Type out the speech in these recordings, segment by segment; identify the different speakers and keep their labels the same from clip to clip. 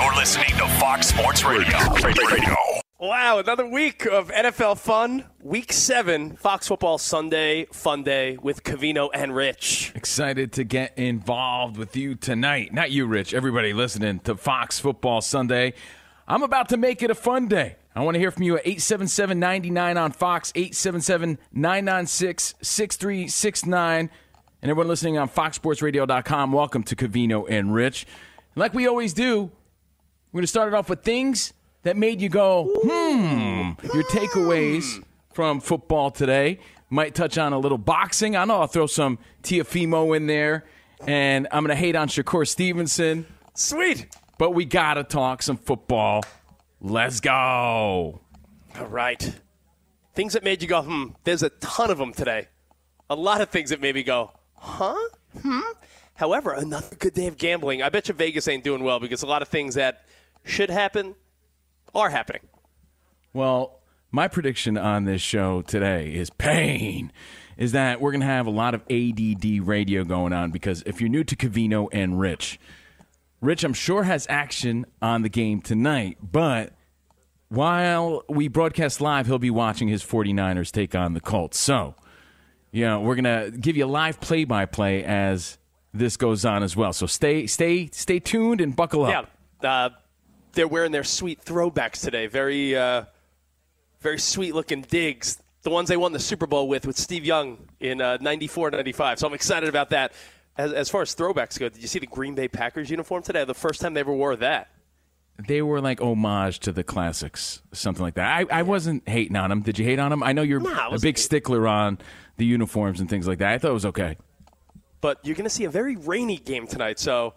Speaker 1: You're listening to Fox Sports Radio. Radio.
Speaker 2: Wow, another week of NFL fun. Week seven, Fox Football Sunday Fun Day with Covino and Rich.
Speaker 3: Excited to get involved with you tonight. Not you, Rich. Everybody listening to Fox Football Sunday. I'm about to make it a fun day. I want to hear from you at 877 99 on Fox, 877 996 6369. And everyone listening on FoxSportsRadio.com, welcome to Covino and Rich. Like we always do, we're going to start it off with things that made you go, hmm. Your takeaways from football today. Might touch on a little boxing. I know I'll throw some Teofimo in there. And I'm going to hate on Shakur Stevenson.
Speaker 2: Sweet.
Speaker 3: But we got to talk some football. Let's go.
Speaker 2: All right. Things that made you go, hmm. There's a ton of them today. A lot of things that made me go, huh? Hmm? However, another good day of gambling. I bet you Vegas ain't doing well because a lot of things that should happen are happening.
Speaker 3: Well, my prediction on this show today is pain. Is that we're going to have a lot of ADD radio going on because if you're new to Covino and Rich, Rich, I'm sure has action on the game tonight, but while we broadcast live, he'll be watching his 49ers take on the Colts. So, you know, we're going to give you a live play by play as this goes on as well. So stay, stay, stay tuned and buckle
Speaker 2: up. Yeah. Uh, they're wearing their sweet throwbacks today. Very, uh, very sweet looking digs. The ones they won the Super Bowl with with Steve Young in uh, 94, 95. So I'm excited about that. As, as far as throwbacks go, did you see the Green Bay Packers uniform today? The first time they ever wore that.
Speaker 3: They were like homage to the classics, something like that. I, I wasn't hating on them. Did you hate on them? I know you're
Speaker 2: nah,
Speaker 3: a big stickler on the uniforms and things like that. I thought it was okay.
Speaker 2: But you're going to see a very rainy game tonight. So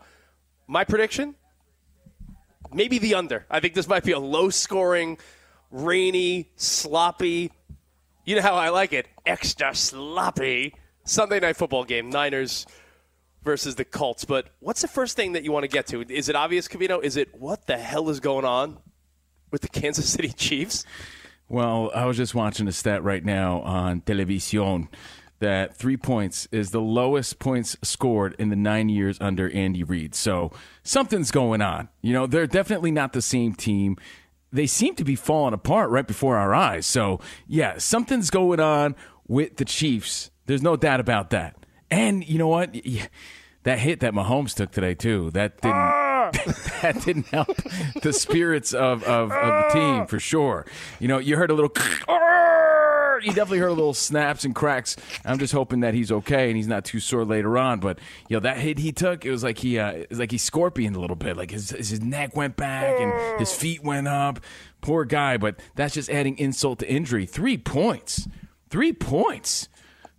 Speaker 2: my prediction maybe the under. I think this might be a low scoring, rainy, sloppy. You know how I like it? Extra sloppy Sunday night football game. Niners versus the Colts. But what's the first thing that you want to get to? Is it obvious, Covino? Is it what the hell is going on with the Kansas City Chiefs?
Speaker 3: Well, I was just watching a stat right now on television that three points is the lowest points scored in the nine years under Andy Reid. So something's going on. You know, they're definitely not the same team. They seem to be falling apart right before our eyes. So, yeah, something's going on with the Chiefs. There's no doubt about that. And you know what? That hit that Mahomes took today, too, that didn't. Ah! that didn't help the spirits of, of, of the team for sure. You know, you heard a little you definitely heard a little snaps and cracks. I'm just hoping that he's okay and he's not too sore later on. But you know that hit he took, it was like he, uh, it was like he scorpioned a little bit. Like his his neck went back and his feet went up. Poor guy. But that's just adding insult to injury. Three points. Three points.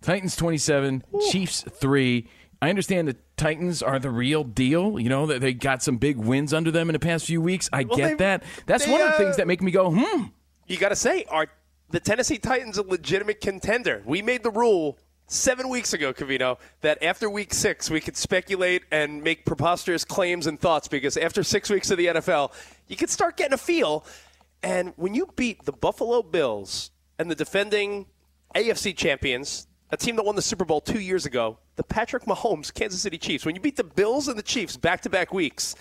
Speaker 3: Titans 27, Chiefs three. I understand the Titans are the real deal. You know that they got some big wins under them in the past few weeks. I well, get they, that. That's they, one of the things uh, that make me go, hmm.
Speaker 2: You got to say, are the Tennessee Titans a legitimate contender. We made the rule seven weeks ago, Covino, that after week six, we could speculate and make preposterous claims and thoughts because after six weeks of the NFL, you could start getting a feel. And when you beat the Buffalo Bills and the defending AFC champions, a team that won the Super Bowl two years ago, the Patrick Mahomes Kansas City Chiefs, when you beat the Bills and the Chiefs back to back weeks,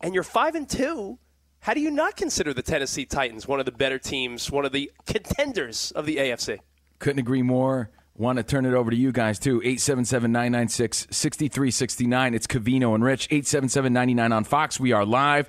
Speaker 2: and you're five and two, how do you not consider the Tennessee Titans one of the better teams, one of the contenders of the AFC?
Speaker 3: Couldn't agree more. Want to turn it over to you guys too. 877-996-6369. It's Covino and Rich. 877-99 on Fox. We are live.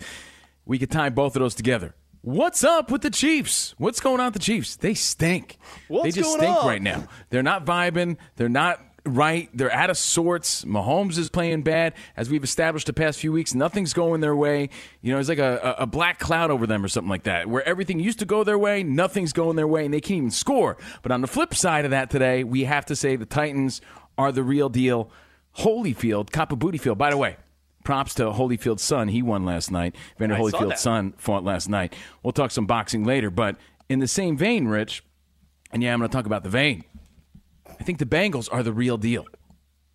Speaker 3: We could tie both of those together. What's up with the Chiefs? What's going on with the Chiefs? They stink.
Speaker 2: What's
Speaker 3: they just stink
Speaker 2: on?
Speaker 3: right now. They're not vibing. They're not right. They're out of sorts. Mahomes is playing bad. As we've established the past few weeks, nothing's going their way. You know, it's like a, a, black cloud over them or something like that, where everything used to go their way, nothing's going their way, and they can't even score. But on the flip side of that today, we have to say the Titans are the real deal. Holyfield, Coppa Booty Field, by the way, props to Holyfield's son. He won last night. Vander
Speaker 2: I
Speaker 3: Holyfield's son fought last night. We'll talk some boxing later, but in the same vein, Rich, and yeah, I'm going to talk about the vein. I think the Bengals are the real deal.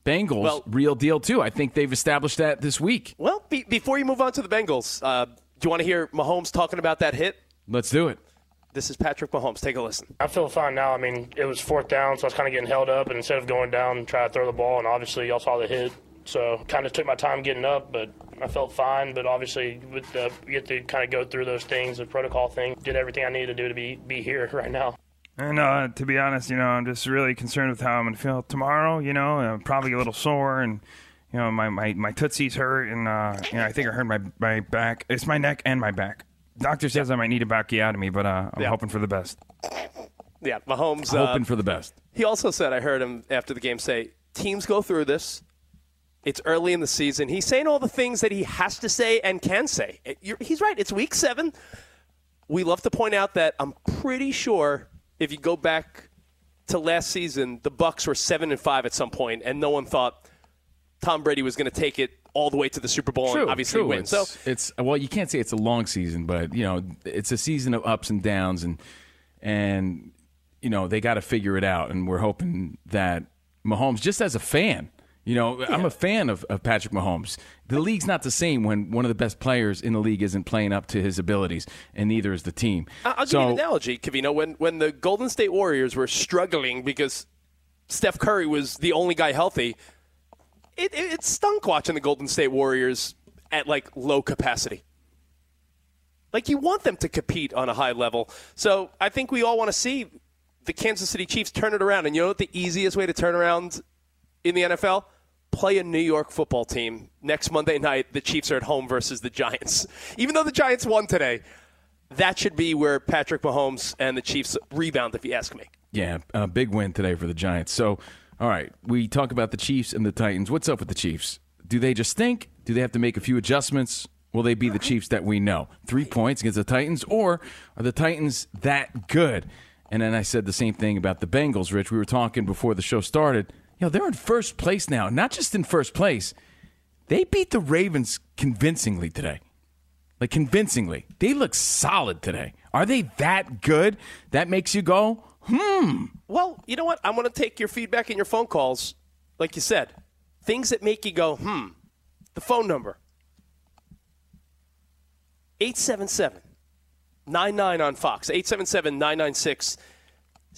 Speaker 3: Bengals,
Speaker 2: Well-
Speaker 3: real deal too. I think they've established that this week.
Speaker 2: Well, be, before you move on to the Bengals, uh, do you want to hear Mahomes talking about that hit?
Speaker 3: Let's do it.
Speaker 2: This is Patrick Mahomes. Take a listen.
Speaker 4: I feel fine now. I mean, it was fourth down, so I was kind of getting held up, and instead of going down, and try to throw the ball, and obviously y'all saw the hit. So kind of took my time getting up, but I felt fine. But obviously, with the, you get to kind of go through those things, the protocol thing. Did everything I needed to do to be be here right now.
Speaker 5: And uh, to be honest, you know, I'm just really concerned with how I'm going to feel tomorrow. You know, I'm probably a little sore, and you know, my my my tootsies hurt, and uh, you know, I think I hurt my my back. It's my neck and my back. Doctor says I might need a backiotomy, but uh, I'm
Speaker 2: Yeah.
Speaker 5: hoping for the best.
Speaker 2: Yeah, Mahomes. uh,
Speaker 3: Hoping for the best.
Speaker 2: He also said, I heard him after the game say, teams go through this. It's early in the season. He's saying all the things that he has to say and can say. It- you're- He's right. It's week seven. We love to point out that I'm pretty sure if you go back to last season, the Bucks were seven and five at some point, and no one thought Tom Brady was going to take it all the way to the Super Bowl and obviously
Speaker 3: true.
Speaker 2: win.
Speaker 3: It's,
Speaker 2: So
Speaker 3: it's well, you can't say it's a long season, but you know, it's a season of ups and downs, and and you know they got to figure it out. And we're hoping that Mahomes, just as a fan, you know, I'm a fan of, of Patrick Mahomes. The league's not the same when one of the best players in the league isn't playing up to his abilities, and neither is the team.
Speaker 2: I'll give
Speaker 3: so,
Speaker 2: you an analogy, Covino. When when the Golden State Warriors were struggling because Steph Curry was the only guy healthy, it, it, it stunk watching the Golden State Warriors at like low capacity. Like you want them to compete on a high level. So I think we all want to see the Kansas City Chiefs turn it around. And you know what the easiest way to turn around in the NFL? Play a New York football team next Monday night. The Chiefs are at home versus the Giants. Even though the Giants won today, that should be where Patrick Mahomes and the Chiefs rebound, if you ask me.
Speaker 3: Yeah, a big win today for the Giants. So, all right, we talk about the Chiefs and the Titans. What's up with the Chiefs? Do they just stink? Do they have to make a few adjustments? Will they be the Chiefs that we know? Three points against the Titans, or are the Titans that good? And then I said the same thing about the Bengals, Rich. We were talking before the show started. You know, they're in first place now. Not just in first place, they beat the Ravens convincingly today. Like, convincingly. They look solid today. Are they that good? That makes you go, hmm.
Speaker 2: Well, you know what? I'm going to take your feedback and your phone calls. Like you said, things that make you go, hmm. The phone number 877 99 on Fox, 877 996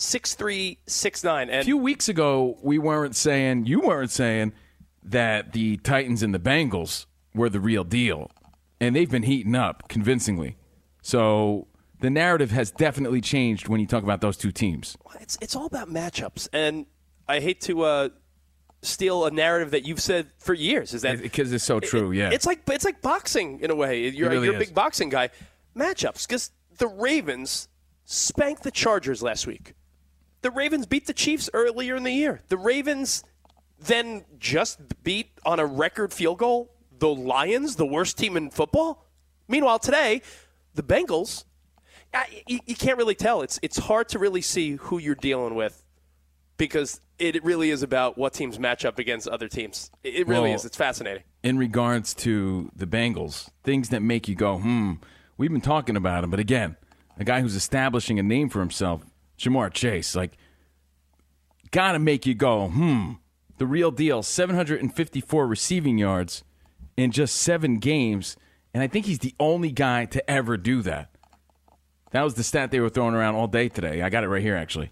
Speaker 2: 6369.
Speaker 3: A few weeks ago, we weren't saying, you weren't saying that the Titans and the Bengals were the real deal. And they've been heating up convincingly. So the narrative has definitely changed when you talk about those two teams.
Speaker 2: it's, it's all about matchups. And I hate to uh, steal a narrative that you've said for years is that
Speaker 3: Because it's so true, yeah.
Speaker 2: It's like it's like boxing in a way. You're,
Speaker 3: really
Speaker 2: you're a big boxing guy. Matchups because the Ravens spanked the Chargers last week. The Ravens beat the Chiefs earlier in the year. The Ravens then just beat on a record field goal the Lions, the worst team in football. Meanwhile, today the Bengals. You, you can't really tell. It's it's hard to really see who you're dealing with because it really is about what teams match up against other teams. It it really
Speaker 3: Well,
Speaker 2: is. It's fascinating.
Speaker 3: in regards to the Bengals, things that make you go, hmm, we've been talking about him. But again, a guy who's establishing a name for himself, Ja'Marr Chase, like got to make you go, hmm. The real deal 754 receiving yards in just seven games. And I think he's the only guy to ever do that. That was the stat they were throwing around all day today. I got it right here, actually.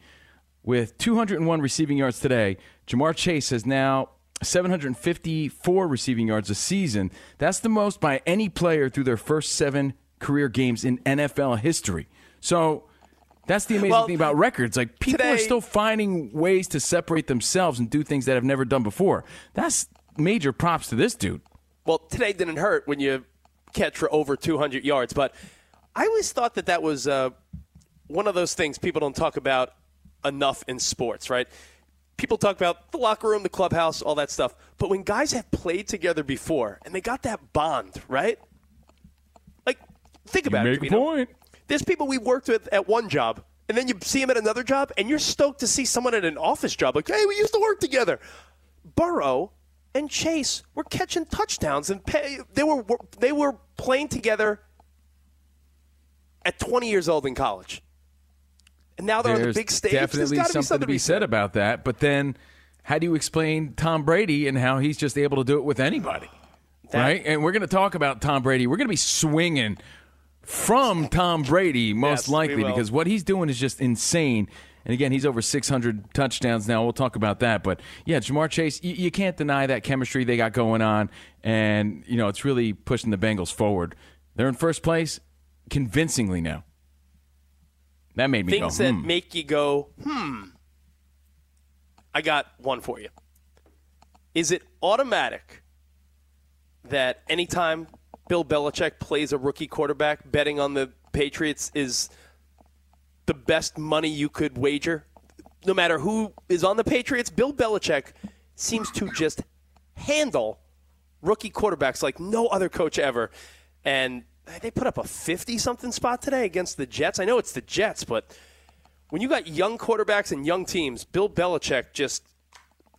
Speaker 3: With 201 receiving yards today, Ja'Marr Chase has now 754 receiving yards a season. That's the most by any player through their first seven career games in NFL history. So that's the amazing
Speaker 2: Well,
Speaker 3: thing about records. Like people are still finding ways to separate themselves and do things that have never done before. That's major props to this dude.
Speaker 2: Well, today didn't hurt when you catch for over 200 yards, but I always thought that that was uh, one of those things people don't talk about enough in sports, right? People talk about the locker room, the clubhouse, all that stuff. But when guys have played together before and they got that bond, right? Like, think about
Speaker 3: you
Speaker 2: it.
Speaker 3: make a point.
Speaker 2: There's people we worked with at one job, and then you see them at another job, and you're stoked to see someone at an office job. Like, hey, we used to work together. Burrow and Chase were catching touchdowns, and pay, they were they were playing together at 20 years old in college, and now they're on the big stage. There's
Speaker 3: Definitely
Speaker 2: be
Speaker 3: something, to be said about that. But then, how do you explain Tom Brady and how he's just able to do it with anybody? right? And we're going to talk about Tom Brady. We're going to be swinging from Tom Brady, most
Speaker 2: Yes,
Speaker 3: likely, because what he's doing is just insane. And again, he's over 600 touchdowns now. We'll talk about that. But yeah, Ja'Marr Chase, you, you can't deny that chemistry they got going on. And, you know, it's really pushing the Bengals forward. They're in first place convincingly now. That made me
Speaker 2: Things
Speaker 3: go,
Speaker 2: that
Speaker 3: hmm.
Speaker 2: make you go, hmm. I got one for you. Is it automatic that anytime Bill Belichick plays a rookie quarterback, betting on the Patriots is the best money you could wager? No matter who is on the Patriots, Bill Belichick seems to just handle rookie quarterbacks like no other coach ever. And they put up a 50 something spot today against the Jets. I know it's the Jets, but when you got young quarterbacks and young teams, Bill Belichick just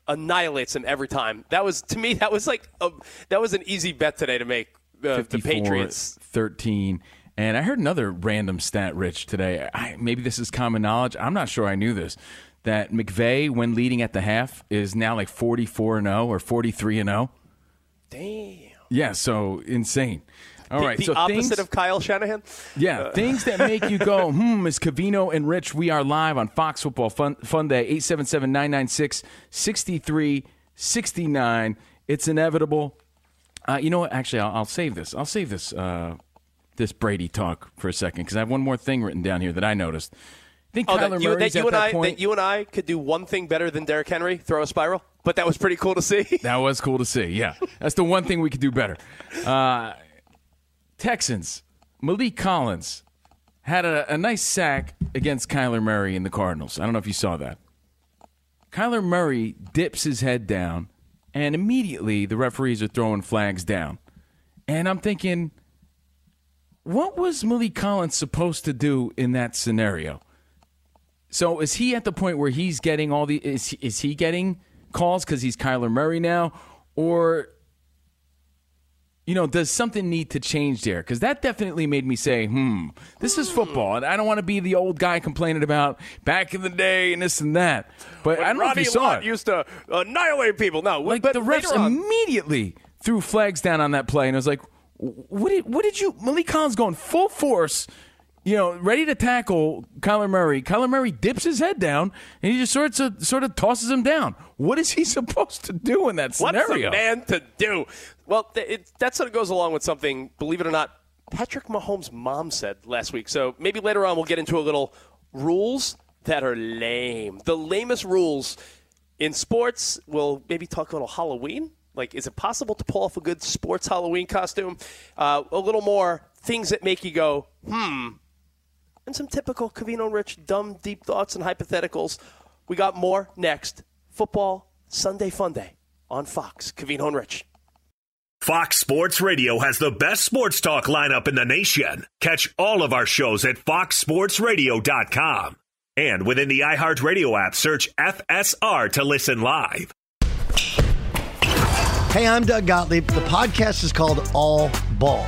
Speaker 2: annihilates them every time. That was to me that was like a, that was an easy bet today to make uh, the
Speaker 3: 54,
Speaker 2: Patriots.
Speaker 3: 13. And I heard another random stat, Rich, today. I, maybe this is common knowledge. I'm not sure I knew this. That McVay, when leading at the half, is now like 44 and 0 or 43 and 0.
Speaker 2: Damn.
Speaker 3: Yeah, so insane. All
Speaker 2: the,
Speaker 3: right,
Speaker 2: the
Speaker 3: so
Speaker 2: opposite
Speaker 3: things,
Speaker 2: of Kyle Shanahan.
Speaker 3: yeah,
Speaker 2: Uh,
Speaker 3: things that make you go, hmm, is Covino and Rich. We are live on Fox Football Fun, Fun Day, 877 996 6369. It's inevitable. Uh, you know what? Actually, I'll, I'll save this. I'll save this uh, this Brady talk for a second because I have one more thing written down here that I noticed. I think
Speaker 2: Oh,
Speaker 3: Kyler
Speaker 2: that you,
Speaker 3: Murray's
Speaker 2: that you and
Speaker 3: that
Speaker 2: I
Speaker 3: point.
Speaker 2: that you and I could do one thing better than Derrick Henry, throw a spiral. But that was pretty cool to see.
Speaker 3: That was cool to see. Yeah, that's the one thing we could do better. Uh, Texans, Maliek Collins had a, a nice sack against Kyler Murray in the Cardinals. I don't know if you saw that. Kyler Murray dips his head down, and immediately the referees are throwing flags down. And I'm thinking, what was Maliek Collins supposed to do in that scenario? So is he at the point where he's getting all the is is he getting calls because he's Kyler Murray now, or you know, does something need to change there? Because that definitely made me say, hmm, this is football, and I don't want to be the old guy complaining about back in the day and this and that. But I don't know if you saw
Speaker 2: Lott
Speaker 3: it.
Speaker 2: used to annihilate people. No,
Speaker 3: Like
Speaker 2: but
Speaker 3: the refs
Speaker 2: on-
Speaker 3: immediately threw flags down on that play, and I was like, "What did what did you?" Maliek Collins going full force, you know, ready to tackle Kyler Murray. Kyler Murray dips his head down, and he just sort of sort of tosses him down. What is he supposed to do in that scenario?
Speaker 2: What's a man to do? Well, th- it, that sort of goes along with something, believe it or not, Patrick Mahomes' mom said last week. So maybe later on we'll get into a little rules that are lame. The lamest rules in sports. We'll maybe talk a little Halloween. Like, is it possible to pull off a good sports Halloween costume? Uh, a little more things that make you go, hmm. And some typical Covino and Rich dumb, deep thoughts and hypotheticals. We got more next. Football Sunday Funday on Fox. Covino and Rich.
Speaker 1: Fox Sports Radio has the best sports talk lineup in the nation. Catch all of our shows at foxsportsradio.com. And within the iHeartRadio app, search FSR to listen live.
Speaker 6: Hey, I'm Doug Gottlieb. The podcast is called All Ball.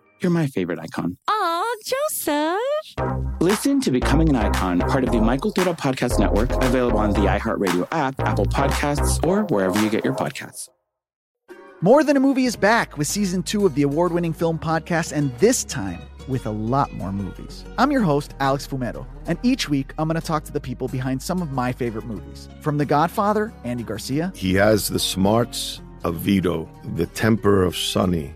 Speaker 7: You're my favorite icon.
Speaker 8: Aw, Joseph.
Speaker 7: Listen to Becoming an Icon, part of the My Cultura Podcast Network, available on the iHeartRadio app, Apple Podcasts, or wherever you get your podcasts.
Speaker 9: More Than a Movie is back with season two of the award winning film podcast, and this time with a lot more movies. I'm your host, Alex Fumero, and each week I'm going to talk to the people behind some of my favorite movies. From The Godfather, Andy Garcia.
Speaker 10: He has the smarts of Vito, the temper of Sonny,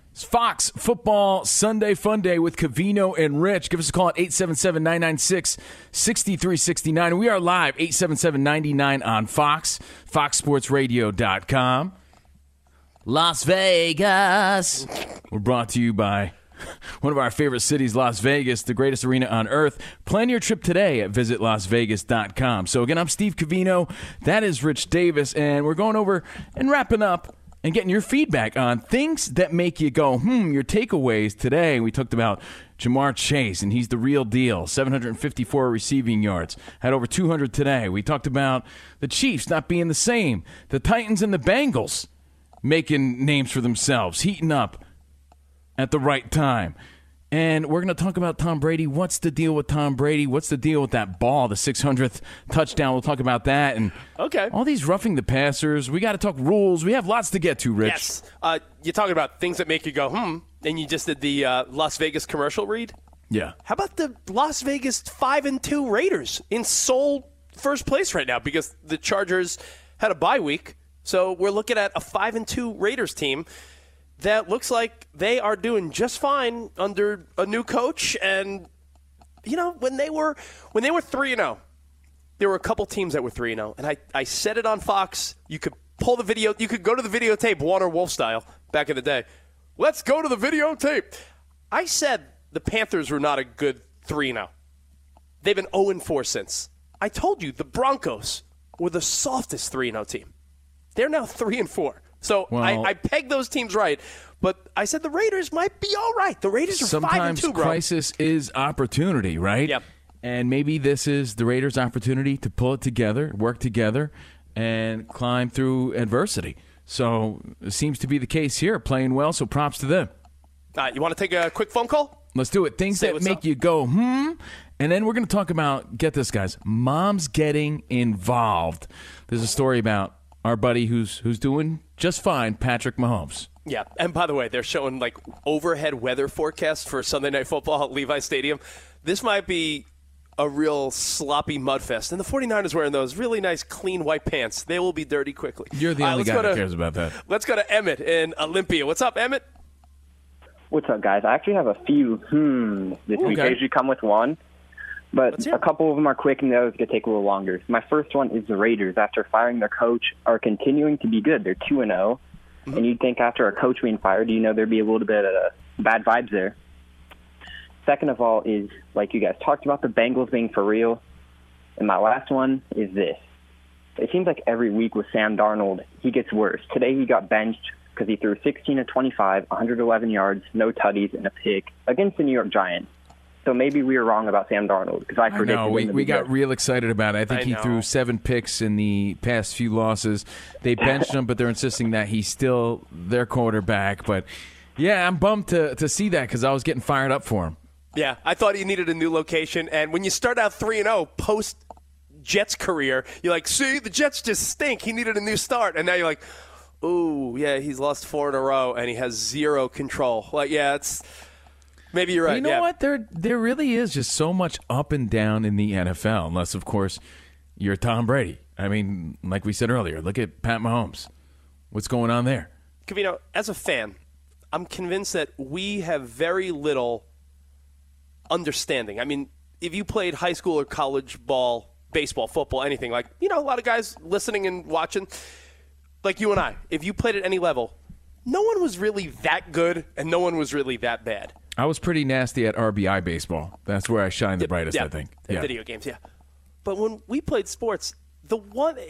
Speaker 3: It's Fox Football Sunday Fun Day with Covino and Rich. Give us a call at 877 996 6369. We are live 877 99 on Fox, foxsportsradio.com. Las Vegas. We're brought to you by one of our favorite cities, Las Vegas, the greatest arena on earth. Plan your trip today at visitlasvegas.com. So, again, I'm Steve Covino. That is Rich Davis. And we're going over and wrapping up and getting your feedback on things that make you go, hmm, your takeaways today. We talked about Ja'Marr Chase, and he's the real deal. 754 receiving yards, had over 200 today. We talked about the Chiefs not being the same, the Titans and the Bengals making names for themselves, heating up at the right time. And we're going to talk about Tom Brady. What's the deal with Tom Brady? What's the deal with that ball, the 600th touchdown? We'll talk about that. And
Speaker 2: okay,
Speaker 3: all these roughing the passers. We got to talk rules. We have lots to get to, Rich.
Speaker 2: Yes. Uh, you're talking about things that make you go, hmm, and you just did the uh, Las Vegas commercial read?
Speaker 3: Yeah.
Speaker 2: How about the Las Vegas 5 and 2 Raiders in sole first place right now because the Chargers had a bye week. So we're looking at a 5 and 2 Raiders team that looks like they are doing just fine under a new coach. And you know when they were when they were 3 and 0 there were a couple teams that were 3 and 0 and I I said it on Fox. You could pull the video you could go to the videotape Warner Wolf style back in the day. Let's go to the videotape. I said the Panthers were not a good 3 0 they've been 0 4 since. I told you the Broncos were the softest 3 0 team. They're now 3 and 4 so
Speaker 3: Well-
Speaker 2: I, I pegged those teams right, but I said the Raiders might be all right. The Raiders are
Speaker 3: Sometimes
Speaker 2: five and two, bro.
Speaker 3: crisis is opportunity, right?
Speaker 2: Yep.
Speaker 3: And maybe this is the Raiders' opportunity to pull it together, work together, and climb through adversity. So it seems to be the case here, playing well. So props to them.
Speaker 2: Uh, you want to take a quick phone call?
Speaker 3: Let's do it. Things
Speaker 2: Say
Speaker 3: that make
Speaker 2: up.
Speaker 3: you go, hmm. And then we're going to talk about, get this, guys, moms getting involved. There's a story about our buddy who's who's doing just fine, Patrick Mahomes.
Speaker 2: Yeah, and by the way, they're showing like overhead weather forecast for Sunday Night Football at Levi Stadium. This might be a real sloppy mudfest. And the 49ers wearing those really nice, clean white pants. They will be dirty quickly.
Speaker 3: You're the only
Speaker 2: let's
Speaker 3: guy
Speaker 2: go
Speaker 3: that
Speaker 2: to-
Speaker 3: cares about that.
Speaker 2: Let's go to Emmett in Olympia. What's up, Emmett?
Speaker 11: What's up, guys? I actually have a few hmm this week. I usually come with one, but a couple of them are quick and the others could take a little longer. My first one is the Raiders. After firing their coach, are continuing to be good. They're two and zero, and you'd think after a coach being fired, you know there'd be a little bit of bad vibes there. Second of all is like you guys talked about the Bengals being for real, and my last one is this. It seems like every week with Sam Darnold, he gets worse. Today he got benched because he threw 16 to 25, 111 yards, no tutties, and a pick against the New York Giants. So maybe we were wrong about Sam Darnold because I
Speaker 3: I
Speaker 11: predicted
Speaker 3: know. We, we got real excited about it. I think
Speaker 11: I
Speaker 3: he
Speaker 11: know.
Speaker 3: threw seven picks in the past few losses. They benched him, but they're insisting that he's still their quarterback. But yeah, I'm bummed to, to see that because I was getting fired up for him.
Speaker 2: Yeah, I thought he needed a new location. And when you start out 3 and 0 post Jets career, you're like, see, the Jets just stink. He needed a new start. And now you're like, ooh, yeah, he's lost four in a row and he has zero control. Like, yeah, it's maybe you're
Speaker 3: But
Speaker 2: right.
Speaker 3: You know
Speaker 2: yeah.
Speaker 3: what? There there really is just so much up and down in the NFL. Unless, of course, you're Tom Brady. I mean, like we said earlier, look at Pat Mahomes. What's going on there?
Speaker 2: Covino, as a fan, I'm convinced that we have very little understanding. I mean, if you played high school or college ball, baseball, football, anything like, you know, a lot of guys listening and watching, like you and I, if you played at any level, no one was really that good and no one was really that bad.
Speaker 3: I was pretty nasty at RBI baseball. That's where I shine the brightest,
Speaker 2: yeah,
Speaker 3: I think. Yeah.
Speaker 2: Video games, yeah. But when we played sports, the one.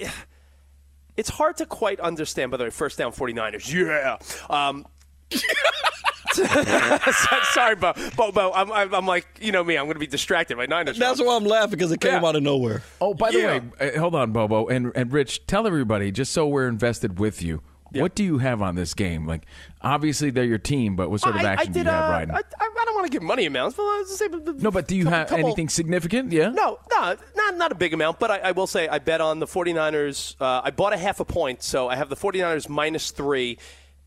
Speaker 2: It's hard to quite understand, by the way, first down 49ers. Yeah. Um, sorry, Bo. Bo, Bo I'm, I'm, I'm like, you know me, I'm going to be distracted by Niners.
Speaker 12: That's why I'm laughing because it came out of nowhere.
Speaker 3: Oh, by the way, uh, hold on, Bobo and and Rich. Tell everybody just so we're invested with you. What do you have on this game? Like, obviously they're your team, but what sort of
Speaker 2: I, I
Speaker 3: action
Speaker 2: did,
Speaker 3: do you have
Speaker 2: uh,
Speaker 3: riding?
Speaker 2: I, I, don't want to give money amounts, but I was just say,
Speaker 3: no, but do you have
Speaker 2: couple-
Speaker 3: anything significant? Yeah.
Speaker 2: No, no, not not a big amount, but I, I will say I bet on the 49ers. Uh, I bought a half a point, so I have the 49ers minus three,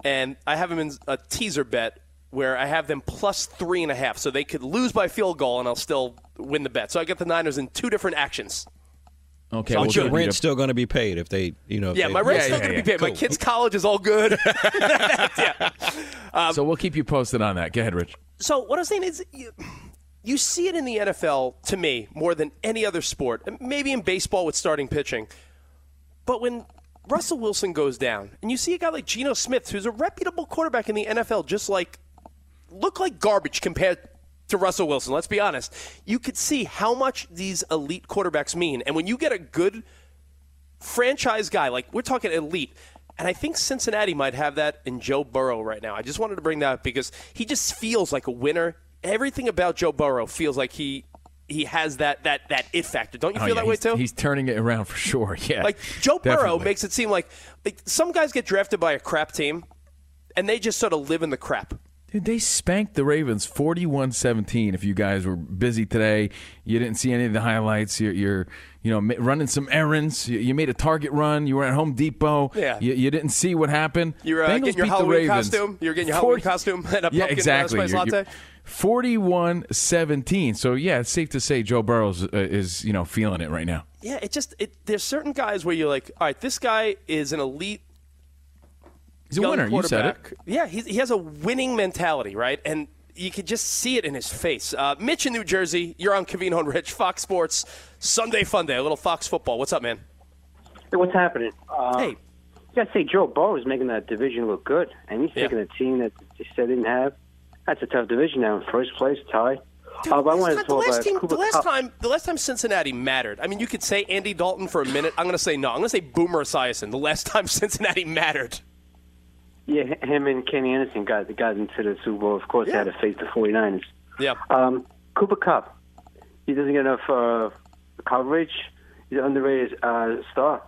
Speaker 2: and I have them in a teaser bet where I have them plus three and a half, so they could lose by field goal and I'll still win the bet. So I got the Niners in two different actions.
Speaker 3: Okay,
Speaker 2: So
Speaker 12: but
Speaker 2: we'll
Speaker 12: your
Speaker 2: give
Speaker 12: rent's still going to be paid if they, you know.
Speaker 2: Yeah,
Speaker 12: they-
Speaker 2: my rent's still going to be paid. My kid's college is all good. Um,
Speaker 3: so we'll keep you posted on that. Go ahead, Rich.
Speaker 2: So what I'm saying is, you, you see it in the NFL to me more than any other sport. Maybe in baseball with starting pitching, but when Russell Wilson goes down, and you see a guy like Geno Smith, who's a reputable quarterback in the NFL, just like look like garbage compared to Russell Wilson. Let's be honest. You could see how much these elite quarterbacks mean, and when you get a good franchise guy, like we're talking elite. And I think Cincinnati might have that in Joe Burrow right now. I just wanted to bring that up because he just feels like a winner. Everything about Joe Burrow feels like he he has that that that it factor. Don't you
Speaker 3: Oh,
Speaker 2: feel
Speaker 3: yeah,
Speaker 2: that way too?
Speaker 3: He's turning it around for sure. Yeah.
Speaker 2: like Joe Burrow makes it seem like, like some guys get drafted by a crap team, and they just sort of live in the crap.
Speaker 3: Dude, they spanked the Ravens 41-17. If you guys were busy today, you didn't see any of the highlights. You're, you're you know, running some errands. You, you made a Target run. You were at Home Depot.
Speaker 2: Yeah.
Speaker 3: You, you didn't see what happened.
Speaker 2: You're uh, getting your Halloween costume. You're getting your
Speaker 3: 40
Speaker 2: Halloween costume and a
Speaker 3: yeah,
Speaker 2: pumpkin
Speaker 3: exactly.
Speaker 2: spice latte.
Speaker 3: you're 41-17. So yeah, it's safe to say Joe Burrows uh, is you know feeling it right now.
Speaker 2: Yeah, it just it, there's certain guys where you're like, all right, this guy is an elite.
Speaker 3: He's a winner. You said it.
Speaker 2: Yeah, he's, he has a winning mentality, right? And you could just see it in his face. Uh, Mitch in New Jersey, you're on Covino and Rich, Fox Sports, Sunday Fun Day, a little Fox football. What's up, man?
Speaker 13: Hey, what's happening? Uh,
Speaker 2: Hey.
Speaker 13: you got to say Joe Burrow is making that division look good, and he's taking a team that they said didn't have. That's a tough division now. in First place tie. Uh, I wanted to
Speaker 2: the
Speaker 13: talk
Speaker 2: last,
Speaker 13: about
Speaker 2: team, the last time, the last time Cincinnati mattered. I mean, you could say Andy Dalton for a minute. I'm going to say no. I'm going to say Boomer Esiason. The last time Cincinnati mattered.
Speaker 13: Yeah, him and Kenny Anderson got got into the Super Bowl. Of course, they had to face the 49ers.
Speaker 2: Yeah.
Speaker 13: Um, Cooper Kupp. He doesn't get enough uh, coverage. He's an underrated uh, star.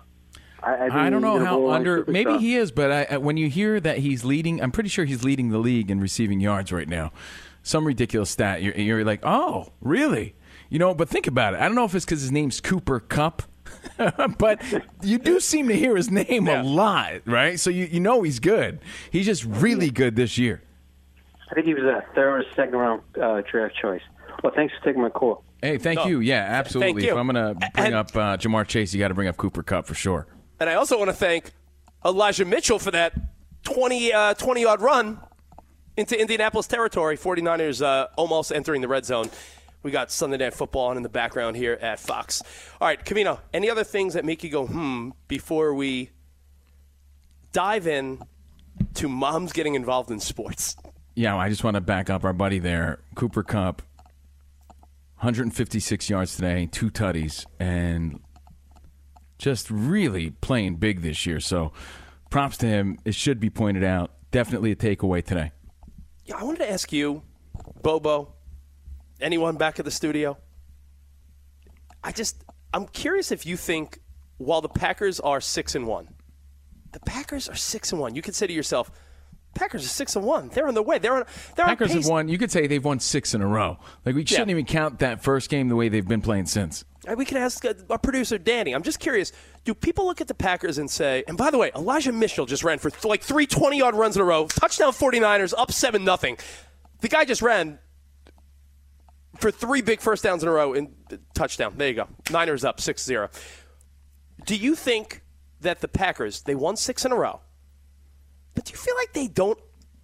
Speaker 13: I, I,
Speaker 3: I don't know how under. Maybe he is, but I, I- when you hear that he's leading, I'm pretty sure he's leading the league in receiving yards right now. Some ridiculous stat. You're, you're like, oh, really? You know, but think about it. I don't know if it's because his name's Cooper Kupp, but you do seem to hear his name a lot, right? So you, you know he's good. He's just really good this year.
Speaker 13: I think he was a third or second round uh, draft choice. Well, thanks for taking my call.
Speaker 3: Hey, thank
Speaker 2: No.
Speaker 3: you. Yeah, absolutely.
Speaker 2: you.
Speaker 3: If I'm going to bring up uh, Ja'Marr Chase, you got to bring up Cooper Kupp for sure.
Speaker 2: And I also want to thank Elijah Mitchell for that 20 uh, 20 yard run into Indianapolis territory. 49ers uh, almost entering the red zone. We got Sunday Night Football on in the background here at Fox. All right, Covino, any other things that make you go, hmm, before we dive in to moms getting involved in sports?
Speaker 3: Yeah, I just want to back up our buddy there, Cooper Kupp. 156 yards today, two tutties, and just really playing big this year. So props to him. It should be pointed out. Definitely a takeaway today.
Speaker 2: Yeah, I wanted to ask you, Bobo, anyone back at the studio? I just, I'm curious if you think while the Packers are six and one, the Packers are six and one. You could say to yourself, Packers are six and one. They're on their way. They're on. They're
Speaker 3: Packers
Speaker 2: on
Speaker 3: have won. You could say they've won six in a row. Like we shouldn't even count that first game the way they've been playing since.
Speaker 2: Uh, We can ask uh, our producer Danny. I'm just curious. Do people look at the Packers and say? And by the way, Elijah Mitchell just ran for like three 20 yard runs in a row. Touchdown 49ers, up seven nothing. The guy just ran for three big first downs in a row and uh, touchdown. There you go. Niners up 6-0. Do you think that the Packers they won six in a row? But do you feel like they don't?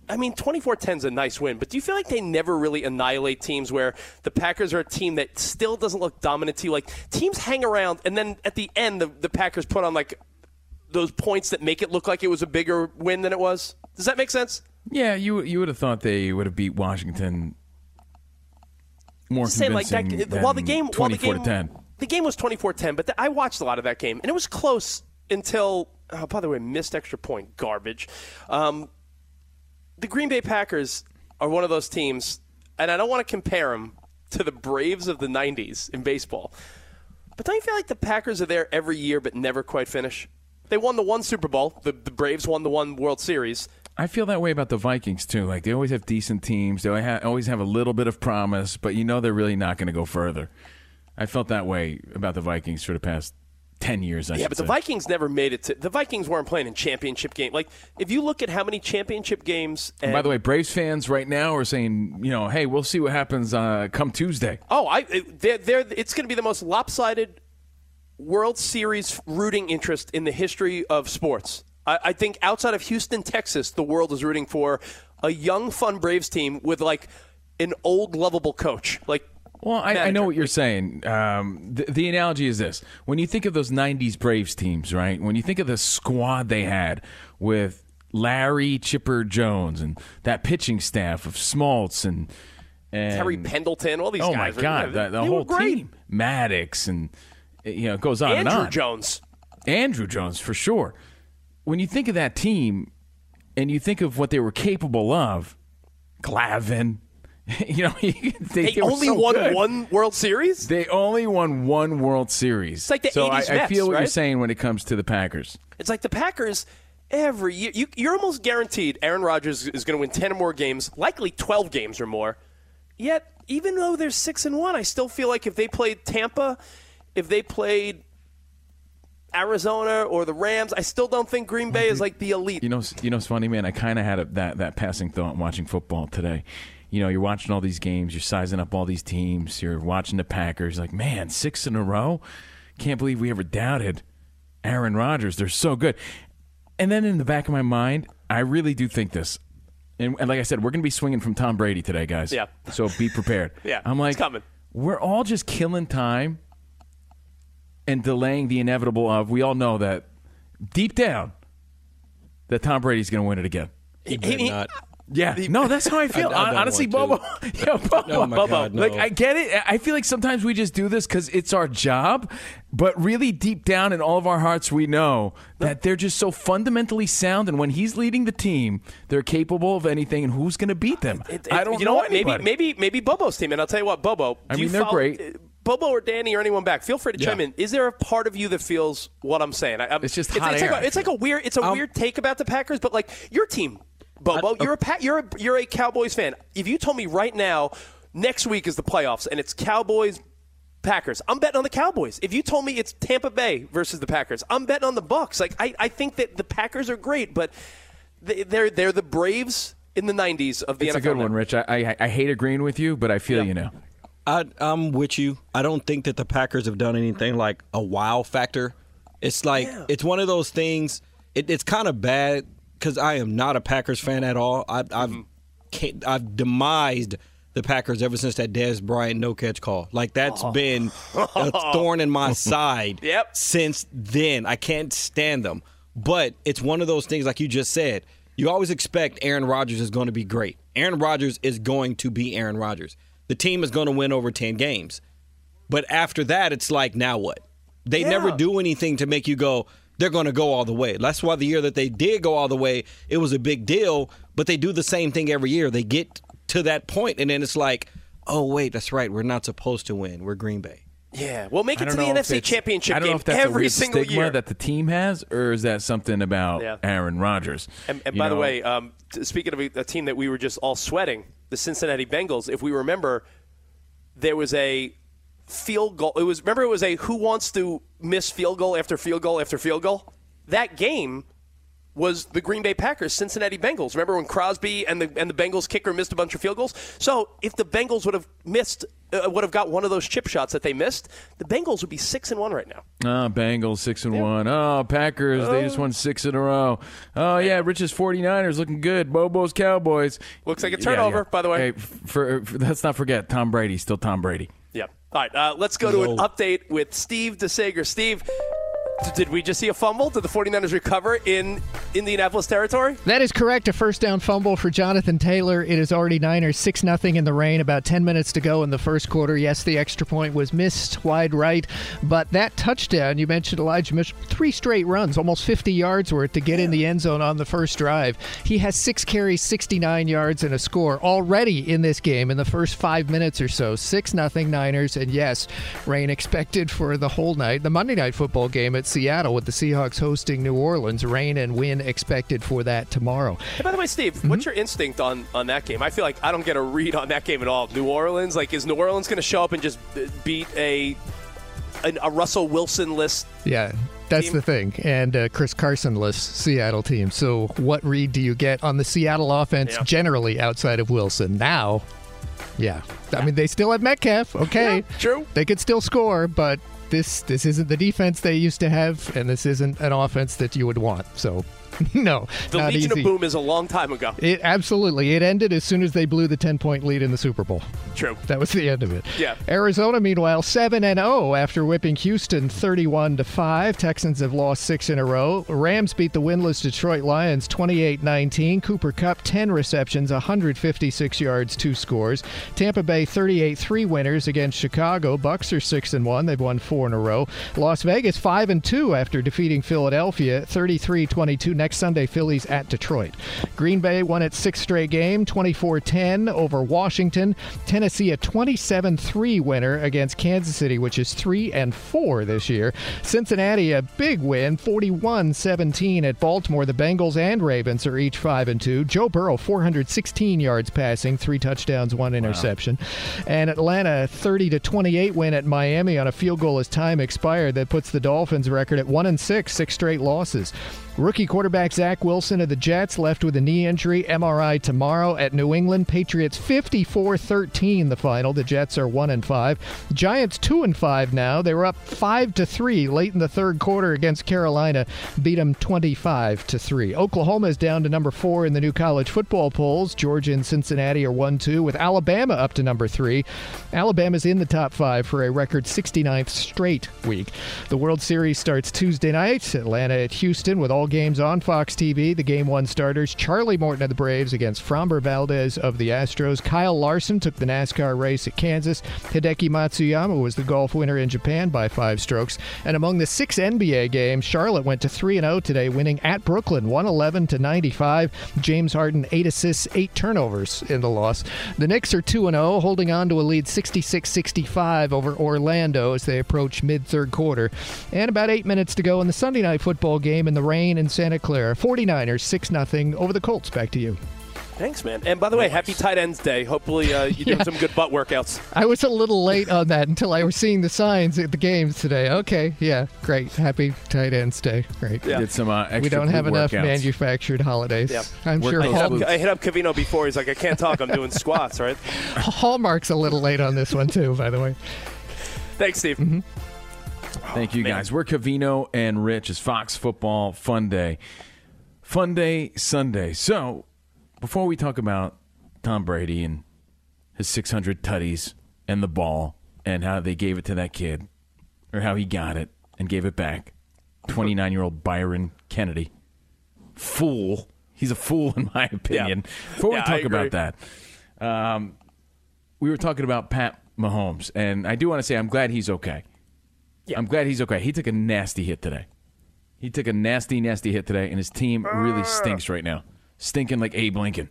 Speaker 2: I mean, 24 10 is a nice win, but do you feel like they never really annihilate teams where the Packers are a team that still doesn't look dominant to you? Like, teams hang around, and then at the end, the, the Packers put on, like, those points that make it look like it was a bigger win than it was? Does that make sense?
Speaker 3: Yeah, you you would have thought they would have beat Washington more
Speaker 2: Just saying, like, that, while the game, while the game,
Speaker 3: to 10.
Speaker 2: the game was 24-10, but th- I watched a lot of that game, and it was close until. Oh, by the way, missed extra point, garbage. Um, the Green Bay Packers are one of those teams, and I don't want to compare them to the Braves of the '90s in baseball, but don't you feel like the Packers are there every year but never quite finish? They won the one Super Bowl. The, the Braves won the one World Series.
Speaker 3: I feel that way about the Vikings too. Like they always have decent teams. They always have, a little bit of promise, but you know they're really not going to go further. I felt that way about the Vikings for the past ten years. I
Speaker 2: yeah, but the
Speaker 3: say.
Speaker 2: Vikings never made it to. The Vikings weren't playing in championship game. Like if you look at how many championship games.
Speaker 3: And by the way, Braves fans right now are saying, you know, hey, we'll see what happens uh, come Tuesday.
Speaker 2: Oh, I they're, they're, it's going to be the most lopsided World Series rooting interest in the history of sports. I, I think outside of Houston, Texas, the world is rooting for a young, fun Braves team with like an old, lovable coach. Like,
Speaker 3: Well, I, I know what you're saying. Um, the, the analogy is this: when you think of those '90s Braves teams, right? When you think of the squad they had with Larry Chipper Jones and that pitching staff of Smoltz and, and
Speaker 2: Terry Pendleton, all these
Speaker 3: oh
Speaker 2: guys.
Speaker 3: my God, the, the whole team, Maddux, and you know, it goes on and
Speaker 2: on.
Speaker 3: Andruw on.
Speaker 2: Jones.
Speaker 3: Andruw Jones for sure. When you think of that team, and you think of what they were capable of, Glavine, you know, they,
Speaker 2: They, only
Speaker 3: so
Speaker 2: won
Speaker 3: good.
Speaker 2: one World Series.
Speaker 3: They only won one World Series.
Speaker 2: It's like the
Speaker 3: so
Speaker 2: 80s
Speaker 3: I, I feel what you're saying when it comes to the Packers.
Speaker 2: It's like the Packers every year. You, you're almost guaranteed Aaron Rodgers is going to win 10 or more games, likely 12 games or more. Yet, even though they're 6 and 1, I still feel like if they played Tampa, if they played Arizona or the Rams, I still don't think Green Bay is like the elite.
Speaker 3: You know, you know, it's funny, man. I kind of had a, that that passing thought watching football today. You know, you're watching all these games, you're sizing up all these teams, you're watching the Packers. Like, man, six in a row. Can't believe we ever doubted Aaron Rodgers. They're so good. And then in the back of my mind, I really do think this. And, and like I said, we're going to be swinging from Tom Brady today, guys.
Speaker 2: Yeah.
Speaker 3: So be prepared.
Speaker 2: Yeah,
Speaker 3: I'm like,
Speaker 2: coming.
Speaker 3: we're all just killing time and delaying the inevitable of. We all know that deep down that Tom Brady's going to win it again.
Speaker 12: He better not.
Speaker 3: Yeah, no, that's how I feel.
Speaker 12: I- I
Speaker 3: Honestly,
Speaker 12: want
Speaker 3: Bobo, Yo, Bobo,
Speaker 12: Oh,
Speaker 3: Bobo,
Speaker 12: God, no.
Speaker 3: like I get it. I feel like sometimes we just do this because it's our job, but really deep down in all of our hearts, we know that they're just so fundamentally sound. And when he's leading the team, they're capable of anything. And who's going to beat them? I don't
Speaker 2: you know, what?
Speaker 3: anybody.
Speaker 2: Maybe maybe maybe Bobo's team. And I'll tell you what, Bobo.
Speaker 3: I
Speaker 2: do you
Speaker 3: mean, they're
Speaker 2: follow-
Speaker 3: great.
Speaker 2: Uh, Bobo or Danny or anyone back, feel free to
Speaker 3: Yeah.
Speaker 2: chime in. Is there a part of you that feels what I'm saying? I, I'm-
Speaker 3: It's just
Speaker 2: it's,
Speaker 3: hot
Speaker 2: it's
Speaker 3: air,
Speaker 2: Like
Speaker 3: I
Speaker 2: a, it's like a weird. It's a weird take about the Packers, but like your team, Bobo, you're a pa- you're a you're a Cowboys fan. If you told me right now, next week is the playoffs and it's Cowboys. Packers. I'm betting on the Cowboys. If you told me it's Tampa Bay versus the Packers, I'm betting on the Bucks. Like I, I think that the Packers are great, but they, they're they're the Braves in the '90s of the
Speaker 3: it's
Speaker 2: NFL.
Speaker 3: a good one, Rich. I, I I hate agreeing with you, but I feel you now.
Speaker 12: I, I'm with you. I don't think that the Packers have done anything like a wow factor. It's like it's one of those things. It, it's kind of bad because I am not a Packers fan at all. I, I've mm-hmm. can't, I've demised the Packers ever since that Dez Bryant no catch call. Like that's
Speaker 2: Oh.
Speaker 12: been a thorn in my side
Speaker 2: Yep.
Speaker 12: since then. I can't stand them. But it's one of those things, like you just said. You always expect Aaron Rodgers is going to be great. Aaron Rodgers is going to be Aaron Rodgers. The team is going to win over 10 games. But after that, it's like, now what? They
Speaker 2: Yeah.
Speaker 12: never do anything to make you go, they're going to go all the way. That's why the year that they did go all the way, it was a big deal. But they do the same thing every year. They get to that point, and then it's like, oh, wait, that's right. We're not supposed to win. We're Green Bay.
Speaker 2: Yeah, we'll make it to the NFC Championship
Speaker 3: I don't
Speaker 2: game
Speaker 3: know if that's
Speaker 2: every
Speaker 3: a
Speaker 2: single
Speaker 3: stigma
Speaker 2: year.
Speaker 3: that the team has, or is that something about
Speaker 2: Yeah.
Speaker 3: Aaron Rodgers?
Speaker 2: And, and by the way, um, speaking of a, a team that we were just all sweating, the Cincinnati Bengals. If we remember, there was a field goal. It was remember it was a who wants to miss field goal after field goal after field goal. That game was the Green Bay Packers Cincinnati Bengals. Remember when Crosby and the and the Bengals kicker missed a bunch of field goals? So if the Bengals would have missed, uh, would have got one of those chip shots that they missed, the Bengals would be six and one right now.
Speaker 3: Oh, Bengals six and one. Oh, Packers they just won six in a row. Oh yeah, Rich's 49ers looking good. Bobo's Cowboys.
Speaker 2: Looks like a turnover,
Speaker 3: yeah.
Speaker 2: by the way.
Speaker 3: Hey, for, for, let's not forget Tom Brady, still Tom Brady.
Speaker 2: Yeah. All right. Uh, let's go to an update with Steve DeSager. Steve, did we just see a fumble? Did the 49ers recover in Indianapolis territory?
Speaker 14: That is correct. A first down fumble for Jonathan Taylor. It is already Niners 6 0 in the rain. About 10 minutes to go in the first quarter. Yes, the extra point was missed wide right, but that touchdown, you mentioned Elijah Mitchell, three straight runs, almost 50 yards worth to get in the end zone on the first drive. He has six carries, 69 yards, and a score already in this game in the first five minutes or so. 6 0 Niners, and yes, rain expected for the whole night. The Monday night football game at Seattle with the Seahawks hosting New Orleans. Rain and wind expected for that tomorrow.
Speaker 2: Hey, by the way, Steve,
Speaker 3: Mm-hmm.
Speaker 2: what's your instinct on, on that game? I feel like I don't get a read on that game at all. New Orleans, like, is New Orleans going to show up and just uh, beat a an, a Russell Wilson list?
Speaker 14: Yeah, that's
Speaker 2: team?
Speaker 14: the thing. And uh, Chris Carson-less Seattle team. So, what read do you get on the Seattle offense
Speaker 2: Yeah.
Speaker 14: generally outside of Wilson? Now, yeah, I mean they still have Metcalf. Okay,
Speaker 2: true.
Speaker 14: They could still score, but this this isn't the defense they used to have, and this isn't an offense that you would want. So, no,
Speaker 2: The Legion
Speaker 14: easy.
Speaker 2: of Boom is a long time ago.
Speaker 14: It absolutely. It ended as soon as they blew the ten point lead in the Super Bowl.
Speaker 2: True.
Speaker 14: That was the end of it.
Speaker 2: Yeah.
Speaker 14: Arizona, meanwhile, seven and zero after whipping Houston thirty-one to five. Texans have lost six in a row. Rams beat the winless Detroit Lions 28-19. Cooper Kupp ten receptions, 156 yards, two scores. Tampa Bay 38-3 winners against Chicago. Bucks are six and one. They've won four in a row. Las Vegas five and two after defeating Philadelphia 33-22. Next Sunday, Phillies at Detroit. Green Bay won its sixth straight game, 24-10 over Washington. Tennessee a 27-3 winner against Kansas City, which is 3 and 4 this year. Cincinnati a big win, 41-17 at Baltimore. The Bengals and Ravens are each 5 and 2. Joe Burrow 416 yards passing, 3 touchdowns, 1 interception. And Atlanta 30 to 28 win at Miami on a field goal as time expired that puts the Dolphins record at 1 and 6, six straight losses. Rookie quarterback Zach Wilson of the Jets left with a knee injury. MRI tomorrow at New England. Patriots 54-13 the final. The Jets are 1 and 5. Giants 2 and 5 now. They were up 5 to 3 late in the third quarter against Carolina. Beat them 25 to 3. Oklahoma is down to number 4 in the new college football polls. Georgia and Cincinnati are 1-2 with Alabama up to number 3. Alabama's in the top 5 for a record 69th straight week. The World Series starts Tuesday night. Atlanta at Houston with all games on Fox TV. The game one starters Charlie Morton of the Braves against Framber Valdez of the Astros. Kyle Larson took the NASCAR race at Kansas. Hideki Matsuyama was the golf winner in Japan by five strokes. And among the six NBA games, Charlotte went to 3 0 today, winning at Brooklyn 111 to 95. James Harden, eight assists, eight turnovers in the loss. The Knicks are 2 0, holding on to a lead 66 65 over Orlando as they approach mid third quarter. And about eight minutes to go in the Sunday night football game in the rain in Santa Clara. 49ers 6 0 over the Colts. Back to you.
Speaker 2: Thanks, man. And by the way, happy tight ends day. Hopefully, uh, you're doing some good butt workouts.
Speaker 14: I was a little late on that until I was seeing the signs at the games today. Okay, yeah, great. Happy tight ends day. Great.
Speaker 3: Did some uh, extra
Speaker 14: we don't have enough
Speaker 3: workouts.
Speaker 14: manufactured holidays.
Speaker 2: Yeah.
Speaker 14: I'm
Speaker 3: Work
Speaker 14: sure
Speaker 2: I hit, up, I hit up Covino before. He's like, I can't talk. I'm doing squats, right?
Speaker 14: Hallmark's a little late on this one too. By the way.
Speaker 2: Thanks, Steve.
Speaker 14: Mm-hmm.
Speaker 3: Thank you, guys. We're Covino and Rich. It's Fox Football Fun Day. Fun Day Sunday. So, before we talk about Tom Brady and his 600 tutties and the ball and how they gave it to that kid or how he got it and gave it back. 29 year old Byron Kennedy. Fool. He's a fool, in my opinion. Before
Speaker 2: Yeah,
Speaker 3: we talk about that, um, we were talking about Pat Mahomes, and I do want to say I'm glad he's okay. I'm glad he's okay. He took a nasty hit today. He took a nasty, nasty hit today, and his team really stinks right now. Stinking like Abe Lincoln.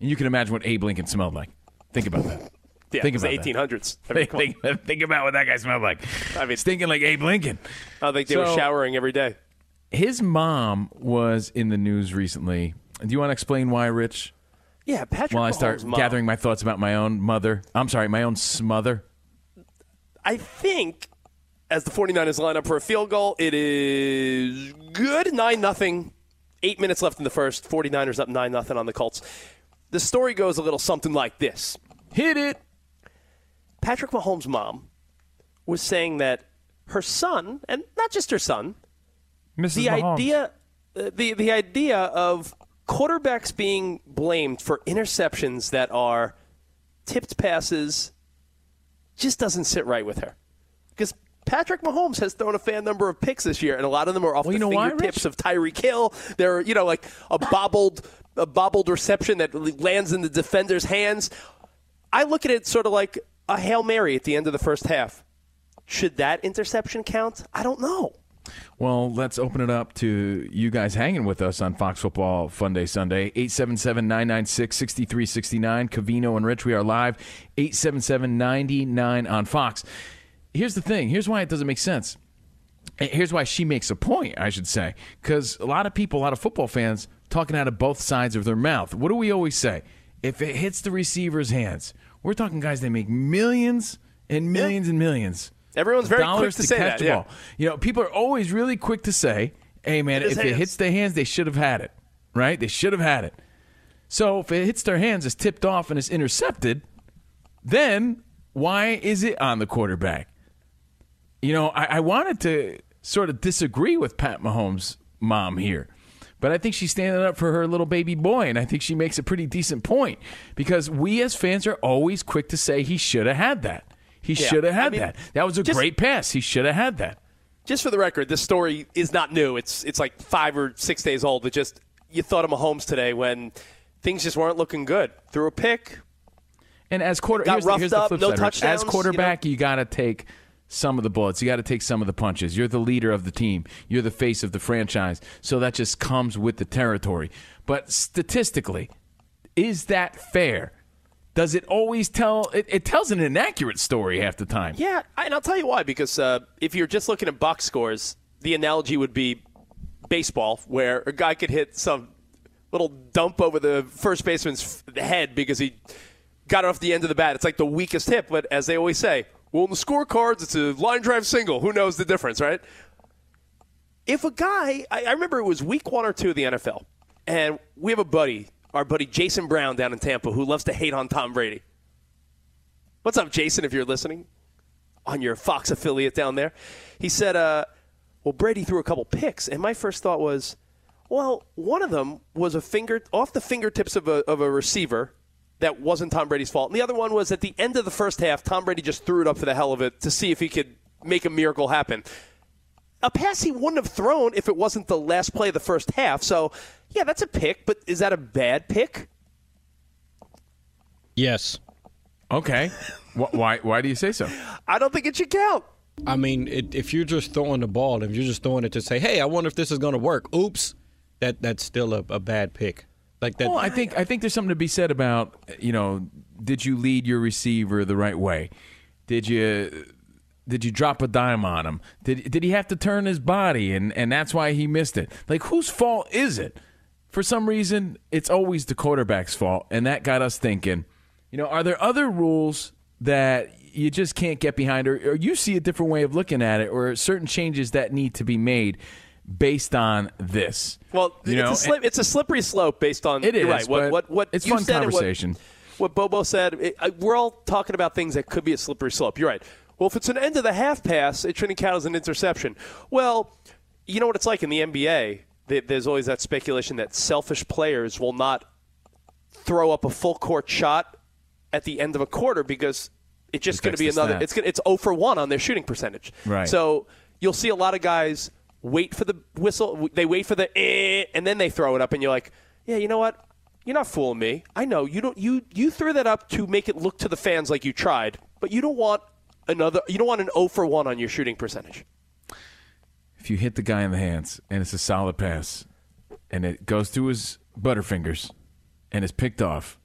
Speaker 3: And you can imagine what Abe Lincoln smelled like. Think about that.
Speaker 2: Yeah,
Speaker 3: think about
Speaker 2: the 1800s. I mean,
Speaker 3: Think, think, think about what that guy smelled like.
Speaker 2: I mean,
Speaker 3: stinking like Abe Lincoln.
Speaker 2: I think they were showering every day.
Speaker 3: His mom was in the news recently. Do you want to explain why, Rich?
Speaker 2: Yeah, Patrick
Speaker 3: While I start
Speaker 2: Mahomes' mom.
Speaker 3: gathering my thoughts about my own mother. I'm sorry, my own smother.
Speaker 2: I think as the 49ers line up for a field goal, it is good. 9 nothing. Eight minutes left in the first. 49ers up 9 nothing on the Colts. The story goes a little something like this
Speaker 3: Hit it.
Speaker 2: Patrick Mahomes' mom was saying that her son, and not just her son,
Speaker 5: Mrs.
Speaker 2: the
Speaker 5: Mahomes.
Speaker 2: idea uh, the the idea of quarterbacks being blamed for interceptions that are tipped passes just doesn't sit right with her Patrick Mahomes has thrown a fan number of picks this year, and a lot of them are off
Speaker 3: Well,
Speaker 2: the
Speaker 3: you know why,
Speaker 2: fingertips of Tyreek Hill. They're you know like a bobbled a bobbled reception that lands in the defender's hands. I look at it sort of like a hail mary at the end of the first half. Should that interception count? I don't know.
Speaker 3: Well, let's open it up to you guys hanging with us on Fox Football Fun Day Sunday. 877 996 6369. Covino and Rich, we are live. 877 99 on Fox. Here's the thing here's why it doesn't make sense. Eh, here's why she makes a point, I should say. Because a lot of people, a lot of football fans, talking out of both sides of their mouth. What do we always say? If it hits the receiver's hands, we're talking guys that make millions and millions and millions.
Speaker 2: Everyone's very quick to
Speaker 3: to
Speaker 2: say
Speaker 3: catch
Speaker 2: that, yeah.
Speaker 3: You know, people are always really quick to say, "Hey, man, if it hits their hands, they should have had it, right? They should have had it." So if it hits their hands, it's tipped off and it's intercepted. Then why is it on the quarterback? You know, I, I wanted to sort of disagree with Pat Mahomes' mom here, but I think she's standing up for her little baby boy, and I think she makes a pretty decent point because we as fans are always quick to say he should have had that. He
Speaker 2: Yeah,
Speaker 3: should have
Speaker 2: I
Speaker 3: had
Speaker 2: mean,
Speaker 3: that. That was a
Speaker 2: just-
Speaker 3: great pass. He should have had that.
Speaker 2: just for the record, this story is not new. It's it's like five or six days old. It just you thought of Mahomes today when things just weren't looking good. Threw a pick.
Speaker 3: And as quarter,
Speaker 2: Got
Speaker 3: here's,
Speaker 2: roughed
Speaker 3: here's
Speaker 2: up, no touchdowns,
Speaker 3: As
Speaker 2: you know?
Speaker 3: quarterback, you, got to take some of the bullets. You got to take some of the punches. You're the leader of the team. You're the face of the franchise. So that just comes with the territory. But statistically, is that fair? Does it always tell? It, it tells an inaccurate story half the time.
Speaker 2: Yeah, and I'll tell you why. Because uh, if you're just looking at box scores, the analogy would be baseball, where a guy could hit some little dump over the first baseman's head because he got off the end of the bat. It's like the weakest hit, but as they always say, well, in the scorecards, it's a line drive single. Who knows the difference, right? If a guy, I, I remember it was week one or two of the NFL, and we have a buddy, our buddy Jason Brown down in Tampa, who loves to hate on Tom Brady. What's up, Jason, if you're listening on your Fox affiliate down there? He said, uh, well, Brady threw a couple picks, and my first thought was, well, one of them was a finger off the fingertips of a, of a receiver that wasn't Tom Brady's fault. And the other one was at the end of the first half, Tom Brady just threw it up for the hell of it to see if he could make a miracle happen. A pass he wouldn't have thrown if it wasn't the last play of the first half. So, yeah, that's a pick, but is that a bad pick?
Speaker 12: Yes.
Speaker 3: Okay. Why? Why do you say so?
Speaker 2: I don't think it should count.
Speaker 12: I mean, it, if you're just throwing the ball, if you're just throwing it to say, "Hey, I wonder if this is going to work," oops, that that's still a, a bad pick. Like that.
Speaker 3: Well, I think I think there's something to be said about you know, did you lead your receiver the right way? Did you did you drop a dime on him? Did did he have to turn his body and and that's why he missed it? Like whose fault is it? For some reason, it's always the quarterback's fault, and that got us thinking. You know, are there other rules that you just can't get behind, or, or you see a different way of looking at it, or certain changes that need to be made based on this?
Speaker 2: Well,
Speaker 3: You
Speaker 2: it's, a slip, it's a slippery slope based on.
Speaker 3: it is.
Speaker 2: right. What, what, what
Speaker 3: it's
Speaker 2: you
Speaker 3: fun
Speaker 2: said and what- What, Bobo said, it, I, we're all talking about things that could be a slippery slope. You're right. Well, if it's an end of the half pass, it shouldn't count as an interception. Well, you know what it's like in the NBA. There's always that speculation that selfish players will not throw up a full court shot at the end of a quarter because it's just going to be another.
Speaker 3: stats.
Speaker 2: It's gonna, it's 0 for one on their shooting percentage.
Speaker 3: Right.
Speaker 2: So you'll see a lot of guys wait for the whistle. They wait for the eh, and then they throw it up, and you're like, yeah, you know what? You're not fooling me. I know you don't. You you threw that up to make it look to the fans like you tried, but you don't want another. You don't want an 0 for one on your shooting percentage.
Speaker 3: If you hit the guy in the hands and it's a solid pass and it goes through his butterfingers and is picked off,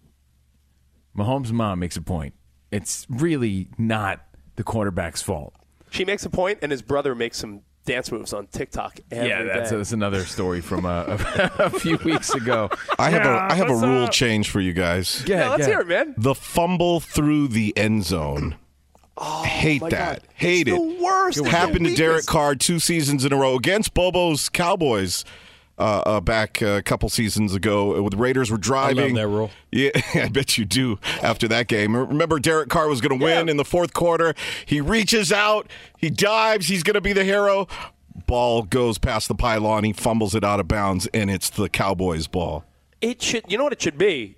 Speaker 3: Mahomes' mom makes a point. It's really not the quarterback's fault.
Speaker 2: She makes a point, and his brother makes some dance moves on TikTok. Every
Speaker 3: yeah, that's,
Speaker 2: day.
Speaker 3: that's another story from uh, a, a few weeks ago.
Speaker 15: I have
Speaker 3: Yeah,
Speaker 15: a I have a rule
Speaker 3: up?
Speaker 15: change for you guys.
Speaker 3: Yeah, Yeah, let's yeah. hear it,
Speaker 2: man.
Speaker 15: The fumble through the end zone. Hate
Speaker 2: Oh, my
Speaker 15: that.
Speaker 2: God.
Speaker 15: Hate
Speaker 2: It's
Speaker 15: it.
Speaker 2: the worst. It's the
Speaker 15: Happened to Derek. Carr two seasons in a row against Bobo's Cowboys. Uh, uh, back a couple seasons ago, uh, the Raiders were driving.
Speaker 12: that rule.
Speaker 15: Yeah, I bet you do. After that game, remember Derek Carr was going to win in the fourth quarter. He reaches out, he dives, he's going to be the hero. Ball goes past the pylon, he fumbles it out of bounds, and it's the Cowboys' ball.
Speaker 2: It should. You know what it should be,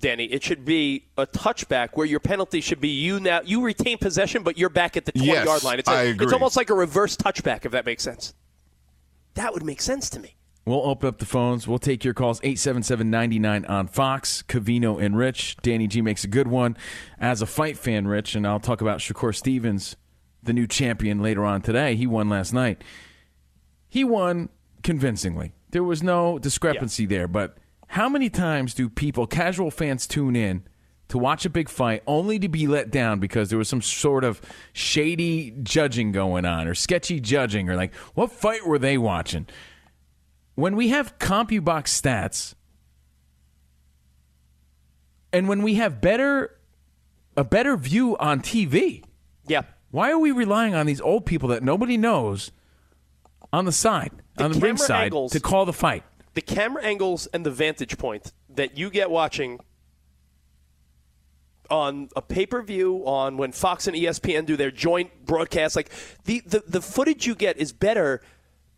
Speaker 2: Danny. It should be a touchback where your penalty should be you now. You retain possession, but you're back at the twenty
Speaker 15: Yes,
Speaker 2: yard line. It's, a-
Speaker 15: I
Speaker 2: it's almost like a reverse touchback, if that makes sense. That would make sense to me.
Speaker 3: We'll open up the phones. We'll take your calls 877-99 on Fox. Covino and Rich. Danny G makes a good one. As a fight fan, Rich, and I'll talk about Shakur Stevens, the new champion later on today. He won last night. He won convincingly. There was no discrepancy there, but how many times do people, casual fans, tune in to watch a big fight only to be let down because there was some sort of shady judging going on or sketchy judging or like, what fight were they watching? When we have CompuBox stats and when we have better a better view on TV,
Speaker 2: yeah.
Speaker 3: Why are we relying on these old people that nobody knows on the side, on the ring side,
Speaker 2: angles-
Speaker 3: to call the fight?
Speaker 2: The camera angles and the vantage point that you get watching on a pay per view, on when Fox and ESPN do their joint broadcast, like the, the, the footage you get is better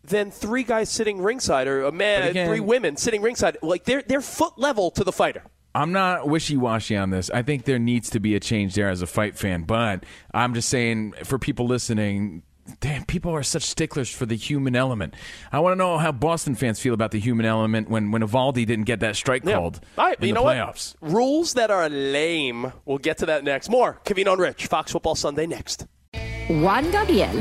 Speaker 2: than three guys sitting ringside or a man,
Speaker 3: again-
Speaker 2: three women sitting ringside. Like they're they're foot level to the fighter.
Speaker 3: I'm not wishy washy on this. I think there needs to be a change there as a fight fan, but I'm just saying for people listening, damn, people are such sticklers for the human element. I want to know how Boston fans feel about the human element when when Eovaldi didn't get that strike called
Speaker 2: All right,
Speaker 3: in
Speaker 2: you
Speaker 3: the
Speaker 2: know
Speaker 3: playoffs.
Speaker 2: what? Rules that are lame. We'll get to that next. More Kevin on Rich, Fox Football Sunday next.
Speaker 8: Juan Gabriel.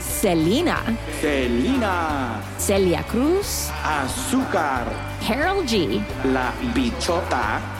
Speaker 8: Selena.
Speaker 7: Selena.
Speaker 8: Celia Cruz.
Speaker 7: Azúcar.
Speaker 8: Karol G.
Speaker 7: La Bichota.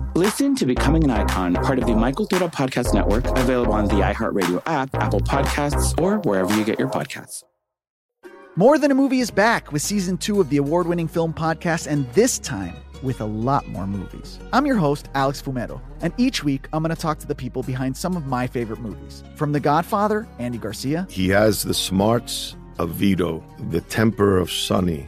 Speaker 7: Listen to Becoming an Icon, part of the My Cultura Podcast Network, available on the iHeartRadio app, Apple Podcasts, or wherever you get your podcasts.
Speaker 9: More Than a Movie is back with season two of the award winning film podcast, and this time with a lot more movies. I'm your host, Alex Fumero, and each week I'm going to talk to the people behind some of my favorite movies. From The Godfather, Andy Garcia,
Speaker 10: He has the smarts of Vito, the temper of Sonny,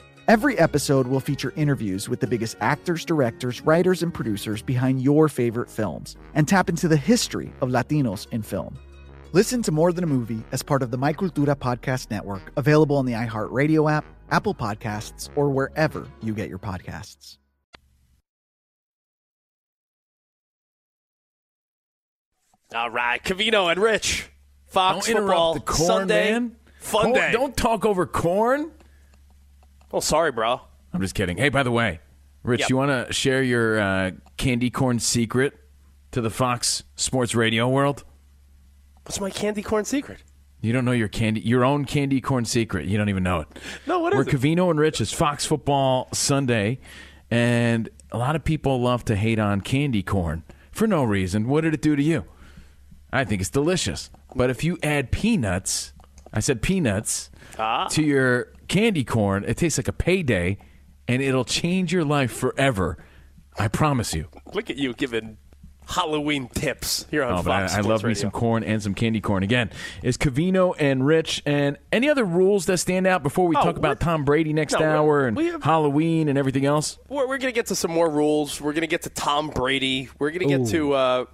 Speaker 9: Every episode will feature interviews with the biggest actors, directors, writers, and producers behind your favorite films and tap into the history of Latinos in film. Listen to More Than a Movie as part of the My Cultura Podcast Network, available on the iHeartRadio app, Apple Podcasts, or wherever you get your podcasts.
Speaker 2: All right, Covino and Rich, Fox
Speaker 3: Don't interrupt
Speaker 2: Football
Speaker 3: the corn,
Speaker 2: Sunday.
Speaker 3: man.
Speaker 2: Fun
Speaker 3: Corn-
Speaker 2: day.
Speaker 3: Don't talk over corn.
Speaker 2: Oh, sorry, bro.
Speaker 3: I'm just kidding. Hey, by the way, Rich,
Speaker 2: Yep.
Speaker 3: you want to share your uh, candy corn secret to the Fox Sports Radio world?
Speaker 2: What's my candy corn secret?
Speaker 3: You don't know your candy, your own candy corn secret. You don't even know it.
Speaker 2: No, what is
Speaker 3: We're? Covino and Rich is Fox Football Sunday, and a lot of people love to hate on candy corn for no reason. What did it do to you? I think it's delicious. But if you add peanuts, I said peanuts,
Speaker 2: Ah.
Speaker 3: to your candy corn, it tastes like a payday, and it'll change your life forever. I promise you.
Speaker 2: Look at you giving Halloween tips here on
Speaker 3: Oh,
Speaker 2: Fox
Speaker 3: I, I love me some corn and some candy corn. Again, is Covino and Rich. And any other rules that stand out before we
Speaker 2: Oh,
Speaker 3: talk about Tom Brady next
Speaker 2: No,
Speaker 3: hour and
Speaker 2: have-
Speaker 3: Halloween and everything else?
Speaker 2: We're, we're going to get to some more rules. We're going to get to Tom Brady. We're going to get
Speaker 3: Ooh.
Speaker 2: to uh,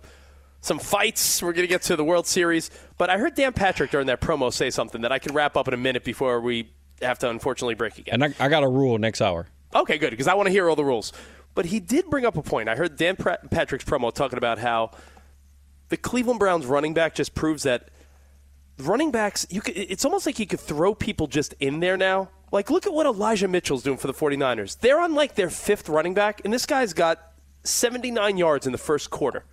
Speaker 2: some fights. We're going to get to the World Series. But I heard Dan Patrick during that promo say something that I can wrap up in a minute before we have to unfortunately break again.
Speaker 12: And I, I got a rule next hour.
Speaker 2: Okay, good, because I want to hear all the rules. But he did bring up a point. I heard Dan Pratt- Patrick's promo talking about how the Cleveland Browns running back just proves that running backs, you could, it's almost like you could throw people just in there now. Like, look at what Elijah Mitchell's doing for the 49ers. They're on like their fifth running back, and this guy's got 79 yards in the first quarter.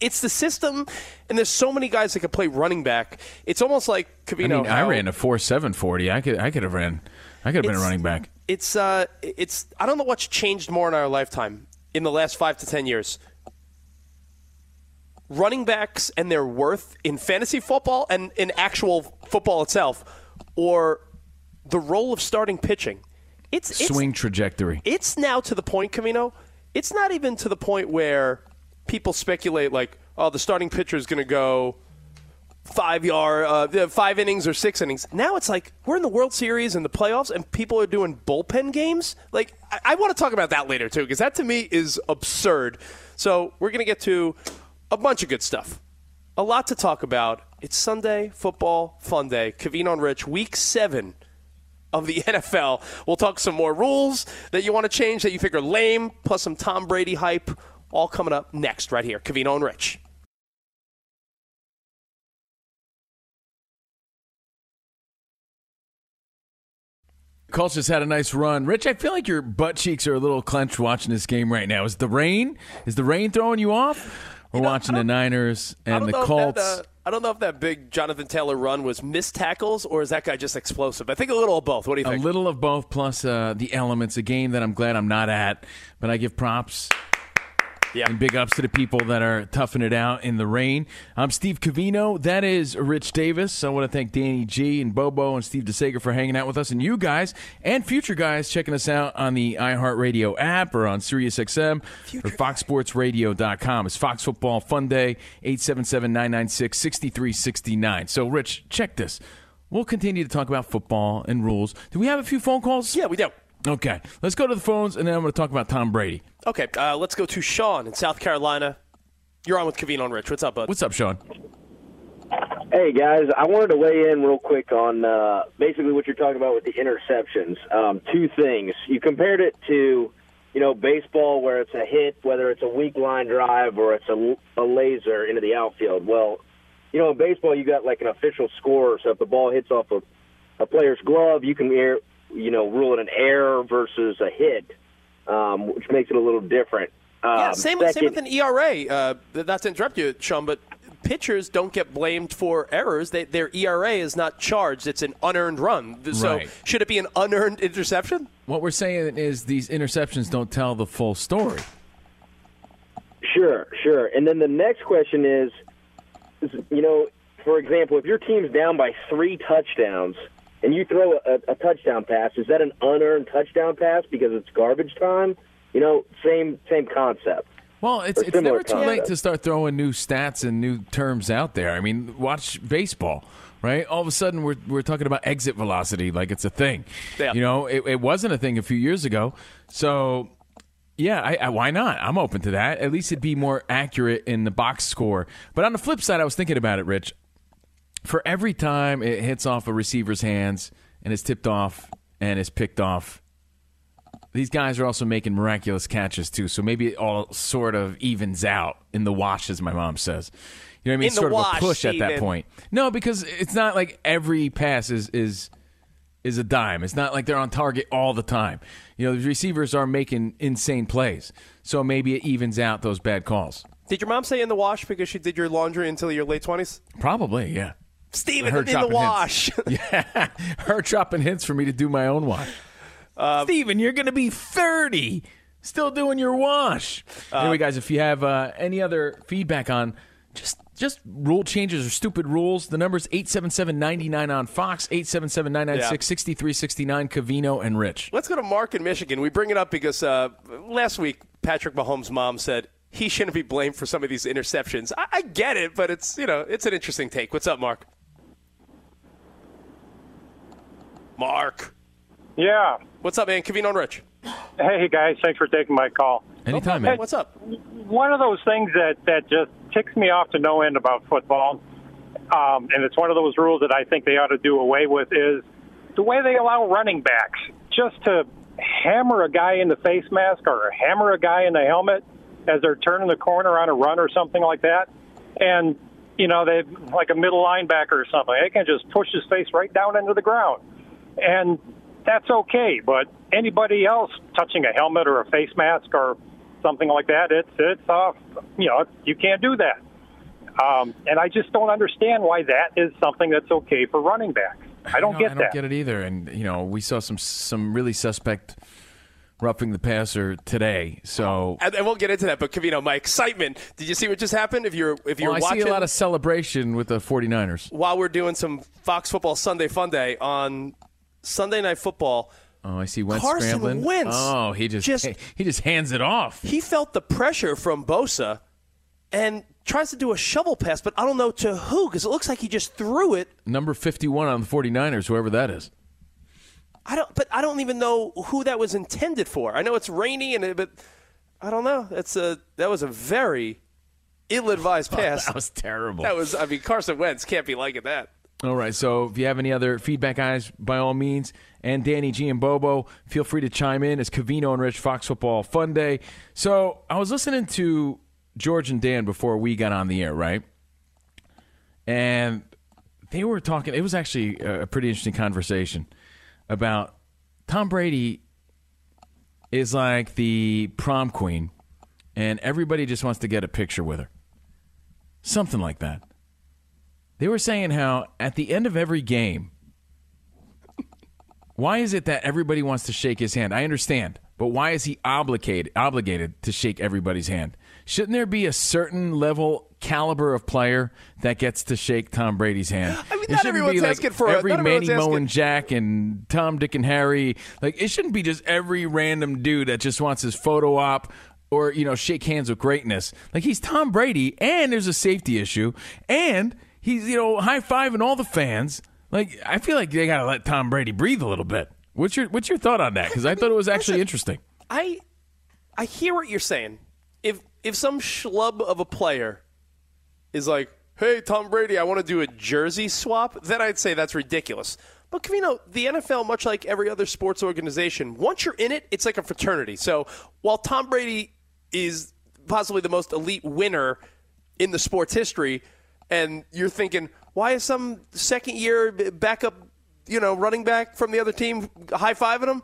Speaker 2: It, it's the system, and there's so many guys that could play running back. It's almost like Covino.
Speaker 3: I mean, I ran a four seven forty. I could I could have ran. I could have been a running back.
Speaker 2: It's uh, it's I don't know what's changed more in our lifetime in the last five to ten years. Running backs and their worth in fantasy football and in actual football itself, or the role of starting pitching. It's, it's
Speaker 3: Swing trajectory.
Speaker 2: it's now to the point, Covino. It's not even to the point where people speculate like, oh, the starting pitcher is going to go five yard, uh, five innings or six innings. Now it's like we're in the World Series and the playoffs, and people are doing bullpen games. Like I, I want to talk about that later too, because that to me is absurd. So we're going to get to a bunch of good stuff, a lot to talk about. It's Sunday football fun day. Covino and Rich, week seven of the NFL. We'll talk some more rules that you want to change that you think are lame, plus some Tom Brady hype. All coming up next, right here. Covino and Rich.
Speaker 3: Colts just had a nice run. Rich, I feel like your butt cheeks are a little clenched watching this game right now. Is the rain? Is the rain throwing you off? We're watching the Niners and the
Speaker 2: know
Speaker 3: Colts.
Speaker 2: That, uh, I don't know if that big Jonathan Taylor run was missed tackles or is that guy just explosive. I think a little of both. What do you think?
Speaker 3: a little of both, plus uh, the elements. A game that I'm glad I'm not at, but I give props. And big ups to the people that are toughing it out in the rain. I'm Steve Covino. That is Rich Davis. I want to thank Danny G and Bobo and Steve DeSager for hanging out with us, and you guys and future guys checking us out on the iHeartRadio app or on SiriusXM or FoxSportsRadio.com. It's Fox Football Fun Day, 877-996-6369. So, Rich, check this. We'll continue to talk about football and rules. Do we have a few phone calls?
Speaker 2: Yeah, we do.
Speaker 3: Okay, let's go to the phones, and then I'm going to talk about Tom Brady.
Speaker 2: Okay, uh, let's go to Sean in South Carolina. You're on with Covino and Rich. What's up, bud?
Speaker 3: What's up, Sean?
Speaker 16: Hey guys, I wanted to weigh in real quick on uh, basically what you're talking about with the interceptions. Um, two things. You compared it to, you know, baseball where it's a hit, whether it's a weak line drive or it's a, a laser into the outfield. Well, you know, in baseball you got like an official score, so if the ball hits off a, a player's glove, you can air, you know, rule it an error versus a hit, um, which makes it a little different. Um,
Speaker 2: yeah, same,
Speaker 16: second-
Speaker 2: same with an ERA. Uh, not to interrupt you, Sean, but pitchers don't get blamed for errors. They, their ERA is not charged; it's an unearned run. So,
Speaker 3: Right.
Speaker 2: should it be an unearned interception?
Speaker 3: What we're saying is these interceptions don't tell the full story.
Speaker 16: Sure, sure. And then the next question is, is, you know, for example, if your team's down by three touchdowns and you throw a, a touchdown pass, is that an unearned touchdown pass because it's garbage time? You know, same same concept.
Speaker 3: Well, it's it's never too late to start throwing new stats and new terms out there. I mean, watch baseball, right? All of a sudden, we're we're talking about exit velocity like it's a thing.
Speaker 2: Yeah.
Speaker 3: You know, it, it wasn't a thing a few years ago. So, yeah, I, I, why not? I'm open to that. At least it'd be more accurate in the box score. But on the flip side, I was thinking about it, Rich. For every time it hits off a receiver's hands and is tipped off and is picked off, these guys are also making miraculous catches too. So maybe it all sort of evens out in the wash, as my mom says. You know what I mean?
Speaker 2: In the
Speaker 3: sort
Speaker 2: wash,
Speaker 3: of a push at that point. No, because it's not like every pass is is is a dime. It's not like they're on target all the time. You know, the receivers are making insane plays. So maybe it evens out those bad calls.
Speaker 2: Did your mom say in the wash because she did your laundry until your late twenties?
Speaker 3: Probably, yeah.
Speaker 2: Steven,
Speaker 3: Her
Speaker 2: in the
Speaker 3: dropping
Speaker 2: wash.
Speaker 3: yeah, her dropping hints for me to do my own wash.
Speaker 2: Uh,
Speaker 3: Steven, you're going to be 30, still doing your wash. anyway, guys, if you have uh, any other feedback on just just rule changes or stupid rules, the number's 877-99 on Fox, 877-996-6369, Covino and Rich.
Speaker 2: Let's go to Mark in Michigan. We bring it up because uh, last week Patrick Mahomes' mom said he shouldn't be blamed for some of these interceptions. I, I get it, but it's you know it's an interesting take. What's up, Mark? Mark.
Speaker 17: Yeah.
Speaker 2: What's up, man? Covino and Rich.
Speaker 17: Hey guys, thanks for taking my call.
Speaker 3: Anytime,
Speaker 17: man.
Speaker 2: What's up?
Speaker 17: One of those things that that just ticks me off to no end about football, um, and it's one of those rules that I think they ought to do away with is the way they allow running backs just to hammer a guy in the face mask or hammer a guy in the helmet as they're turning the corner on a run or something like that, and you know they like a middle linebacker or something, they can just push his face right down into the ground, and that's okay. But anybody else touching a helmet or a face mask or something like that, it's it's off. You know, you can't do that. Um, and I just don't understand why that is something that's okay for running backs. I don't
Speaker 3: No,
Speaker 17: get
Speaker 3: I don't
Speaker 17: that.
Speaker 3: get it either. And you know, we saw some some really suspect roughing the passer today. So
Speaker 2: And, and we'll get into that. But Covino, my excitement. Did you see what just happened? If you're if you're
Speaker 3: Well, I
Speaker 2: watching
Speaker 3: see a lot of celebration with the 49ers.
Speaker 2: while we're doing some Fox Football Sunday Fun Day on Sunday Night Football.
Speaker 3: Oh, I see Wentz
Speaker 2: Carson
Speaker 3: scrambling.
Speaker 2: Wentz
Speaker 3: oh, he just,
Speaker 2: just-
Speaker 3: he just hands it off.
Speaker 2: He felt the pressure from Bosa and tries to do a shovel pass, but I don't know to who because it looks like he just threw it.
Speaker 3: Number 51 on the 49ers, whoever that is.
Speaker 2: I don't, but I don't even know who that was intended for. I know it's rainy and it, but I don't know. That's a that was a very ill-advised pass.
Speaker 3: that was terrible.
Speaker 2: That was. I mean, Carson Wentz can't be liking that.
Speaker 3: All right, so if you have any other feedback, guys, by all means, and Danny G and Bobo, feel free to chime in. It's Covino and Rich Fox Football Fun Day. So I was listening to George and Dan before we got on the air, right? And they were talking. It was actually a a pretty interesting conversation about Tom Brady is like the prom queen, and everybody just wants to get a picture with her. Something like that. They were saying how at the end of every game, why is it that everybody wants to shake his hand? I understand, but why is he obligated obligated to shake everybody's hand? Shouldn't there be a certain level caliber of player that gets to shake Tom Brady's hand? I
Speaker 2: mean, not everyone's asking for it.
Speaker 3: every Manny Moe and Jack and Tom, Dick, and Harry. Like it shouldn't be just every random dude that just wants his photo op or you know shake hands with greatness. Like he's Tom Brady, and there's a safety issue, and he's you know high fiving all the fans. Like I feel like they gotta let Tom Brady breathe a little bit. What's your What's your thought on that? Because I thought it was actually interesting.
Speaker 2: I I hear what you're saying. If if some schlub of a player is like, "Hey, Tom Brady, I want to do a jersey swap," then I'd say that's ridiculous. But Covino, the NFL, much like every other sports organization, once you're in it, it's like a fraternity. So while Tom Brady is possibly the most elite winner in the sports history, and you're thinking, why is some second year backup, you know, running back from the other team high fiving him?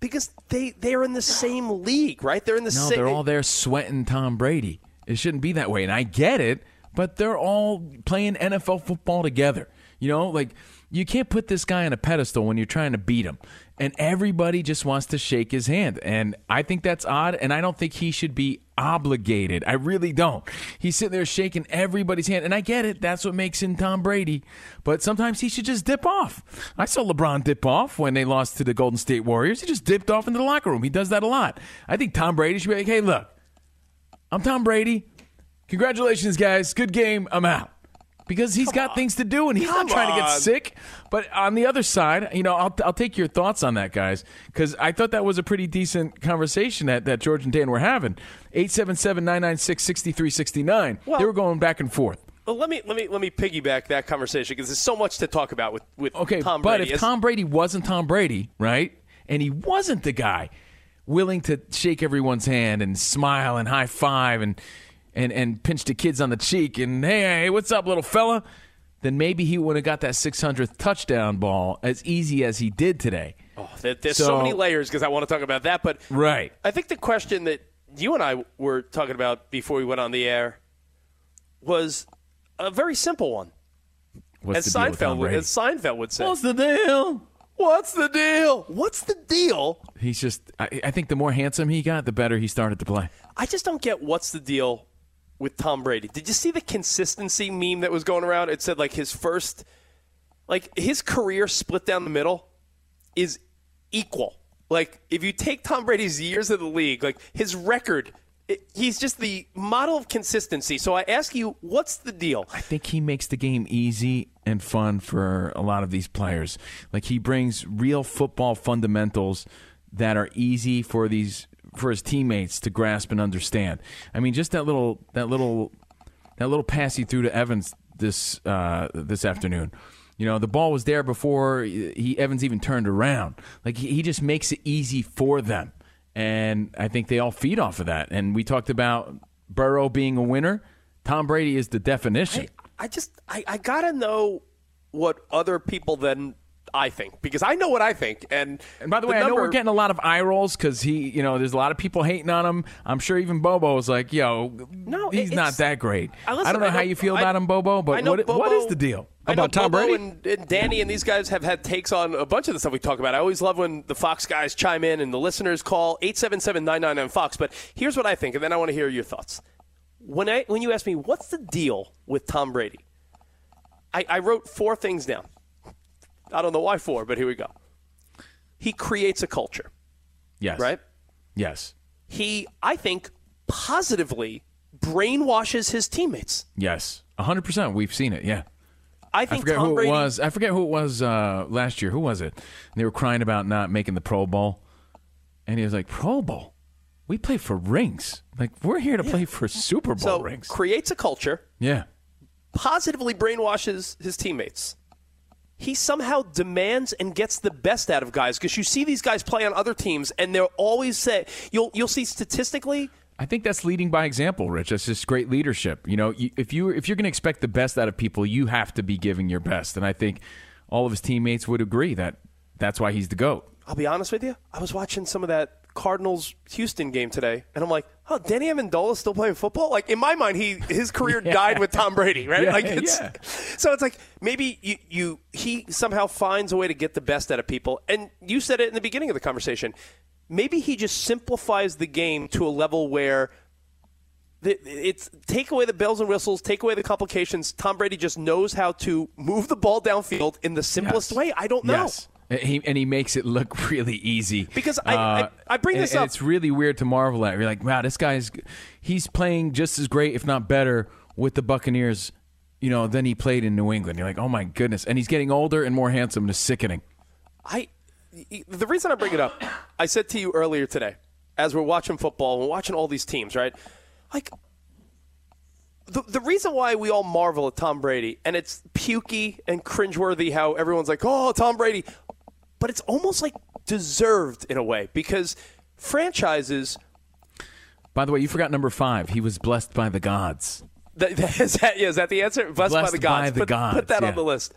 Speaker 2: Because they they're in the same league, right? They're in the
Speaker 3: No,
Speaker 2: same.
Speaker 3: they're all there sweating Tom Brady. It shouldn't be that way, and I get it, but they're all playing NFL football together. You know, like you can't put this guy on a pedestal when you're trying to beat him, and everybody just wants to shake his hand, and I think that's odd, and I don't think he should be obligated. I really don't. He's sitting there shaking everybody's hand, and I get it. That's what makes him Tom Brady, but sometimes he should just dip off. I saw LeBron dip off when they lost to the Golden State Warriors. He just dipped off into the locker room. He does that a lot. I think Tom Brady should be like, hey, look, I'm Tom Brady. Congratulations, guys. Good game. I'm out. Because he's got things to do and he's
Speaker 2: Come
Speaker 3: not trying to get
Speaker 2: on.
Speaker 3: sick. But on the other side, you know, I'll, I'll take your thoughts on that, guys, because I thought that was a pretty decent conversation that, that George and Dan were having. 877 996 6369. They were going back and forth.
Speaker 2: Well, let me let me let me piggyback that conversation because there's so much to talk about with with
Speaker 3: Okay,
Speaker 2: Tom Brady.
Speaker 3: but if Tom Brady wasn't Tom Brady, right, and he wasn't the guy, willing to shake everyone's hand and smile and high five and and and pinch the kids on the cheek and hey, hey what's up little fella then maybe he would have got that 600th touchdown ball as easy as he did today
Speaker 2: Oh, there's so, many layers because I want to talk about that. But
Speaker 3: right
Speaker 2: I think the question that you and I were talking about before we went on the air was a very simple one.
Speaker 3: What's
Speaker 2: as
Speaker 3: the deal
Speaker 2: Seinfeld, would- as Seinfeld would say.
Speaker 3: What's the deal?
Speaker 2: What's the deal? What's the deal?
Speaker 3: he's just I, I think the more handsome he got the better he started to play
Speaker 2: I just don't get what's the deal with Tom Brady. Did you see the consistency meme that was going around? It said like his first, like his career split down the middle is equal. Like if you take Tom Brady's years of the league, like his record, he's just the model of consistency. So I ask you, what's the deal?
Speaker 3: I think he makes the game easy and fun for a lot of these players. Like he brings real football fundamentals that are easy for these for his teammates to grasp and understand. I mean, just that little that little that little pass he threw to Evans this uh, this afternoon. You know, the ball was there before he Evans even turned around. Like he, he just makes it easy for them, and I think they all feed off of that. And we talked about Burrow being a winner. Tom Brady is the definition.
Speaker 2: I just I, I gotta know what other people then I think because I know what I think. And
Speaker 3: And by the way, I know we're getting a lot of eye rolls because he, you know, there's a lot of people hating on him. I'm sure even Bobo is like, yo,
Speaker 2: No,
Speaker 3: he's not that great.
Speaker 2: I
Speaker 3: I, don't know
Speaker 2: I
Speaker 3: how you feel
Speaker 2: I-
Speaker 3: about him, Bobo, but what, what
Speaker 2: Bobo-
Speaker 3: is the deal?
Speaker 2: I know Bobo And, and Danny and these guys have had takes on a bunch of the stuff we talk about. I always love when the Fox guys chime in and the listeners call 877-999-FOX. But here's what I think, and then I want to hear your thoughts. When I when you ask me what's the deal with Tom Brady, I, I wrote four things down. I don't know why four, but here we go. He creates a culture.
Speaker 3: Yes.
Speaker 2: Right?
Speaker 3: Yes.
Speaker 2: He, I think, positively brainwashes his teammates.
Speaker 3: Yes. 100%. We've seen it. Yeah.
Speaker 2: I think
Speaker 3: forget
Speaker 2: Tom
Speaker 3: who
Speaker 2: Brady.
Speaker 3: it was. I forget who it was uh, last year. Who was it? they were crying about not making the Pro Bowl. And he was like, Pro Bowl? We play for rings. Like, we're here to play for Super Bowl
Speaker 2: so
Speaker 3: rings.
Speaker 2: creates a culture.
Speaker 3: Yeah.
Speaker 2: positively brainwashes his teammates. He somehow demands and gets the best out of guys because you see these guys play on other teams and they'll always say you'll you'll see statistically
Speaker 3: I think that's leading by example, Rich. That's just great leadership. You know, you, if you if you're going to expect the best out of people, you have to be giving your best. And I think all of his teammates would agree that that's why he's the goat.
Speaker 2: I'll be honest with you, I was watching some of that Cardinals Houston game today and I'm like, "Oh, Danny Amendola still playing football?" Like in my mind, he his career
Speaker 3: Yeah.
Speaker 2: died with Tom Brady, right?
Speaker 3: Yeah,
Speaker 2: like it's
Speaker 3: yeah.
Speaker 2: So it's like maybe you, you he somehow finds a way to get the best out of people. And you said it in the beginning of the conversation. Maybe he just simplifies the game to a level where the- it's take away the bells and whistles, take away the complications. Tom Brady just knows how to move the ball downfield in the simplest
Speaker 3: Yes.
Speaker 2: way. I don't know.
Speaker 3: Yes. And He, and he makes it look really easy.
Speaker 2: Because I- I- uh, I bring this
Speaker 3: and
Speaker 2: up-
Speaker 3: It's really weird to marvel at. You're like, wow, this guy's he's playing just as great, if not better, with the Buccaneers, you know, than he played in New England. You're like, oh my goodness, and he's getting older and more handsome. And it's sickening.
Speaker 2: I the reason I bring it up, I said to you earlier today, as we're watching football, we're watching all these teams, right? Like the the reason why we all marvel at Tom Brady, and it's pukey and cringeworthy how everyone's like, "Oh, Tom Brady," but it's almost like deserved in a way because franchises.
Speaker 3: By the way, you forgot number five. He was blessed by the gods.
Speaker 2: That, that, is, that, yeah, is that the answer? Blessed, by the gods.
Speaker 3: by the
Speaker 2: put,
Speaker 3: gods,
Speaker 2: put that
Speaker 3: yeah.
Speaker 2: on the list.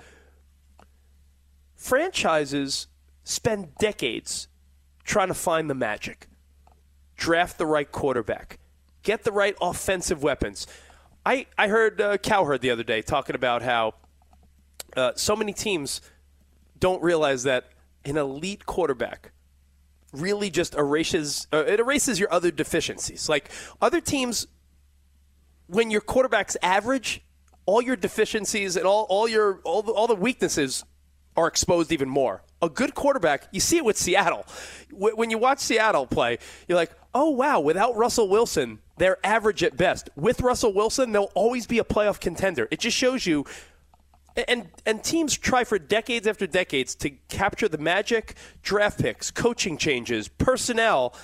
Speaker 2: Franchises spend decades trying to find the magic, draft the right quarterback, get the right offensive weapons. I, I heard uh, Cowherd the other day talking about how uh, so many teams don't realize that an elite quarterback really just erases uh, it erases your other deficiencies. Like other teams when your quarterback's average, all your deficiencies and all, all your all the, all the weaknesses are exposed even more. A good quarterback, you see it with Seattle. Wh- When you watch Seattle play, you're like, oh wow, without Russell Wilson, they're average at best. With Russell Wilson, they'll always be a playoff contender. It just shows you. And and teams try for decades after decades to capture the magic, draft picks, coaching changes, personnel.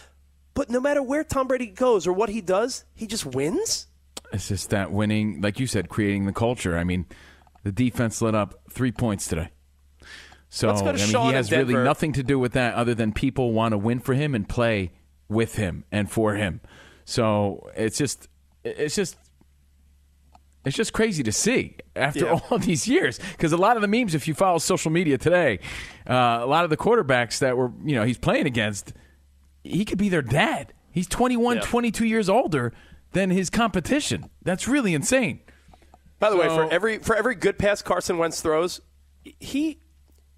Speaker 2: But no matter where Tom Brady goes or what he does, he just wins.
Speaker 3: It's just that winning, like you said, creating the culture. I mean, the defense let up three points today. So
Speaker 2: Let's go to
Speaker 3: I mean, he has really nothing to do with that other than people want to win for him and play with him and for him. So it's just, it's just, it's just crazy to see after
Speaker 2: Yeah.
Speaker 3: all these years. Because a lot of the memes, if you follow social media today, uh, a lot of the quarterbacks that were, you know, he's playing against, he could be their dad. He's 21, 22 years older than his competition. That's really insane.
Speaker 2: By the way, for every for every good pass Carson Wentz throws, he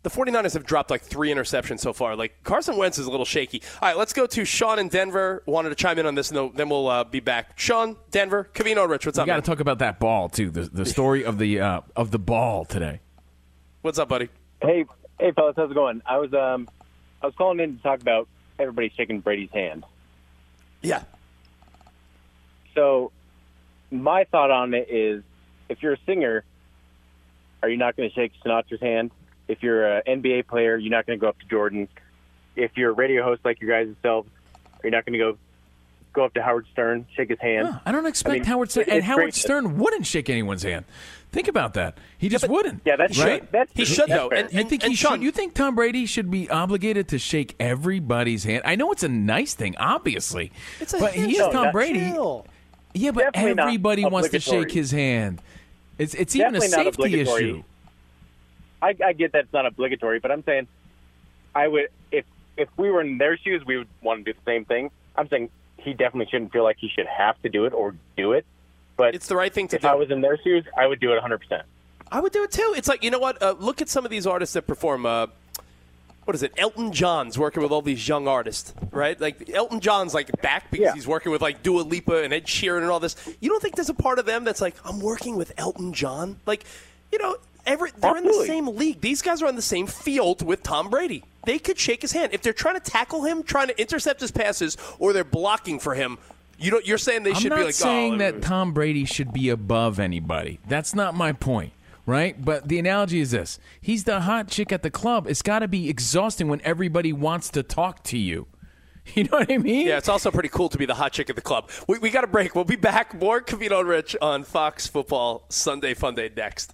Speaker 2: the 49ers have dropped like three interceptions so far. Like Carson Wentz is a little shaky. All right, let's go to Sean in Denver. Wanted to chime in on this, and then we'll uh, be back. Sean, Denver, Covino, Rich, what's
Speaker 3: We
Speaker 2: up?
Speaker 3: got to talk about that ball too. The the story of the uh, of the ball today.
Speaker 2: What's up, buddy?
Speaker 18: Hey, hey, fellas, how's it going? I was um, I was calling in to talk about everybody shaking Brady's hand.
Speaker 2: Yeah.
Speaker 18: So, my thought on it is, if you're a singer, are you not going to shake Sinatra's hand? If you're an NBA player, you're not going to go up to Jordan. If you're a radio host like your guys selves, are not going to go go up to Howard Stern, shake his hand?
Speaker 3: I don't expect
Speaker 18: mean,
Speaker 3: Howard Stern, and Howard
Speaker 18: great that-
Speaker 3: Stern wouldn't shake anyone's hand. Think about that. He just wouldn't.
Speaker 18: Yeah, that's
Speaker 3: right.
Speaker 18: true. That's
Speaker 2: He
Speaker 18: true.
Speaker 2: should,
Speaker 18: That's
Speaker 2: though.
Speaker 18: fair.
Speaker 2: And-
Speaker 3: you think he should? You think Tom Brady should be obligated to shake everybody's hand? I know it's a nice thing, obviously,
Speaker 2: It's a
Speaker 3: but he's
Speaker 18: No,
Speaker 3: Tom Brady.
Speaker 2: Chill.
Speaker 3: Yeah, but
Speaker 18: Definitely
Speaker 3: everybody wants to shake his hand. It's it's even a
Speaker 18: Definitely not
Speaker 3: safety issue.
Speaker 18: I, I get that it's not obligatory, but I'm saying I would if if we were in their shoes, we would want to do the same thing. I'm saying he definitely shouldn't feel like he should have to do it or do it. But
Speaker 2: it's the right thing to
Speaker 18: if
Speaker 2: do.
Speaker 18: I was in their shoes, I would do it 100. percent
Speaker 2: I would do it too. It's like you know what? Uh, look at some of these artists that perform. Uh, what is it? Elton John's working with all these young artists, right? Like Elton John's like back because he's working with like Dua Lipa and Ed Sheeran and all this. You don't think there's a part of them that's like, I'm working with Elton John? Like, you know, every they're in the same league. These guys are on the same field with Tom Brady. They could shake his hand if they're trying to tackle him, trying to intercept his passes, or they're blocking for him. You don't. You're saying they
Speaker 3: I'm
Speaker 2: should be like,
Speaker 3: saying
Speaker 2: oh,
Speaker 3: that Tom Brady should be above anybody. That's not my point, right? But the analogy is this: he's the hot chick at the club. It's got to be exhausting when everybody wants to talk to you. You know what I mean?
Speaker 2: Yeah, it's also pretty cool to be the hot chick at the club. We, we got a break. We'll be back. More Covino and Rich on Fox Football Sunday Fun Day next.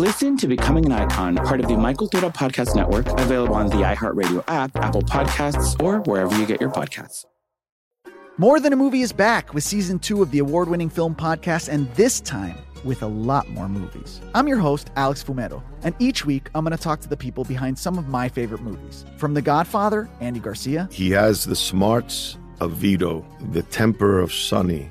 Speaker 7: Listen to Becoming an Icon, part of the My Cultura Podcast Network, available on the iHeartRadio app, Apple Podcasts, or wherever you get your podcasts.
Speaker 9: More Than a Movie is back with season two of the award winning film podcast, and this time with a lot more movies. I'm your host, Alex Fumero, and each week I'm going to talk to the people behind some of my favorite movies. From The Godfather, Andy Garcia,
Speaker 10: He has the smarts of Vito, the temper of Sonny,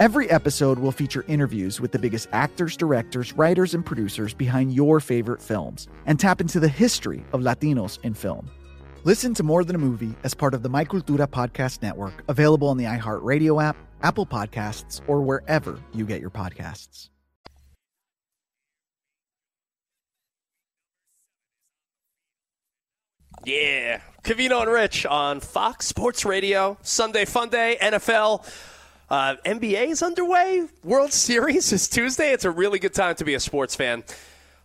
Speaker 9: Every episode will feature interviews with the biggest actors, directors, writers, and producers behind your favorite films and tap into the history of Latinos in film. Listen to More Than a Movie as part of the My Cultura Podcast Network, available on the iHeartRadio app, Apple Podcasts, or wherever you get your podcasts.
Speaker 2: Yeah. Covino and Rich on Fox Sports Radio, Sunday Fun Day, NFL. Uh, NBA is underway. World Series is Tuesday. It's a really good time to be a sports fan.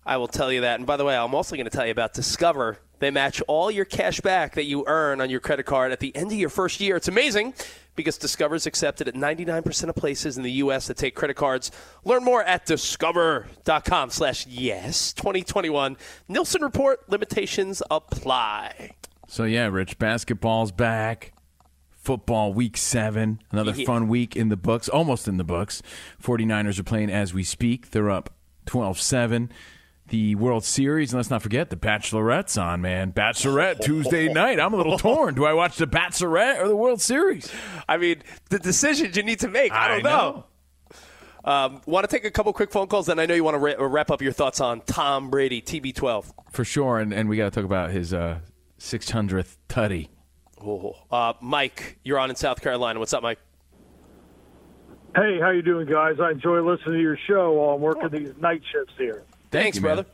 Speaker 2: I will tell you that. And by the way, I'm also going to tell you about Discover. They match all your cash back that you earn on your credit card at the end of your first year. It's amazing because Discover is accepted at 99% of places in the U.S. that take credit cards. Learn more at discover.com slash yes 2021. Nilson Report limitations apply.
Speaker 3: So yeah, Rich, basketball's back. Football week seven. Another
Speaker 2: Yeah.
Speaker 3: fun week in the books, almost in the books. 49ers are playing as we speak. They're up 12 7. The World Series, and let's not forget the Bachelorette's on, man. Bachelorette Tuesday night. I'm a little torn. Do I watch the Bachelorette or the World Series?
Speaker 2: I mean, the decisions you need to make. I don't
Speaker 3: I
Speaker 2: know. Um, want to take a couple quick phone calls, then I know you want to ra- wrap up your thoughts on Tom Brady, TB12.
Speaker 3: For sure, and, and we got to talk about his uh, 600th tutty.
Speaker 2: Oh. Uh, Mike, you're on in South Carolina. What's up, Mike?
Speaker 19: Hey, how you doing, guys? I enjoy listening to your show while I'm working these night shifts here.
Speaker 2: Thanks, brother.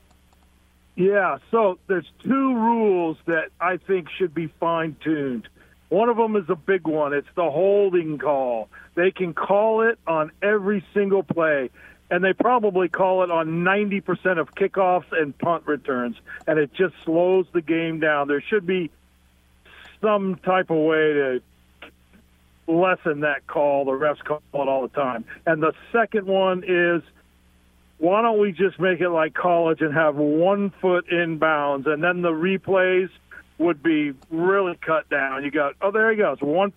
Speaker 19: Yeah, so there's two rules that I think should be fine tuned. One of them is a big one. It's the holding call. They can call it on every single play, and they probably call it on 90% of kickoffs and punt returns, and it just slows the game down. There should be some type of way to lessen that call. The refs call it all the time. And the second one is why don't we just make it like college and have one foot in bounds and then the replays would be really cut down. You got oh, there he goes, one.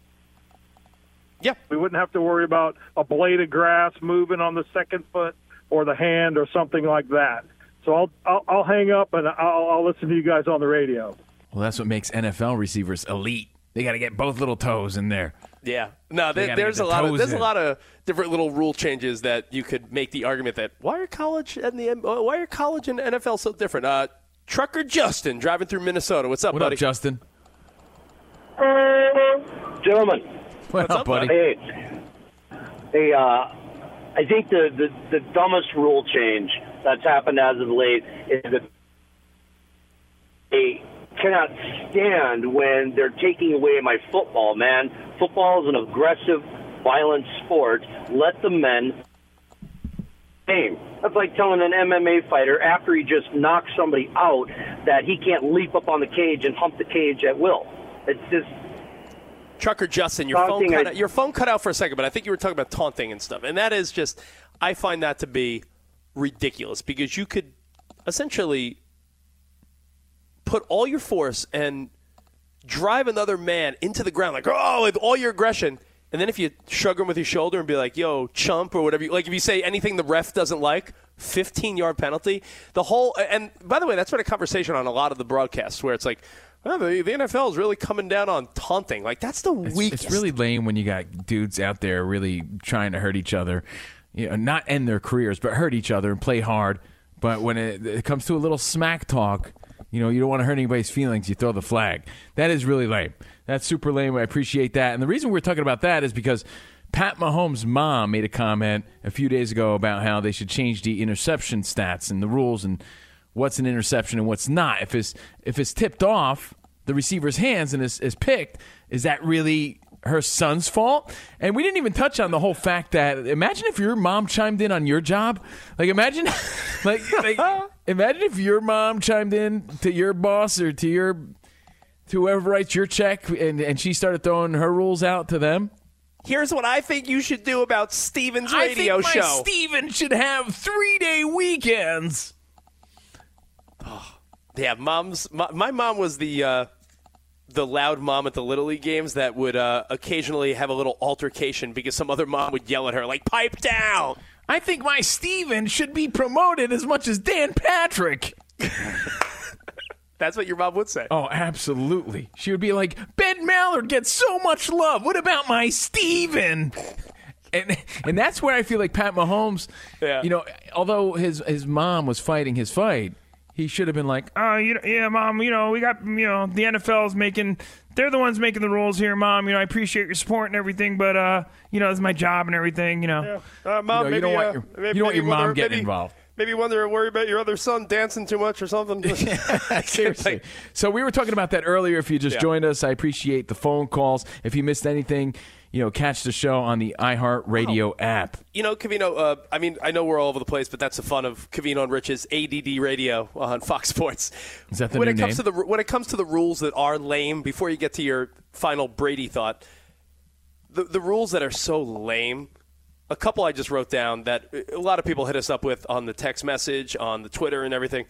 Speaker 2: Yeah,
Speaker 19: we wouldn't have to worry about a blade of grass moving on the second foot or the hand or something like that. So I'll I'll, I'll hang up and I'll, I'll listen to you guys on the radio.
Speaker 3: Well, that's what makes NFL receivers elite. They got to get both little toes in there.
Speaker 2: Yeah, no,
Speaker 3: They
Speaker 2: there, there's
Speaker 3: get
Speaker 2: a lot of
Speaker 3: toes
Speaker 2: there's a lot of different little rule changes that you could make the argument that why are college and the why are college and NFL so different? Uh, Trucker Justin driving through Minnesota. What's up,
Speaker 3: What
Speaker 2: buddy?
Speaker 3: up, Justin?
Speaker 16: Gentlemen.
Speaker 3: What up, buddy?
Speaker 16: Hey, hey uh, I think the, the, the dumbest rule change that's happened as of late is that they cannot stand when they're taking away my football, man. Football is an aggressive, violent sport. Let the men game. That's like telling an MMA fighter after he just knocks somebody out that he can't leap up on the cage and hump the cage at will. It's just
Speaker 2: Trucker Justin, your phone cut
Speaker 16: I-
Speaker 2: out, your phone cut out for a second, but I think you were talking about taunting and stuff, and that is just I find that to be ridiculous because you could essentially put all your force and drive another man into the ground like oh with all your aggression. And then if you shrug him with your shoulder and be like, "Yo, chump," or whatever, you, like if you say anything the ref doesn't like, 15 yard penalty. The whole and by the way, that's been a conversation on a lot of the broadcasts where it's like, oh, the, the NFL is really coming down on taunting. Like that's the
Speaker 3: It's,
Speaker 2: weakest.
Speaker 3: it's really lame when you got dudes out there really trying to hurt each other. You know, not end their careers, but hurt each other and play hard. But when it, it comes to a little smack talk, you know, you don't want to hurt anybody's feelings. You throw the flag. That is really lame. That's super lame. I appreciate that. And the reason we're talking about that is because Pat Mahomes' mom made a comment a few days ago about how they should change the interception stats and the rules and what's an interception and what's not. If it's if it's tipped off the receiver's hands and is, is picked, is that really her son's fault? And we didn't even touch on the whole fact that imagine if your mom chimed in on your job. Like imagine like, like imagine if your mom chimed in to your boss or to your to whoever writes your check and, and she started throwing her rules out to them.
Speaker 2: Here's what I think you should do about Steven's
Speaker 3: I
Speaker 2: radio
Speaker 3: think my
Speaker 2: show.
Speaker 3: Steven should have three day weekends.
Speaker 2: Oh, Yeah, mom's. My, my mom was the uh, the loud mom at the little league games that would uh, occasionally have a little altercation because some other mom would yell at her like "pipe down."
Speaker 3: I think my Steven should be promoted as much as Dan Patrick.
Speaker 2: That's what your mom would say.
Speaker 3: Oh, absolutely. She would be like, Ben Mallard gets so much love. What about my Steven? And and that's where I feel like Pat Mahomes,
Speaker 2: Yeah.
Speaker 3: you know, although his his mom was fighting his fight, he should have been like,
Speaker 5: Oh, you yeah, mom. You know, we got you know the NFL's making. They're the ones making the rules here, mom. You know, I appreciate your support and everything, but uh, you know, it's my job and everything. You know,
Speaker 2: Uh, mom,
Speaker 3: You know, you
Speaker 2: maybe,
Speaker 3: don't want
Speaker 2: uh,
Speaker 3: your-
Speaker 2: maybe,
Speaker 3: you don't want your mom getting
Speaker 2: maybe-
Speaker 3: involved.
Speaker 2: Maybe wonder worry about your other son dancing too much or something.
Speaker 3: Seriously. So we were talking about that earlier. If you just
Speaker 2: Yeah.
Speaker 3: joined us, I appreciate the phone calls. If you missed anything, you know, catch the show on the iHeartRadio app.
Speaker 2: You know, Covino, uh, I mean, I know we're all over the place, but that's the fun of Covino and Rich's ADD radio on Fox Sports.
Speaker 3: Is that the
Speaker 2: when it comes
Speaker 3: name?
Speaker 2: to the when it comes to the rules that are lame, before you get to your final Brady thought, the the rules that are so lame. A couple I just wrote down that a lot of people hit us up with on the text message, on the Twitter, and everything.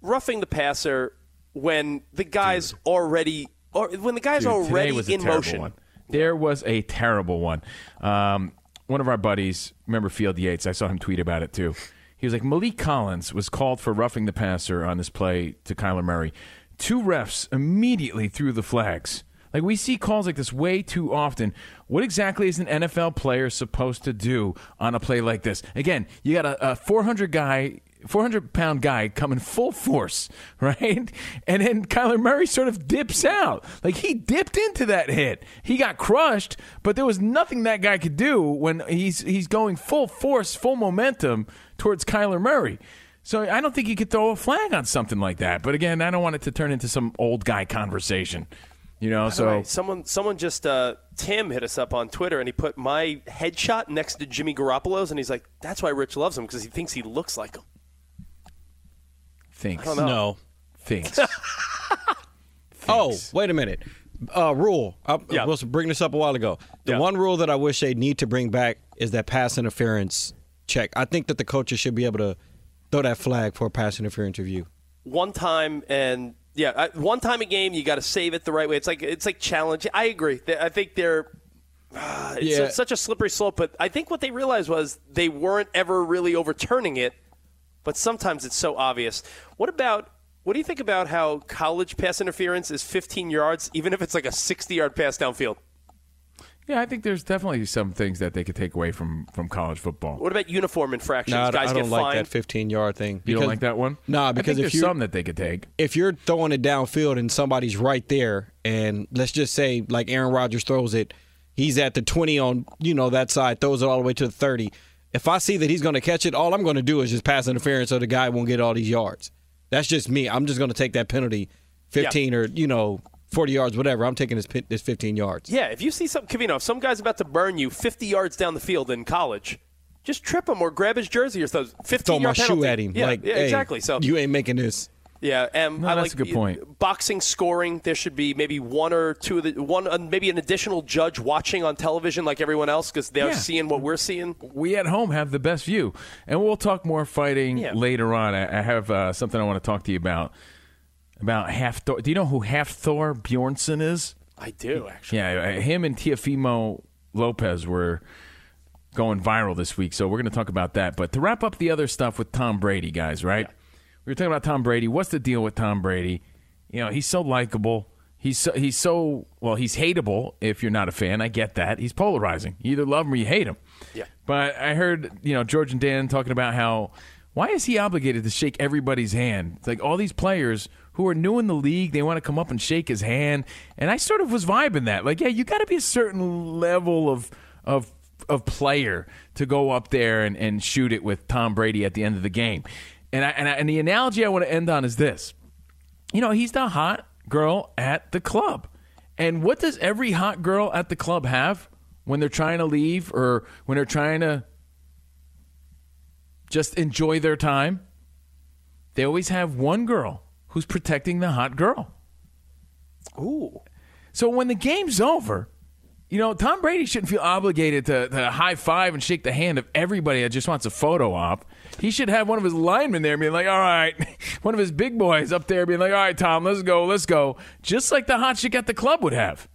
Speaker 2: Roughing the passer when the guy's already or when the guy's
Speaker 3: Dude,
Speaker 2: already in motion.
Speaker 3: One. There was a terrible one. Um, one of our buddies, remember Field Yates? I saw him tweet about it too. He was like, Maliek Collins was called for roughing the passer on this play to Kyler Murray. Two refs immediately threw the flags. Like we see calls like this way too often. What exactly is an NFL player supposed to do on a play like this? Again, you got a, a 400 guy 400 pound guy coming full force, right? And then Kyler Murray sort of dips out. Like he dipped into that hit. He got crushed, but there was nothing that guy could do when he's he's going full force, full momentum towards Kyler Murray. So I don't think you could throw a flag on something like that. But again, I don't want it to turn into some old guy conversation. You know, so
Speaker 2: way, someone someone just uh, Tim hit us up on Twitter and he put my headshot next to Jimmy Garoppolo's and he's like, "That's why Rich loves him because he thinks he looks like him."
Speaker 3: Thinks.
Speaker 2: I.
Speaker 12: No.
Speaker 3: Thinks.
Speaker 12: Oh, wait a minute. Uh, rule. I
Speaker 2: Yeah.
Speaker 12: was bringing this up a while ago. The
Speaker 2: Yeah.
Speaker 12: one rule that I wish they need to bring back is that pass interference check. I think that the coaches should be able to throw that flag for a pass interference review.
Speaker 2: One time and yeah, uh, one time a game you got to save it the right way. It's like it's like challenge. I agree. They- I think they're. Uh, it's
Speaker 12: Yeah.
Speaker 2: such a slippery slope, but I think what they realized was they weren't ever really overturning it, but sometimes it's so obvious. What about what do you think about how college pass interference is 15 yards, even if it's like a 60 yard pass downfield?
Speaker 3: yeah, I think there's definitely some things that they could take away from from college football.
Speaker 2: What about uniform infractions?
Speaker 12: No, I,
Speaker 2: Guys
Speaker 12: I
Speaker 2: get
Speaker 12: don't like
Speaker 2: fined.
Speaker 12: that 15 yard thing.
Speaker 3: You don't like that one?
Speaker 12: Nah,
Speaker 3: I
Speaker 12: because
Speaker 3: think
Speaker 12: if
Speaker 3: there's some that they could take.
Speaker 12: if you're throwing it downfield and somebody's right there, and let's just say like Aaron Rodgers throws it, he's at the 20 on you know that side, throws it all the way to the 30. If I see that he's going to catch it, all I'm going to do is just pass interference so the guy won't get all these yards. That's just me. I'm just going to take that penalty, 15 or you know 40 yards, whatever. I'm taking this this 15 yards.
Speaker 2: Yeah, if you see some, Covino, if some guy's about to burn you 50 yards down the field in college, just trip him or grab his jersey or something. 15
Speaker 12: Throw my
Speaker 2: penalty.
Speaker 12: shoe at him.
Speaker 2: Yeah,
Speaker 12: like,
Speaker 2: yeah,
Speaker 12: hey,
Speaker 2: exactly. So
Speaker 12: you ain't making this.
Speaker 2: Yeah, and
Speaker 3: No,
Speaker 2: I
Speaker 3: that's
Speaker 2: like
Speaker 3: a good point.
Speaker 2: Boxing scoring, there should be maybe one or two of the one, uh, maybe an additional judge watching on television like everyone else because they're
Speaker 3: Yeah.
Speaker 2: seeing what we're seeing.
Speaker 3: we at home have the best view. And we'll talk more fighting
Speaker 2: Yeah.
Speaker 3: later on. I, I have uh, something I want to talk to you about. About Hafthor. Do you know who Hafthor Bjornsson is?
Speaker 2: I do actually.
Speaker 3: Yeah, uh, him and Teofimo Lopez were going viral this week, so we're going to talk about that. But to wrap up the other stuff with Tom Brady, guys, right? We were talking about Tom Brady. What's the deal with Tom Brady? You know, he's so likable. He's so, he's so well. He's hateable if you're not a fan. I get that. He's polarizing. You either love him or you hate him.
Speaker 2: Yeah.
Speaker 3: But I heard you know George and Dan talking about how why is he obligated to shake everybody's hand? It's like all these players who are new in the league, they want to come up and shake his hand, and I sort of was vibing that. Like, yeah, you got to be a certain level of of of player to go up there and, and shoot it with Tom Brady at the end of the game. And I, and, I, and the analogy I want to end on is this: you know, he's the hot girl at the club. And what does every hot girl at the club have when they're trying to leave or when they're trying to just enjoy their time? They always have one girl who's protecting the hot girl.
Speaker 2: Ooh.
Speaker 3: So when the game's over, you know, Tom Brady shouldn't feel obligated to, to high five and shake the hand of everybody that just wants a photo op. He should have one of his linemen there being like, all right, one of his big boys up there being like, all right, Tom, let's go, let's go. Just like the hot chick at the club would have.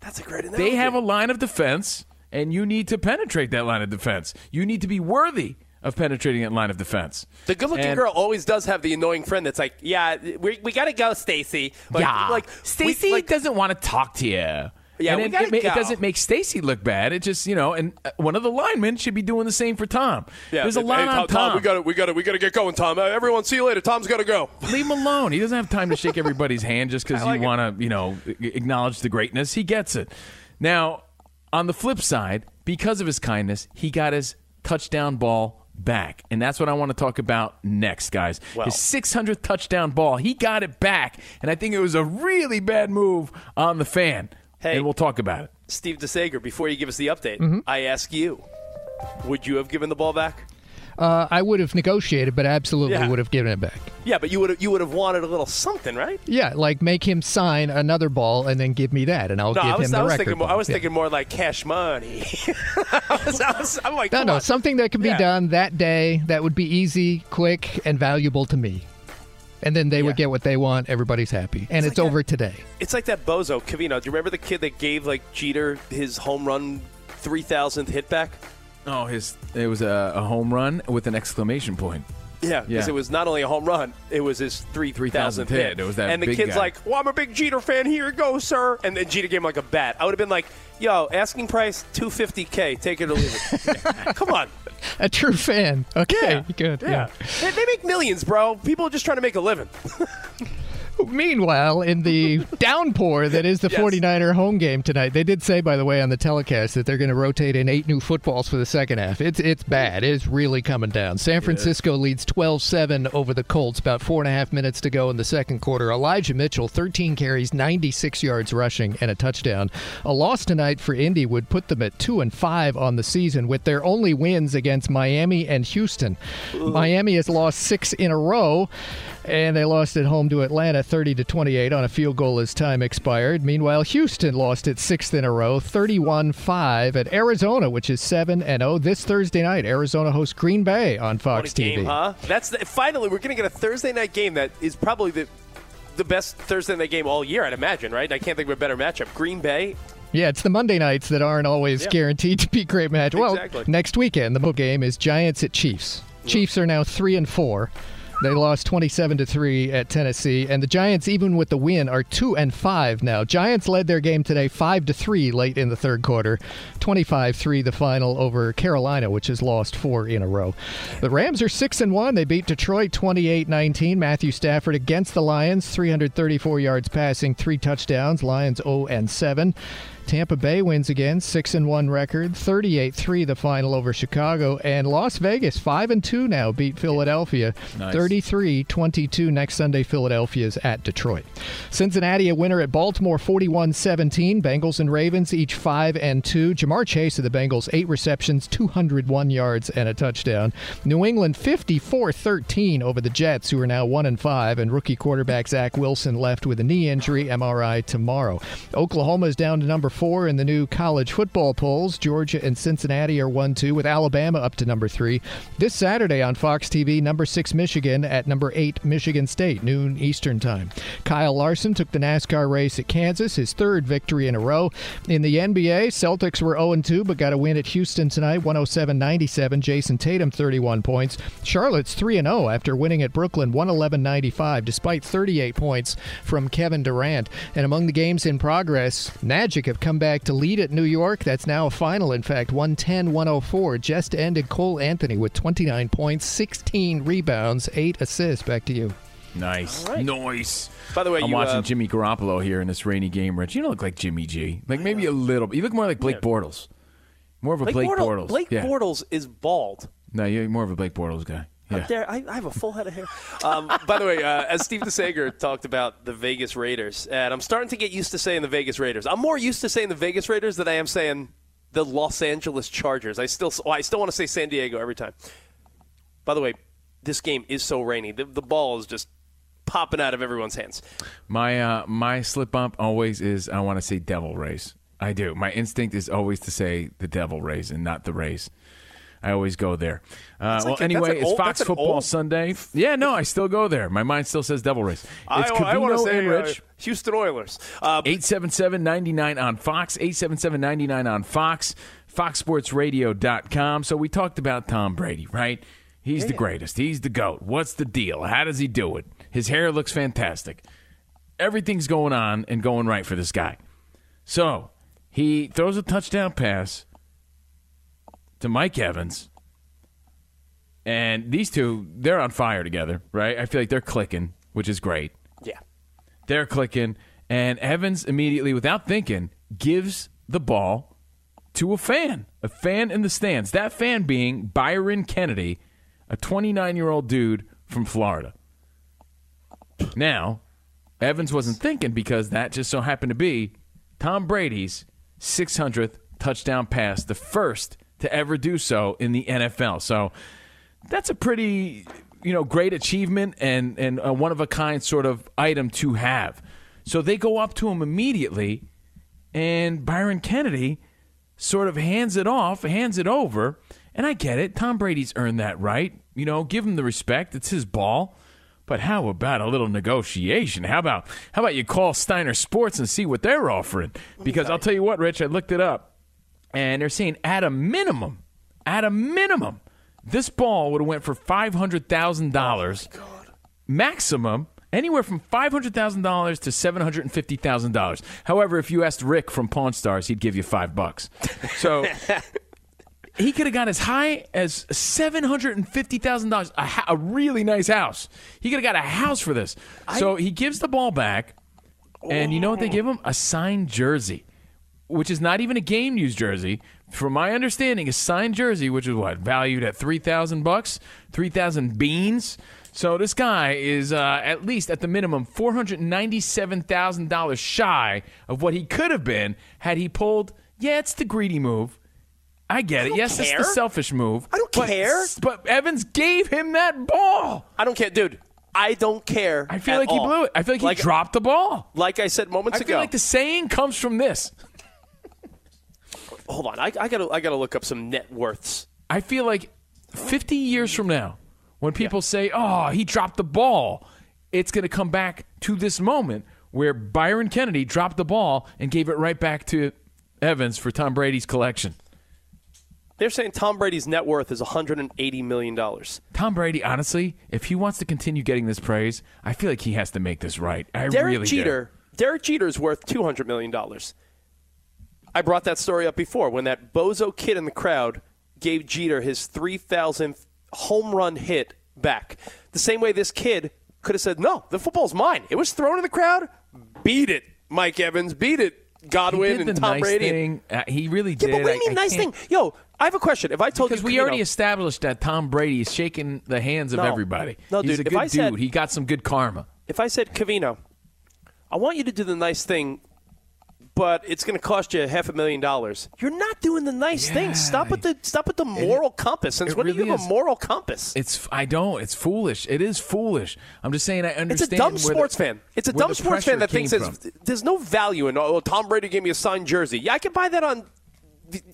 Speaker 2: That's a great analogy.
Speaker 3: They have a line of defense, and you need to penetrate that line of defense. You need to be worthy of penetrating that line of defense.
Speaker 2: The good-looking
Speaker 3: And-
Speaker 2: girl always does have the annoying friend that's like, "Yeah, we, we got to go, Stacy." Like,
Speaker 3: yeah,
Speaker 2: like
Speaker 3: Stacy
Speaker 2: we-
Speaker 3: doesn't want to talk to you.
Speaker 2: Yeah,
Speaker 3: and it, it, it doesn't make Stacy look bad. It just you know, and uh, one of the linemen should be doing the same for Tom.
Speaker 2: Yeah,
Speaker 3: There's a
Speaker 2: hey,
Speaker 3: lot
Speaker 2: Tom,
Speaker 3: on Tom.
Speaker 2: we got to, we got to, we got to get going, Tom. Uh, everyone, see you later. Tom's got to go.
Speaker 3: Leave him alone. He doesn't have time to shake everybody's hand just because
Speaker 2: like
Speaker 3: you want to, you know, acknowledge the greatness. He gets it. Now, on the flip side, because of his kindness, he got his touchdown ball back. And that's what I want to talk about next, guys.
Speaker 2: Well.
Speaker 3: his 600th touchdown ball. He got it back. And I think it was a really bad move on the fan.
Speaker 2: Hey.
Speaker 3: And we'll talk about it.
Speaker 2: Steve DeSager, before you give us the update,
Speaker 14: Mhm.
Speaker 2: I ask you, would you have given the ball back?
Speaker 14: Uh, I would have negotiated, but absolutely
Speaker 2: Yeah.
Speaker 14: would have given it back.
Speaker 2: Yeah, but you would have, you would have wanted a little something, right?
Speaker 14: Yeah, like make him sign another ball and then give me that, and I'll
Speaker 2: no,
Speaker 14: give
Speaker 2: was,
Speaker 14: him the
Speaker 2: I was
Speaker 14: record.
Speaker 2: thinking more, I was
Speaker 14: Yeah.
Speaker 2: thinking more like cash money. I was, I was, I'm like,
Speaker 14: No, no,
Speaker 2: on.
Speaker 14: something that can be
Speaker 2: Yeah.
Speaker 14: done that day that would be easy, quick, and valuable to me. And then they would get what they want. Everybody's happy, and it's,
Speaker 2: like
Speaker 14: over today.
Speaker 2: It's like that bozo Covino. Do you remember the kid that gave like Jeter his home run three thousandth hit back?
Speaker 3: Oh, his it was a, a home run with an exclamation point.
Speaker 2: Yeah, because
Speaker 3: Yeah.
Speaker 2: it was not only a home run, it was his three thousandth hit.
Speaker 3: hit. It was that
Speaker 2: and the
Speaker 3: big
Speaker 2: kid's
Speaker 3: guy.
Speaker 2: like, "Well, I'm a big Jeter fan. Here you go, sir." And then Jeter gave him like a bat. I would have been like, "Yo, asking price two fifty k. Take it or leave it." Come on.
Speaker 14: A true fan. Okay, good.
Speaker 2: Yeah, They, they make millions, bro. People are just trying to make a living.
Speaker 14: Meanwhile, in the downpour that is the 49er home game tonight, they did say, by the way, on the telecast that they're going to rotate in eight new footballs for the second half. It's it's bad. It's really coming down. San Francisco leads 12 7 over the Colts, about four and a half minutes to go in the second quarter. Elijah Mitchell, 13 carries, 96 yards rushing, and a touchdown. A loss tonight for Indy would put them at 2 and 5 on the season, with their only wins against Miami and Houston. Miami has lost six in a row and they lost at home to Atlanta 30 to 28 on a field goal as time expired. Meanwhile, Houston lost its sixth in a row, 31-5 at Arizona, which is 7 and 0 this Thursday night. Arizona hosts Green Bay on Fox TV.
Speaker 2: game, huh? That's the, finally we're going to get a Thursday night game that is probably the the best Thursday night game all year. I'd imagine, right? I can't think of a better matchup. Green Bay.
Speaker 14: Yeah, it's the Monday nights that aren't always
Speaker 2: Yeah.
Speaker 14: guaranteed to be great match. Well,
Speaker 2: Exactly.
Speaker 14: next weekend the book game is Giants at Chiefs. Chiefs are now 3 and 4. They lost 27 to 3 at Tennessee and the Giants even with the win are 2 and 5 now. Giants led their game today 5 to 3 late in the third quarter. 25-3 the final over Carolina which has lost 4 in a row. The Rams are 6 and 1. They beat Detroit 28-19. Matthew Stafford against the Lions 334 yards passing, 3 touchdowns. Lions 0 and 7. Tampa Bay wins again, six and one record, 38-3 the final over Chicago, and Las Vegas five and two now beat Philadelphia,
Speaker 3: Nice.
Speaker 14: 33-22 next Sunday. Philadelphia's at Detroit. Cincinnati a winner at Baltimore, 41-17. Bengals and Ravens each five and two. Ja'Marr Chase of the Bengals eight receptions, 201 yards and a touchdown. New England 54-13 over the Jets, who are now one and five, and rookie quarterback Zach Wilson left with a knee injury. MRI tomorrow. Oklahoma is down to number four in the new college football polls. Georgia and Cincinnati are one two, with Alabama up to number three. This Saturday on Fox TV, number six Michigan at number eight Michigan State, noon Eastern time. Kyle Larson took the NASCAR race at Kansas, his third victory in a row. In the NBA, Celtics were 0 2, but got a win at Houston tonight, 107 97. Jayson Tatum, 31 points. Charlotte's 3 0 after winning at Brooklyn, 111 95, despite 38 points from Kevin Durant. And among the games in progress, Magic have come back to lead at New York. That's now a final, in fact, 110 104. Just ended Cole Anthony with 29 points, 16 rebounds, 8 assists. Back to you.
Speaker 3: Nice, nice.
Speaker 2: By the way,
Speaker 3: I'm
Speaker 2: you,
Speaker 3: watching
Speaker 2: uh,
Speaker 3: Jimmy Garoppolo here in this rainy game. Rich, you don't look like Jimmy G. Like maybe a little. You look more like Blake Bortles. More of a Blake,
Speaker 2: Bortles,
Speaker 3: Bortles.
Speaker 2: Blake
Speaker 3: yeah.
Speaker 2: Bortles is bald.
Speaker 3: No, you're more of a Blake Bortles guy. Yeah.
Speaker 2: There, I, I have a full head of hair. Um, by the way, uh, as Steve DeSager talked about the Vegas Raiders, and I'm starting to get used to saying the Vegas Raiders. I'm more used to saying the Vegas Raiders than I am saying the Los Angeles Chargers. I still, well, I still want to say San Diego every time. By the way, this game is so rainy. The, the ball is just popping out of everyone's hands.
Speaker 3: My uh, my slip bump always is I want to say Devil Rays. I do. My instinct is always to say the Devil Rays and not the Rays. I always go there. Uh, well,
Speaker 2: like a-
Speaker 3: anyway,
Speaker 2: an
Speaker 3: it's
Speaker 2: old-
Speaker 3: Fox Football
Speaker 2: old-
Speaker 3: Sunday. Yeah, no, I still go there. My mind still says Devil Rays. It's
Speaker 2: I, I
Speaker 3: Covino
Speaker 2: say
Speaker 3: and
Speaker 2: uh,
Speaker 3: Rich.
Speaker 2: Houston Oilers. Uh,
Speaker 3: 877-99 on Fox, 877-99 on Fox, foxsportsradio.com. So we talked about Tom Brady, right? He's the greatest. He's the GOAT. What's the deal? How does he do it? His hair looks fantastic. Everything's going on and going right for this guy. So he throws a touchdown pass to Mike Evans. And these two, they're on fire together, right? I feel like they're clicking, which is great.
Speaker 2: Yeah.
Speaker 3: They're clicking, and Evans immediately, without thinking, gives the ball to a fan, a fan in the stands. That fan being Byron Kennedy, a 29 year old dude from Florida. Now, Evans wasn't thinking because that just so happened to be Tom Brady's 600th touchdown pass, the first to ever do so in the NFL. So that's a pretty you know great achievement and and a one of a kind sort of item to have. So they go up to him immediately, and Byron Kennedy sort of hands it off, hands it over, and I get it. Tom Brady's earned that right. You know, give him the respect. It's his ball. But how about a little negotiation? How about how about you call Steiner Sports and see what they're offering? Because I'll tell you what, Rich, I looked it up, and they're saying at a minimum, at a minimum, this ball would have went for five hundred thousand dollars. Maximum anywhere from five hundred thousand dollars to seven hundred and fifty thousand dollars. However, if you asked Rick from Pawn Stars, he'd give you five bucks. So he could have got as high as seven hundred and fifty thousand dollars. A, really nice house. He could have got a house for this. so he gives the ball back, and you know what they give him? A signed jersey, which is not even a game used jersey. From my understanding, a signed jersey, which is what valued at three thousand bucks, three thousand beans. So this guy is uh, at least at the minimum four hundred ninety-seven thousand dollars shy of what he could have been had he pulled. Yeah, it's the greedy move. I get it.
Speaker 2: don't
Speaker 3: Yes, it's the selfish move.
Speaker 2: I don't
Speaker 3: but-
Speaker 2: care.
Speaker 3: But Evans gave him that ball.
Speaker 2: I don't care, dude. I don't care.
Speaker 3: I feel like he blew it. I feel like he dropped the ball.
Speaker 2: Like I said moments
Speaker 3: I
Speaker 2: ago.
Speaker 3: I feel like the saying comes from this.
Speaker 2: Hold on, I, I gotta I gotta look up some net worths.
Speaker 3: I feel like 50 years from now, when people say, oh, he dropped the ball, it's going to come back to this moment where Byron Kennedy dropped the ball and gave it right back to Evans for Tom Brady's collection.
Speaker 2: They're saying Tom Brady's net worth is 180 million dollars.
Speaker 3: Tom Brady, honestly, if he wants to continue getting this praise, I feel like he has to make this right. I
Speaker 2: Derek
Speaker 3: really do.
Speaker 2: Jeter, Derek Jeter's worth 200 million dollars. I brought that story up before when that bozo kid in the crowd gave Jeter his 3,000th home run hit back. The same way this kid could have said, "No, the football's mine. It was thrown in the crowd. Beat it, Mike Evans. Beat it, Godwin and Tom
Speaker 3: nice
Speaker 2: Brady."
Speaker 3: thing. Uh, he really did.
Speaker 2: Yeah, but what do you mean
Speaker 3: I
Speaker 2: nice thing? Yo, I have a question. If I told
Speaker 3: Because
Speaker 2: you,
Speaker 3: we already
Speaker 2: know-
Speaker 3: established that Tom Brady is shaking the hands of
Speaker 2: No.
Speaker 3: everybody.
Speaker 2: No,
Speaker 3: He's
Speaker 2: dude,
Speaker 3: a good dude.
Speaker 2: said-
Speaker 3: he got some good karma.
Speaker 2: If I said Covino, I want you to do the nice thing, but it's going to cost you half a million dollars. You're not doing the nice thing. Stop with the stop with the moral compass. Since
Speaker 3: it
Speaker 2: when do you have
Speaker 3: is.
Speaker 2: a moral compass?
Speaker 3: It's I don't. It's foolish. It is foolish. I'm just saying. I understand.
Speaker 2: It's a dumb sports
Speaker 3: the-
Speaker 2: fan. It's a dumb sports fan that thinks there's, no value in oh Tom Brady gave me a signed jersey. Yeah, I can buy that on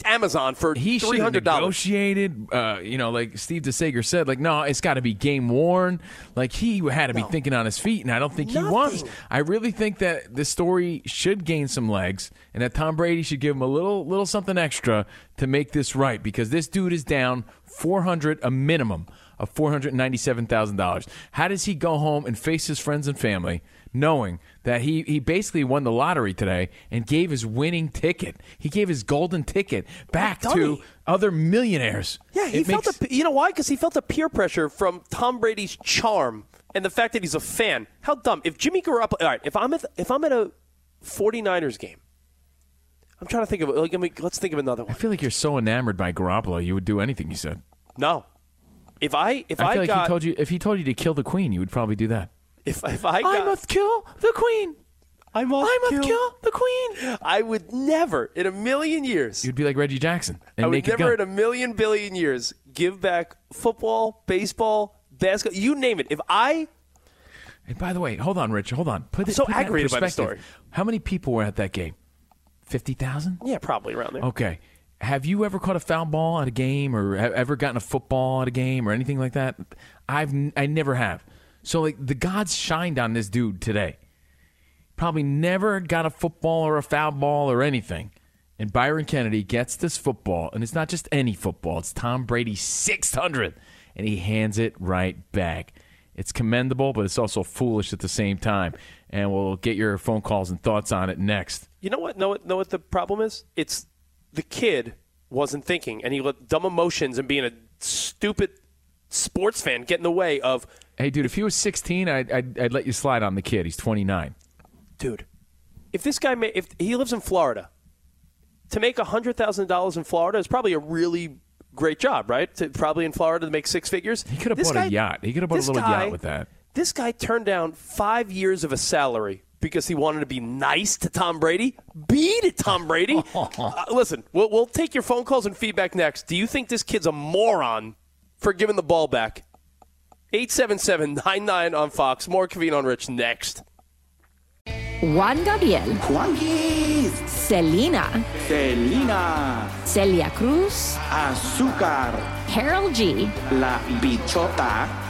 Speaker 2: Amazon for
Speaker 3: he
Speaker 2: three hundred dollars.
Speaker 3: negotiated. Uh, you know, like Steve DeSager said, like no, it's got to be game worn. Like he had to be thinking on his feet, and I don't think he was. I really think that this story should gain some legs, and that Tom Brady should give him a little, little something extra to make this right, because this dude is down four hundred, a minimum of four hundred ninety-seven thousand dollars. How does he go home and face his friends and family? Knowing that he, he basically won the lottery today and gave his winning ticket, he gave his golden ticket back to
Speaker 2: dummy.
Speaker 3: other millionaires.
Speaker 2: Yeah, he
Speaker 3: It
Speaker 2: felt
Speaker 3: makes-
Speaker 2: the you know why? Because he felt the peer pressure from Tom Brady's charm and the fact that he's a fan. How dumb! If Jimmy Garoppolo, all right, if I'm at if I'm at a 49ers game, I'm trying to think of like, let me, let's think of another one.
Speaker 3: I feel like you're so enamored by Garoppolo, you would do anything he said.
Speaker 2: No, if I if
Speaker 3: I
Speaker 2: I,
Speaker 3: feel like
Speaker 2: got
Speaker 3: he told you if he told you to kill the queen, you would probably do that.
Speaker 2: If if I got,
Speaker 3: I must kill the queen.
Speaker 2: I must,
Speaker 3: I must
Speaker 2: kill,
Speaker 3: kill the queen.
Speaker 2: I would never in a million years.
Speaker 3: You'd be like Reggie Jackson and
Speaker 2: I would
Speaker 3: Naked
Speaker 2: never in a million billion years give back football, baseball, basketball, you name it. If I
Speaker 3: And by the way, hold on, Rich. Hold on. Put
Speaker 2: I'm
Speaker 3: it,
Speaker 2: so
Speaker 3: put that in
Speaker 2: aggravated by the story.
Speaker 3: How many people were at that game? Fifty thousand.
Speaker 2: yeah, probably around there.
Speaker 3: Okay. Have you ever caught a foul ball at a game, or have ever gotten a football at a game, or anything like that? I've n- I never have. So like the gods shined on this dude today. Probably never got a football or a foul ball or anything. And Byron Kennedy gets this football, and it's not just any football. It's Tom Brady's 600, and he hands it right back. It's commendable, but it's also foolish at the same time. And we'll get your phone calls and thoughts on it next.
Speaker 2: You know what? Know what? Know what the problem is? It's the kid wasn't thinking, and he let dumb emotions and being a stupid sports fan get in the way of.
Speaker 3: Hey, dude, if he was 16, I'd, I'd, I'd let you slide on the kid. He's 29.
Speaker 2: Dude, if this guy, ma- if he lives in Florida, to make hundred thousand dollars in Florida is probably a really great job, right? To, probably in Florida to make six figures.
Speaker 3: He could have
Speaker 2: This
Speaker 3: bought
Speaker 2: guy-
Speaker 3: a yacht. He could have bought a little
Speaker 2: guy-
Speaker 3: yacht with that.
Speaker 2: This guy turned down five years of a salary because he wanted to be nice to Tom Brady. Be to Tom Brady. Uh, listen, we'll, we'll take your phone calls and feedback next. Do you think this kid's a moron for giving the ball back? 877-99 on Fox. More Covino on Rich next.
Speaker 8: Juan Gabriel. Selena,
Speaker 7: Selena,
Speaker 8: Celia Cruz,
Speaker 7: Azúcar,
Speaker 8: Karol G,
Speaker 7: La Bichota,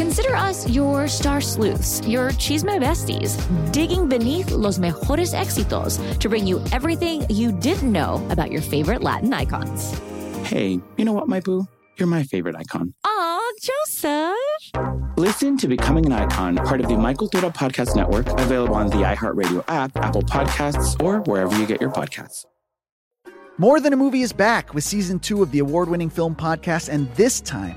Speaker 8: Consider us your star sleuths, your chisme besties, digging beneath los mejores éxitos to bring you everything you didn't know about your favorite Latin icons.
Speaker 7: Hey, you know what, my boo? You're my favorite icon.
Speaker 8: Aw, Joseph!
Speaker 7: Listen to Becoming an Icon, part of the My Cultura Podcast Network, available on the iHeartRadio app, Apple Podcasts, or wherever you get your podcasts.
Speaker 9: More Than a Movie is back with season two of the award winning film podcast, and this time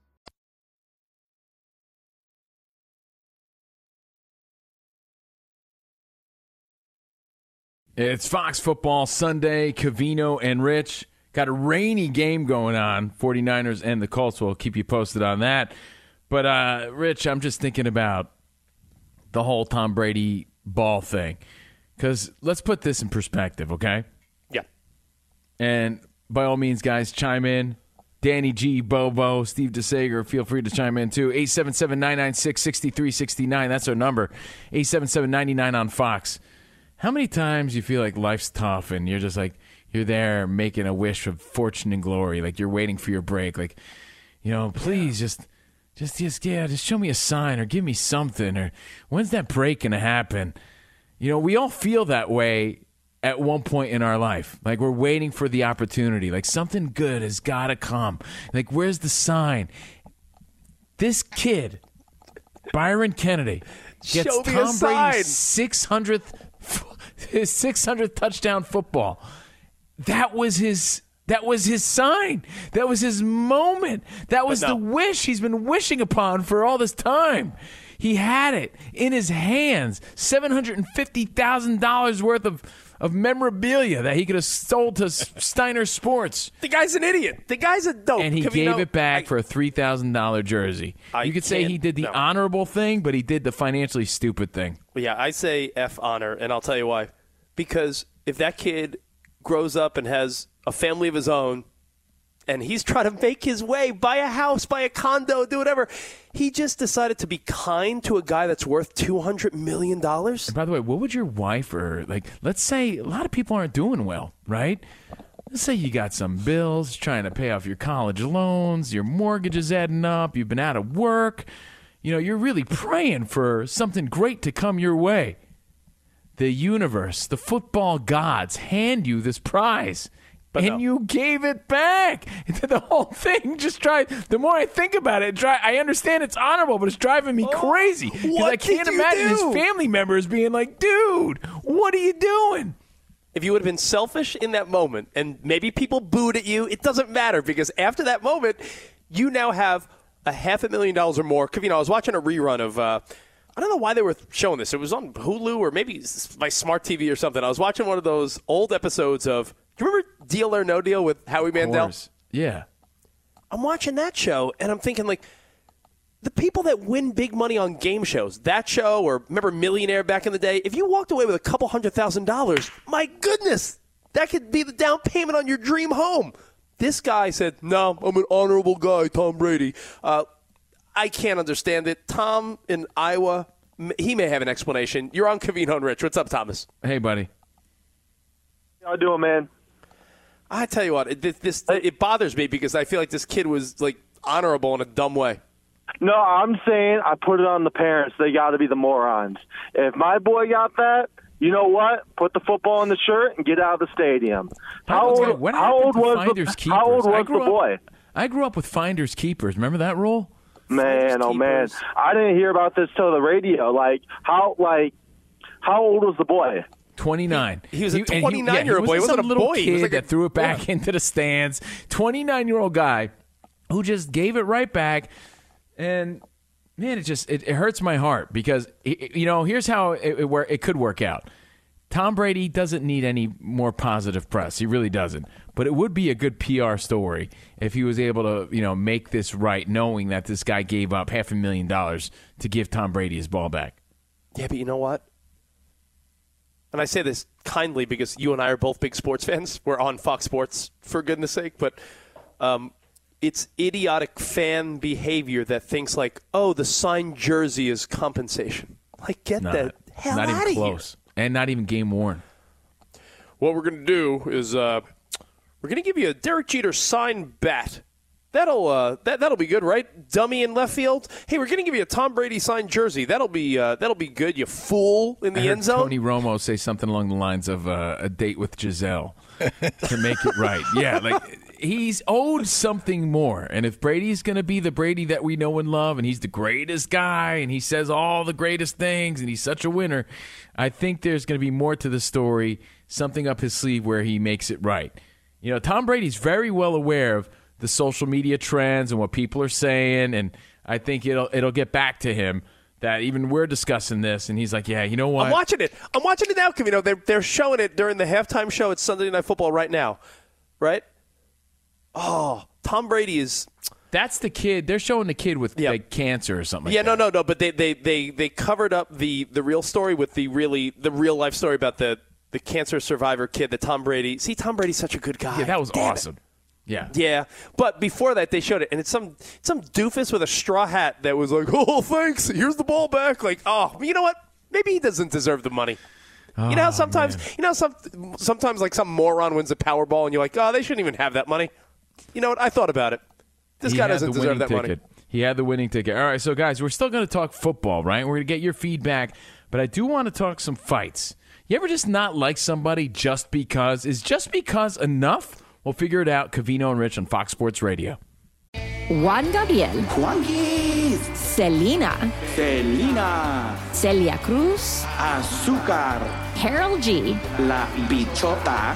Speaker 3: It's Fox Football Sunday. Covino and Rich got a rainy game going on. 49ers and the Colts. We'll keep you posted on that. But, uh, Rich, I'm just thinking about the whole Tom Brady ball thing. Because let's put this in perspective, okay?
Speaker 2: Yeah.
Speaker 3: And by all means, guys, chime in. Danny G, Bobo, Steve DeSager, feel free to chime in too. 877 996 6369. That's our number. 877 99 on Fox. How many times you feel like life's tough and you're just like, you're there making a wish of fortune and glory, like you're waiting for your break, like, you know, please just, just, just, yeah, just show me a sign or give me something or when's that break gonna happen? You know, we all feel that way at one point in our life. Like we're waiting for the opportunity. Like something good has got to come. Like where's the sign? This kid, Byron Kennedy, gets
Speaker 2: Show me a
Speaker 3: Tom. Brady's 600th his 600th touchdown football. That was his that was his sign. That was his moment. That was
Speaker 2: no.
Speaker 3: the wish he's been wishing upon for all this time. He had it in his hands. $750,000 worth of, of memorabilia that he could have sold to Steiner Sports.
Speaker 2: The guy's an idiot. The guy's a dope.
Speaker 3: And he
Speaker 2: Covino,
Speaker 3: gave it back for a $3,000 jersey.
Speaker 2: I
Speaker 3: you could say he did the
Speaker 2: no.
Speaker 3: honorable thing, but he did the financially stupid thing.
Speaker 2: Yeah, I say F honor, and I'll tell you why. Because if that kid grows up and has a family of his own, and he's trying to make his way, buy a house, buy a condo, do whatever, he just decided to be kind to a guy that's worth $200 million.
Speaker 3: By the way, what would your wife or like let's say a lot of people aren't doing well, right? Let's say you got some bills, trying to pay off your college loans, your mortgage is adding up, you've been out of work, you know, you're really praying for something great to come your way. The universe, the football gods hand you this prize. and you gave it back. The whole thing just drive. The more I think about it, dri- I understand it's honorable, but it's driving me oh, crazy because
Speaker 2: Oh,
Speaker 3: I can't imagine
Speaker 2: do?
Speaker 3: his family members being like, "Dude, what are you doing?"
Speaker 2: If you would have been selfish in that moment, and maybe people booed at you, it doesn't matter because after that moment, you now have a half a million dollars or more. You know, I was watching a rerun of. Uh, I don't know why they were showing this. It was on Hulu or maybe my smart TV or something. I was watching one of those old episodes of. Do you remember Deal or No Deal with Howie Mandel?
Speaker 3: Yeah.
Speaker 2: I'm watching that show and I'm thinking like the people that win big money on game shows, that show or remember Millionaire back in the day, if you walked away with a couple hundred thousand dollars, my goodness, that could be the down payment on your dream home. This guy said, "No, I'm an honorable guy, Tom Brady." Uh, I can't understand it. Tom in Iowa, he may have an explanation. You're on Covino and Rich. What's up, Thomas?
Speaker 3: Hey, buddy.
Speaker 20: How you doing, man?
Speaker 2: I tell you what, it, this, this it bothers me because I feel like this kid was like honorable in a dumb way.
Speaker 20: No, I'm saying I put it on the parents. They got to be the morons. If my boy got that, you know what? Put the football in the shirt and get out of the stadium. How old?
Speaker 3: What
Speaker 20: how old was
Speaker 3: Finders
Speaker 20: the,
Speaker 3: Keepers?
Speaker 20: How old
Speaker 3: I
Speaker 20: was
Speaker 3: grew
Speaker 20: the
Speaker 3: up-
Speaker 20: boy?
Speaker 3: I grew up with Finders Keepers. Remember that rule?
Speaker 20: Man, oh man, I didn't hear about this till the radio. Like how? Like how old was the boy?
Speaker 3: 29.
Speaker 2: He was a
Speaker 3: and he-
Speaker 2: 29-year-old boy. He
Speaker 3: wasn't
Speaker 2: wasn't a
Speaker 3: little
Speaker 2: boy. He
Speaker 3: kid
Speaker 2: was like a-
Speaker 3: that threw it back into the stands. 29 year old guy who just gave it right back. And man, it just it, it hurts my heart because it- you know here's how it, wor- it could work out. Tom Brady doesn't need any more positive press. He really doesn't. But it would be a good PR story if he was able to, you know, make this right, knowing that this guy gave up half a million dollars to give Tom Brady his ball back.
Speaker 2: Yeah, but you know what? And I say this kindly because you and I are both big sports fans. We're on Fox Sports, for goodness sake. But um, it's idiotic fan behavior that thinks like, oh, the signed jersey is compensation. Like, get
Speaker 3: Not,
Speaker 2: the hell
Speaker 3: not
Speaker 2: out
Speaker 3: even
Speaker 2: of here.
Speaker 3: close, and not even game worn.
Speaker 2: What we're going to do is uh, we're going to give you a Derek Jeter signed bat. That'll uh, that that'll be good, right? Dummy in left field. Hey, we're going to give you a Tom Brady signed jersey. That'll be uh, that'll be good. You fool in the
Speaker 3: I
Speaker 2: end zone.
Speaker 3: Tony Romo say something along the lines of uh, a date with Gisele to make it right. Yeah, like he's owed something more. And if Brady's going to be the Brady that we know and love, and he's the greatest guy, and he says all the greatest things, and he's such a winner, I think there's going to be more to the story, something up his sleeve where he makes it right. You know, Tom Brady's very well aware of the social media trends and what people are saying, and I think it'll it'll get back to him that even we're discussing this, and he's like, "Yeah, you know what?
Speaker 2: I'm watching it. I'm watching it now, Camino. They're they're showing it during the halftime show at Sunday Night Football right now, right? Oh, Tom Brady is.
Speaker 3: That's the kid. They're showing the kid with like cancer or something.
Speaker 2: yeah, no, no, no. But they, they, they, they covered up the, the real story with the really the real life story about the the cancer survivor kid that Tom Brady. See, Tom Brady's such a good guy.
Speaker 3: Yeah, that was
Speaker 2: Damn it.
Speaker 3: awesome. Yeah.
Speaker 2: Yeah, but before that, they showed it, and it's some some doofus with a straw hat that was like, "Oh, thanks. Here's the ball back." Like, oh, you know what? Maybe he doesn't deserve the money. you know, how
Speaker 3: Oh,
Speaker 2: sometimes you know some sometimes like some moron wins a Powerball, and you're like, "Oh, they shouldn't even have that money." You know what? I thought about it. This
Speaker 3: He
Speaker 2: guy
Speaker 3: had
Speaker 2: doesn't
Speaker 3: the
Speaker 2: deserve
Speaker 3: winning
Speaker 2: that
Speaker 3: ticket.
Speaker 2: money.
Speaker 3: He had the winning ticket. All right, so guys, we're still going to talk football, right? We're going to get your feedback, but I do want to talk some fights. You ever just not like somebody just because? Is just because enough? We'll figure it out. Covino and Rich on Fox Sports Radio.
Speaker 8: Juan Gabriel. Juanquis. Selena.
Speaker 7: Selena.
Speaker 8: Celia Cruz.
Speaker 7: Azúcar.
Speaker 8: Karol G.
Speaker 7: La Bichota.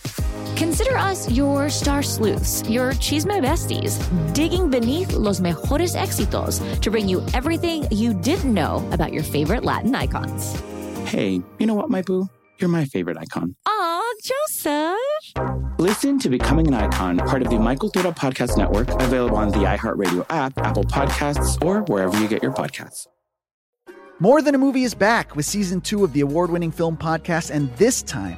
Speaker 8: Consider us your star sleuths, your chisme besties, digging beneath los mejores éxitos to bring you everything you didn't know about your favorite Latin icons.
Speaker 7: Hey, you know what, my boo? You're my favorite icon.
Speaker 8: Aw, Joseph!
Speaker 7: Listen to Becoming an Icon, part of the My Cultura Podcast Network, available on the iHeartRadio app, Apple Podcasts, or wherever you get your podcasts.
Speaker 9: More Than a Movie is back with season two of the award winning film podcast, and this time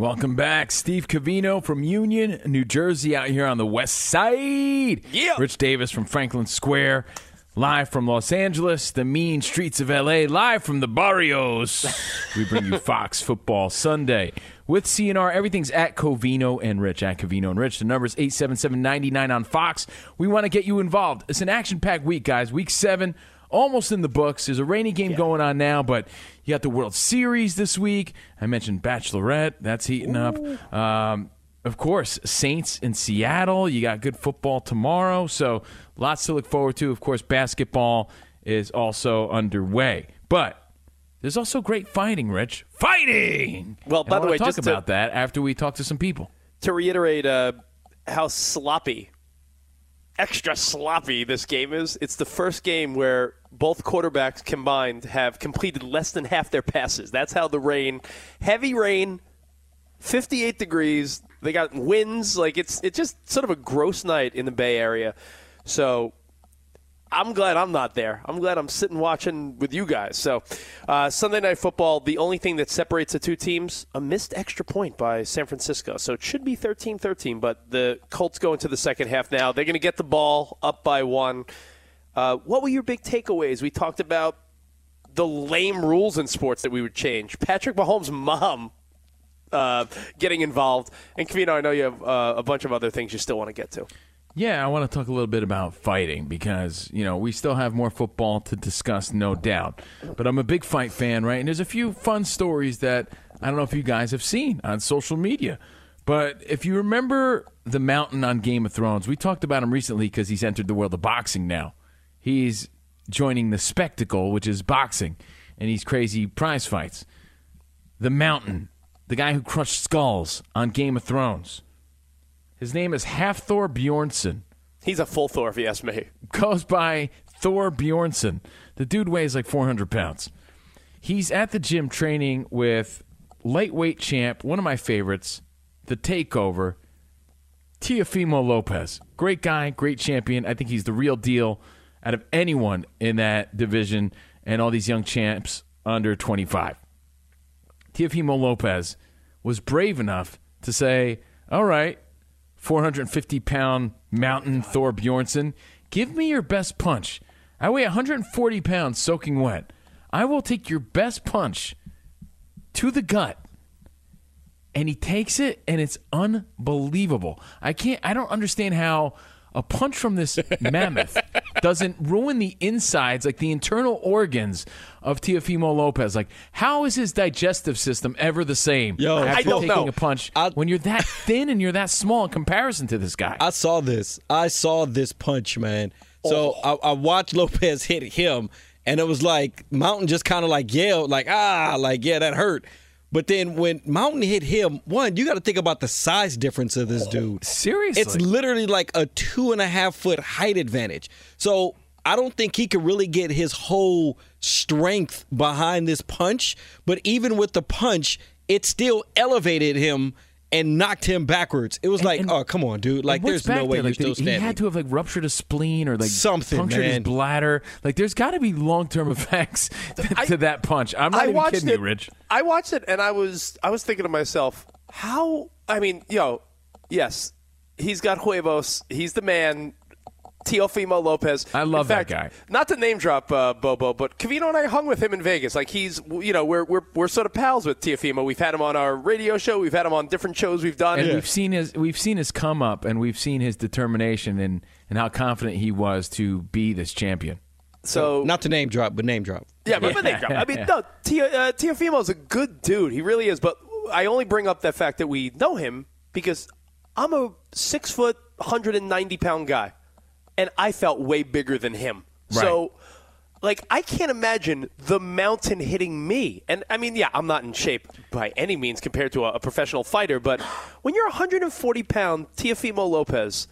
Speaker 3: Welcome back. Steve Covino from Union, New Jersey, out here on the west side.
Speaker 2: Yeah.
Speaker 3: Rich Davis from Franklin Square, live from Los Angeles, the mean streets of LA, live from the barrios. we bring you Fox Football Sunday with CNR. Everything's at Covino and Rich, at Covino and Rich. The number is 877-99 on Fox. We want to get you involved. It's an action-packed week, guys. Week seven, almost in the books. There's a rainy game going on now, but you got the World Series this week. I mentioned Bachelorette. That's heating up. Um, of course, Saints in Seattle. You got good football tomorrow. So lots to look forward to. Of course, basketball is also underway. But there's also great fighting, Rich. Fighting!
Speaker 2: Well, by the way,
Speaker 3: talk
Speaker 2: just to-
Speaker 3: about that after we talk to some people.
Speaker 2: to reiterate uh, how sloppy, extra sloppy this game is, it's the first game where both quarterbacks combined have completed less than half their passes. That's how the rain, heavy rain, 58 degrees. They got winds. Like it's it's just sort of a gross night in the Bay Area. So I'm glad I'm not there. I'm glad I'm sitting watching with you guys. So, uh, Sunday Night Football, the only thing that separates the two teams, a missed extra point by San Francisco. So it should be 13 13, but the Colts go into the second half now. They're going to get the ball up by one. Uh, what were your big takeaways? We talked about the lame rules in sports that we would change. Patrick Mahomes' mom uh, getting involved. And, Covino, I know you have uh, a bunch of other things you still want to get to.
Speaker 3: Yeah, I want to talk a little bit about fighting because, you know, we still have more football to discuss, no doubt. But I'm a big fight fan, right? And there's a few fun stories that I don't know if you guys have seen on social media. But if you remember the Mountain on Game of Thrones, we talked about him recently because he's entered the world of boxing now. He's joining the spectacle, which is boxing, and these crazy prize fights. The Mountain, the guy who crushed skulls on Game of Thrones. His name is Hafthor Bjornsson.
Speaker 2: He's a full Thor, if you ask me.
Speaker 3: Goes by Thor Bjornsson. The dude weighs like 400 pounds. He's at the gym training with lightweight champ, one of my favorites, the Takeover, Teofimo Lopez. Great guy, great champion. I think he's the real deal out of anyone in that division and all these young champs under 25. Teofimo Lopez was brave enough to say, All right, 450 pound mountain Thor Bjornsson, give me your best punch. I weigh 140 pounds soaking wet. I will take your best punch to the gut. And he takes it, and it's unbelievable. I can't, I don't understand how a punch from this mammoth doesn't ruin the insides, like the internal organs of Teofimo Lopez. Like, how is his digestive system ever the same?
Speaker 12: Yo,
Speaker 3: after
Speaker 12: I don't
Speaker 3: taking
Speaker 12: know.
Speaker 3: a punch when you're that thin and you're that small in comparison to this guy.
Speaker 12: I saw this. I saw this punch, man. So
Speaker 3: Oh.
Speaker 12: I, I watched Lopez hit him, and it was like Mountain just kind of like yelled, like ah, like yeah, that hurt. But then when Mountain hit him, one, you got to think about the size difference of this dude.
Speaker 3: Seriously,
Speaker 12: it's literally like a two and a half foot height advantage. So I don't think he could really get his whole strength behind this punch. But even with the punch, it still elevated him and knocked him backwards. It was like, oh come on, dude! Like there's no way
Speaker 3: there?
Speaker 12: you're
Speaker 3: Like,
Speaker 12: still
Speaker 3: he,
Speaker 12: standing.
Speaker 3: he had to have like ruptured a spleen or like
Speaker 12: Something,
Speaker 3: punctured his bladder. Like, there's got to be long term effects to that punch. I'm not
Speaker 2: I
Speaker 3: even kidding
Speaker 2: it.
Speaker 3: you, Rich.
Speaker 2: I watched it and I was I was thinking to myself, how? I mean, yo, yes, he's got huevos. He's the man. Teofimo Lopez. I
Speaker 3: love that
Speaker 2: guy. Not to name drop uh, Bobo, but Covino and I hung with him in Vegas. Like he's, you know, we're we're we're sort of pals with Teofimo. We've had him on our radio show. We've had him on different shows we've done.
Speaker 3: And we've seen his we've seen his come up, and we've seen his determination and and how confident he was to be this champion.
Speaker 2: So
Speaker 12: not to name drop, but name drop.
Speaker 2: Yeah, but, but they drop. I mean, no, Tia, uh, Teofimo's a good dude. He really is. But I only bring up that fact that we know him because I'm a six foot, 190 pound guy, and I felt way bigger than him. So, like, I can't imagine the mountain hitting me. And I mean, yeah, I'm not in shape by any means compared to a, a professional fighter, but when you're 140 pound Teofimo Lopez.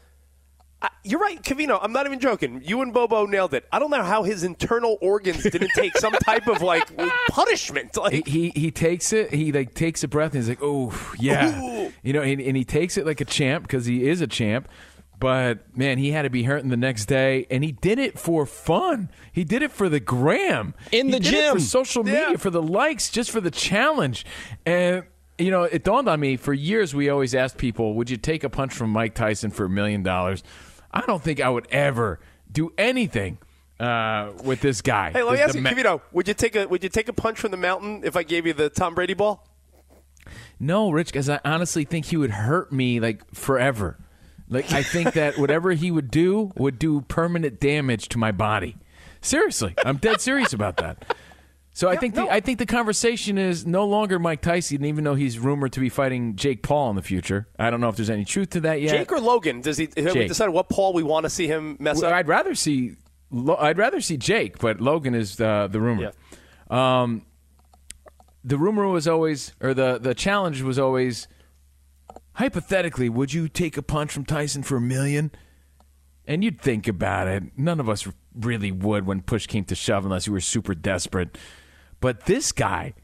Speaker 2: I, you're right, Covino. I'm not even joking. You and Bobo nailed it. I don't know how his internal organs didn't take some type of like punishment. Like
Speaker 3: he, he he takes it. He like takes a breath and he's like, "Oh yeah,"
Speaker 2: Ooh.
Speaker 3: you know, and, and he takes it like a champ because he is a champ. But man, he had to be hurting the next day, and he did it for fun. He did it for the gram
Speaker 12: In
Speaker 3: He
Speaker 12: the
Speaker 3: did it for
Speaker 12: gym.
Speaker 3: social media, for the likes, just for the challenge. And you know, it dawned on me for years we always asked people, would you take a punch from Mike Tyson for a million dollars? I don't think I would ever do anything uh, with this guy.
Speaker 2: Hey, let me ask you,
Speaker 3: ma-
Speaker 2: Kavito, would you take a would you take a punch from the mountain if I gave you the Tom Brady ball?
Speaker 3: No, Rich, because I honestly think he would hurt me like forever. Like I think that whatever he would do would do permanent damage to my body. Seriously, I'm dead serious about that. So I think the, I think the conversation is no longer Mike Tyson, even though he's rumored to be fighting Jake Paul in the future. I don't know if there's any truth to that yet.
Speaker 2: Jake or Logan? Does he have we
Speaker 3: Jake.
Speaker 2: decided what Paul we want to see him mess
Speaker 3: Well,
Speaker 2: up?
Speaker 3: I'd rather see Lo- I'd rather see Jake, but Logan is uh, the rumor. Um, the rumor was always, or the the challenge was always, hypothetically, would you take a punch from Tyson for a million? And you'd think about it. None of us really would when push came to shove, unless you were super desperate. But this guy,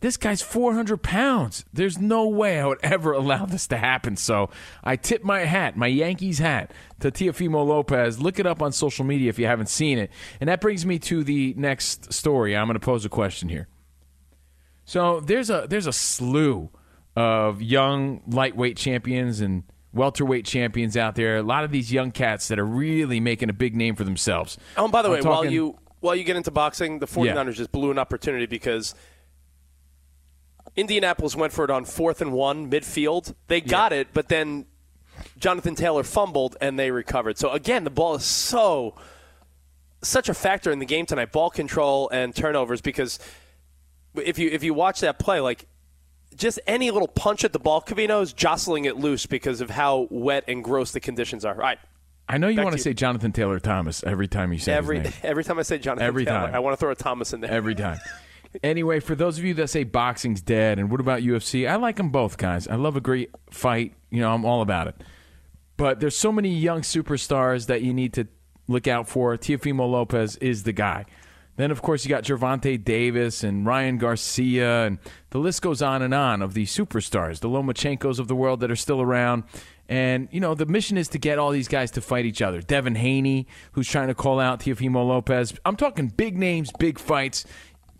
Speaker 3: this guy's 400 pounds. There's no way I would ever allow this to happen. So I tip my hat, my Yankees hat, to Teofimo Lopez. Look it up on social media if you haven't seen it. And that brings me to the next story. I'm going to pose a question here. So there's a there's a slew of young lightweight champions and welterweight champions out there. A lot of these young cats that are really making a big name for themselves.
Speaker 2: Oh, and by the
Speaker 3: I'm
Speaker 2: way, while you while you get into boxing, the 49ers just blew an opportunity because Indianapolis went for it on fourth and one midfield. They got it, but then Jonathan Taylor fumbled and they recovered. So again, the ball is so such a factor in the game tonight. Ball control and turnovers because if you if you watch that play, like just any little punch at the ball, Covino is jostling it loose because of how wet and gross the conditions are. All right.
Speaker 3: I know you
Speaker 2: Back
Speaker 3: want
Speaker 2: to
Speaker 3: to
Speaker 2: you.
Speaker 3: say Jonathan Taylor Thomas every time you say
Speaker 2: Every
Speaker 3: his name.
Speaker 2: every time I say Jonathan
Speaker 3: Every
Speaker 2: Taylor,
Speaker 3: time.
Speaker 2: I want to throw a Thomas in there.
Speaker 3: Every time. Anyway, for those of you that say boxing's dead, and what about UFC? I like them both, guys. I love a great fight. You know, I'm all about it. But there's so many young superstars that you need to look out for. Teofimo Lopez is the guy. Then, of course, you got Gervonta Davis and Ryan Garcia, and the list goes on and on of these superstars, the Lomachenkos of the world that are still around. And, you know, the mission is to get all these guys to fight each other. Devin Haney, who's trying to call out Teofimo Lopez. I'm talking big names, big fights.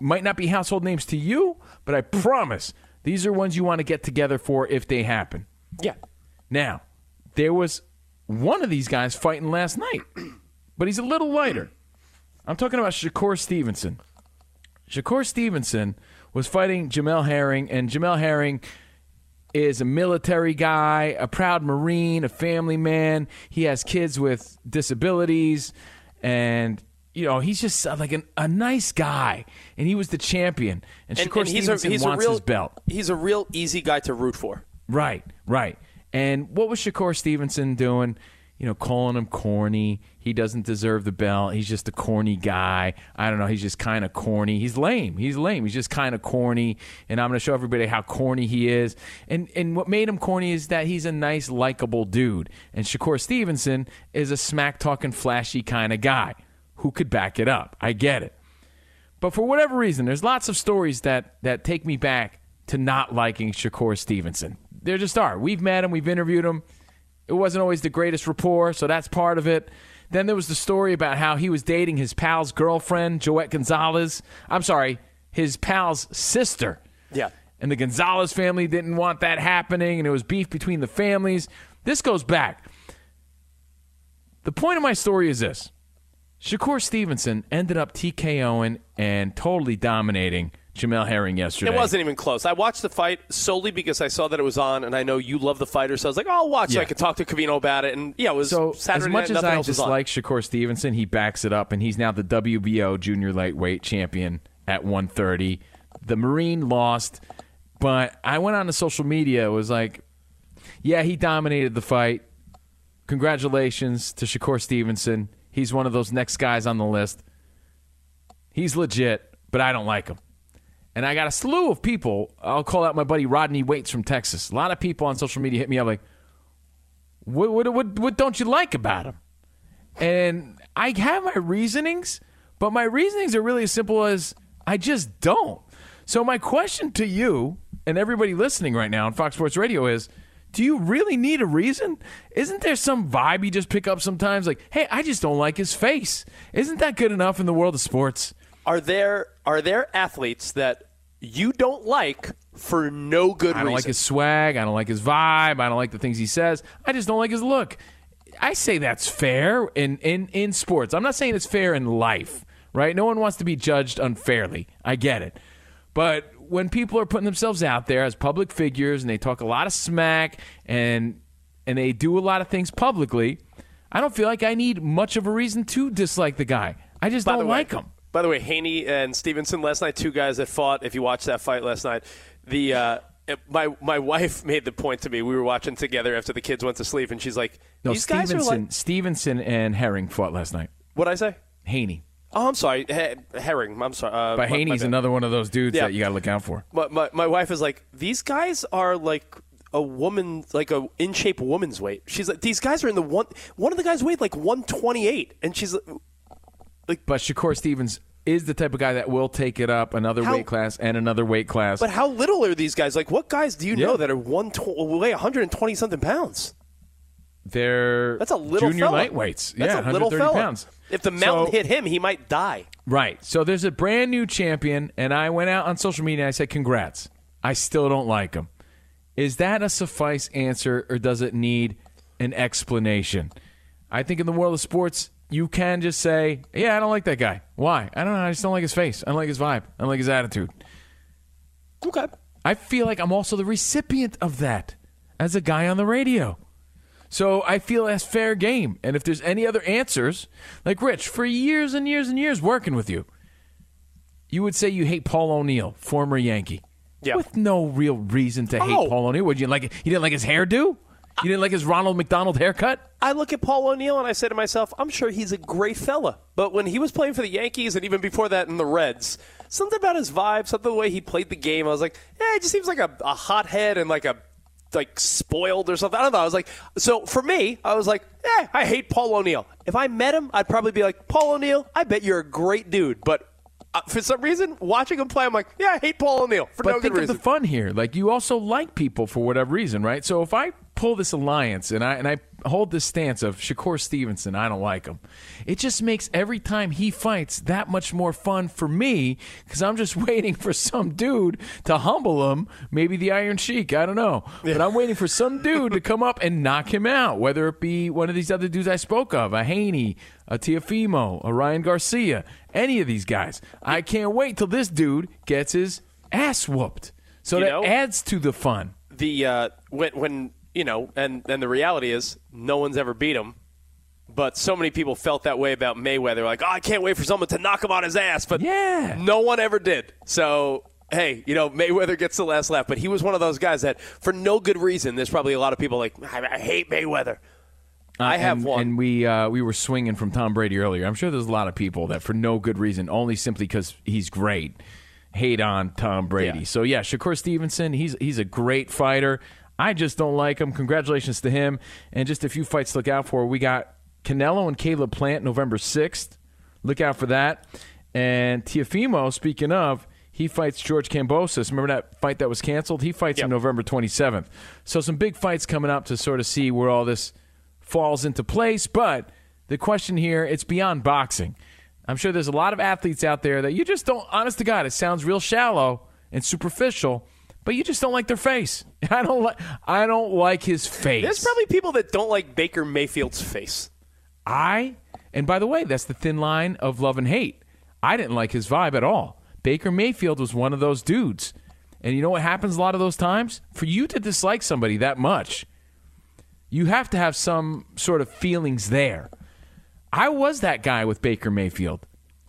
Speaker 3: Might not be household names to you, but I promise these are ones you want to get together for if they happen.
Speaker 2: Yeah.
Speaker 3: Now, there was one of these guys fighting last night, but he's a little lighter. I'm talking about Shakur Stevenson. Shakur Stevenson was fighting Jamel Herring, and Jamel Herring is a military guy, a proud Marine, a family man. He has kids with disabilities, and you know he's just uh, like an, a nice guy. And he was the champion. And,
Speaker 2: And,
Speaker 3: Shakur
Speaker 2: and he's a
Speaker 3: Stevenson
Speaker 2: he's a
Speaker 3: wants
Speaker 2: real
Speaker 3: his belt.
Speaker 2: He's a real easy guy to root for.
Speaker 3: Right, right. And what was Shakur Stevenson doing? You know, calling him corny. He doesn't deserve the belt. He's just a corny guy. I don't know. He's just kind of corny. He's lame. He's lame. He's just kind of corny. And I'm going to show everybody how corny he is. And and what made him corny is that he's a nice, likable dude. And Shakur Stevenson is a smack talking, flashy kind of guy who could back it up. I get it. But for whatever reason, there's lots of stories that, that take me back to not liking Shakur Stevenson. There just are. We've met him, we've interviewed him. It wasn't always the greatest rapport, so that's part of it. Then there was the story about how he was dating his pal's girlfriend, Joet Gonzalez. I'm sorry, his pal's sister.
Speaker 2: Yeah.
Speaker 3: And the Gonzalez family didn't want that happening, and it was beef between the families. This goes back. The point of my story is this Shakur Stevenson ended up TKOing and totally dominating Jamel Herring yesterday.
Speaker 2: It wasn't even close. I watched the fight solely because I saw that it was on, and I know you love the fighter, so I was like, oh, I'll watch. So I could talk to Covino about it, and yeah, it was
Speaker 3: So
Speaker 2: Saturday
Speaker 3: as much
Speaker 2: night.
Speaker 3: as I
Speaker 2: else was on.
Speaker 3: dislike Shakur Stevenson, he backs it up, and he's now the WBO junior lightweight champion at 130. The Marine lost, but I went on to social media. It was like, yeah, he dominated the fight. Congratulations to Shakur Stevenson. He's one of those next guys on the list. He's legit, but I don't like him. And I got a slew of people. I'll call out my buddy Rodney Waits from Texas. A lot of people on social media hit me up like, what, what, what, what don't you like about him? And I have my reasonings, but my reasonings are really as simple as I just don't. So my question to you and everybody listening right now on Fox Sports Radio is do you really need a reason? Isn't there some vibe you just pick up sometimes like, "Hey, I just don't like his face." Isn't that good enough in the world of sports?
Speaker 2: Are there are there athletes that you don't like, for no good reason?
Speaker 3: I don't
Speaker 2: reason.
Speaker 3: like his swag. I don't like his vibe. I don't like the things he says. I just don't like his look. I say that's fair in, in, in sports. I'm not saying it's fair in life, right? No one wants to be judged unfairly. I get it. But when people are putting themselves out there as public figures and they talk a lot of smack and and they do a lot of things publicly, I don't feel like I need much of a reason to dislike the guy. I just
Speaker 2: By
Speaker 3: don't
Speaker 2: way-
Speaker 3: like him.
Speaker 2: By the way, Haney and Stevenson last night, two guys that fought. If you watched that fight last night, the uh, my my wife made the point to me. We were watching together after the kids went to sleep, and she's like,
Speaker 3: No,
Speaker 2: "These guys
Speaker 3: Stevenson,
Speaker 2: are like
Speaker 3: Stevenson and Herring fought last night.
Speaker 2: what I say."
Speaker 3: Haney.
Speaker 2: Oh, I'm sorry, he- Herring. I'm sorry. Uh,
Speaker 3: But
Speaker 2: my- my
Speaker 3: Haney's
Speaker 2: bad.
Speaker 3: another one of those dudes
Speaker 2: Yeah.
Speaker 3: that you got to look out for.
Speaker 2: My, my my wife is like, these guys are like a woman, like a in shape woman's weight. She's like, these guys are in the one. One of the guys weighed like 128, and she's like,
Speaker 3: But Shakur Stevens is the type of guy that will take it up another
Speaker 2: How-
Speaker 3: weight class and another weight class.
Speaker 2: but how little are these guys? Like, what guys do you know that are one tw- weigh 120 something pounds?
Speaker 3: They're
Speaker 2: That's a little
Speaker 3: junior
Speaker 2: fella.
Speaker 3: lightweights.
Speaker 2: That's
Speaker 3: yeah, 130
Speaker 2: fella.
Speaker 3: pounds.
Speaker 2: If the mountain
Speaker 3: So-
Speaker 2: hit him, he might die.
Speaker 3: Right. So there's a brand new champion, and I went out on social media and I said, Congrats. I still don't like him. Is that a suffice answer, or does it need an explanation? I think in the world of sports, you can just say, Yeah, I don't like that guy. Why? I don't know. I just don't like his face. I don't like his vibe. I don't like his attitude.
Speaker 2: Okay.
Speaker 3: I feel like I'm also the recipient of that as a guy on the radio. So I feel that's fair game. And if there's any other answers, like Rich, for years and years and years working with you, you would say you hate Paul O'Neill, former Yankee.
Speaker 2: Yeah.
Speaker 3: With no real reason to hate
Speaker 2: Oh.
Speaker 3: Paul O'Neill. Would you like it? You didn't like his hairdo? You didn't like his Ronald McDonald haircut?
Speaker 2: I look at Paul O'Neill and I say to myself, I'm sure he's a great fella. But when he was playing for the Yankees and even before that in the Reds, something about his vibe, something the way he played the game, I was like, yeah, it just seems like a, a hothead and like a like spoiled or something. I don't know. I was like, so for me, I was like, eh, I hate Paul O'Neill. If I met him, I'd probably be like, Paul O'Neill, I bet you're a great dude. But uh, for some reason, watching him play, I'm like, yeah, I hate Paul O'Neill for
Speaker 3: but
Speaker 2: no
Speaker 3: think of the fun here. Like you also like people for whatever reason, right? So if I pull this alliance and I and I hold this stance of Shakur Stevenson, I don't like him. It just makes every time he fights that much more fun for me because I'm just waiting for some dude to humble him. Maybe the Iron Sheik, I don't know, but I'm waiting for some dude to come up and knock him out. Whether it be one of these other dudes I spoke of, a Haney, a Teofimo, a Ryan Garcia, any of these guys. I can't wait till this dude gets his ass whooped. So
Speaker 2: You
Speaker 3: that
Speaker 2: know-
Speaker 3: adds to the fun.
Speaker 2: the uh, when when you know, and and the reality is, no one's ever beat him. But so many people felt that way about Mayweather. Like, oh, I can't wait for someone to knock him on his ass. But
Speaker 3: yeah,
Speaker 2: no one ever did. So hey, you know, Mayweather gets the last laugh. But he was one of those guys that, for no good reason, there's probably a lot of people like, I, I hate Mayweather. I have
Speaker 3: and,
Speaker 2: one.
Speaker 3: and we uh, we were swinging from Tom Brady earlier. I'm sure there's a lot of people that, for no good reason, only simply because he's great, hate on Tom Brady. So yeah, Shakur Stevenson, he's he's a great fighter. I just don't like him. Congratulations to him, and just a few fights to look out for. We got Canelo and Caleb Plant November sixth. Look out for that. And Teofimo, speaking of, he fights George Kambosos. Remember that fight that was canceled? He fights him November 27th. So some big fights coming up to sort of see where all this falls into place. But the question here, it's beyond boxing. I'm sure there's a lot of athletes out there that you just don't, honest to God, it sounds real shallow and superficial, but you just don't like their face. I don't like, I don't like his face.
Speaker 2: There's probably people that don't like Baker Mayfield's face.
Speaker 3: I, and by the way, that's the thin line of love and hate. I didn't like his vibe at all. Baker Mayfield was one of those dudes. And you know what happens a lot of those times? For you to dislike somebody that much, you have to have some sort of feelings there. I was that guy with Baker Mayfield.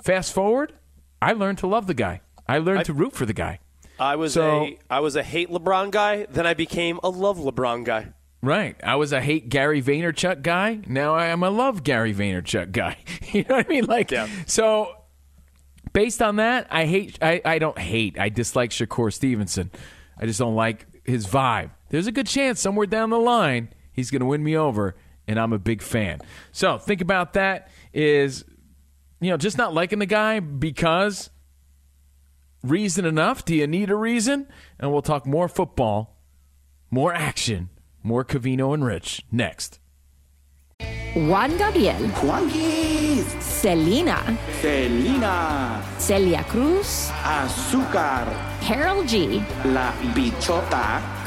Speaker 3: Fast forward, I learned to love the guy. I learned to root for the guy.
Speaker 2: I was
Speaker 3: So-
Speaker 2: a I was a hate LeBron guy. Then I became a love LeBron guy.
Speaker 3: Right. I was a hate Gary Vaynerchuk guy. Now I am a love Gary Vaynerchuk guy. you know what I mean? Like, so based on that, I hate, I, I don't hate, I dislike Shakur Stevenson. I just don't like his vibe. There's a good chance somewhere down the line he's going to win me over, and I'm a big fan. So think about that is, you know, just not liking the guy because reason enough? Do you need a reason? And we'll talk more football, more action, more Covino and Rich next.
Speaker 8: Juan Gabriel. Selena.
Speaker 7: Selena.
Speaker 8: Celia Cruz,
Speaker 7: Azúcar.
Speaker 8: Karol G,
Speaker 7: La Bichota.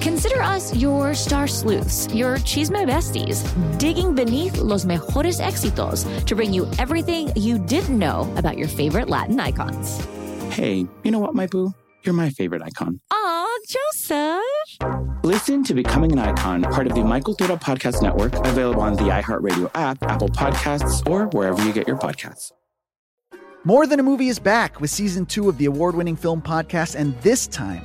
Speaker 8: Consider us your star sleuths, your chisme besties, digging beneath los mejores éxitos to bring you everything you didn't know about your favorite Latin icons.
Speaker 7: Hey, you know what, my boo? You're my favorite icon.
Speaker 8: Aw, Joseph!
Speaker 7: Listen to Becoming an Icon, part of the My Cultura Podcast Network, available on the iHeartRadio app, Apple Podcasts, or wherever you get your podcasts.
Speaker 9: More Than a Movie is back with season two of the award winning film podcast, and this time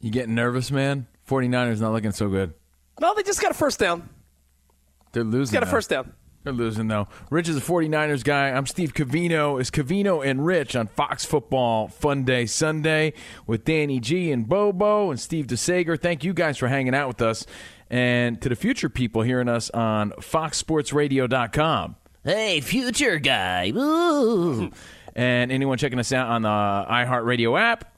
Speaker 3: You getting nervous, man? 49ers not looking so good.
Speaker 2: No, they just got a first down.
Speaker 3: They're losing.
Speaker 2: They got a
Speaker 3: though.
Speaker 2: first down.
Speaker 3: They're losing though. Rich is a 49ers guy. I'm Steve Covino. Is Covino and Rich on Fox Football Fun Day Sunday with Danny G and Bobo and Steve DeSager. Thank you guys for hanging out with us. And to the future people hearing us on foxsportsradio.com. Hey, future guy. Woo. and anyone checking us out on the iHeartRadio app,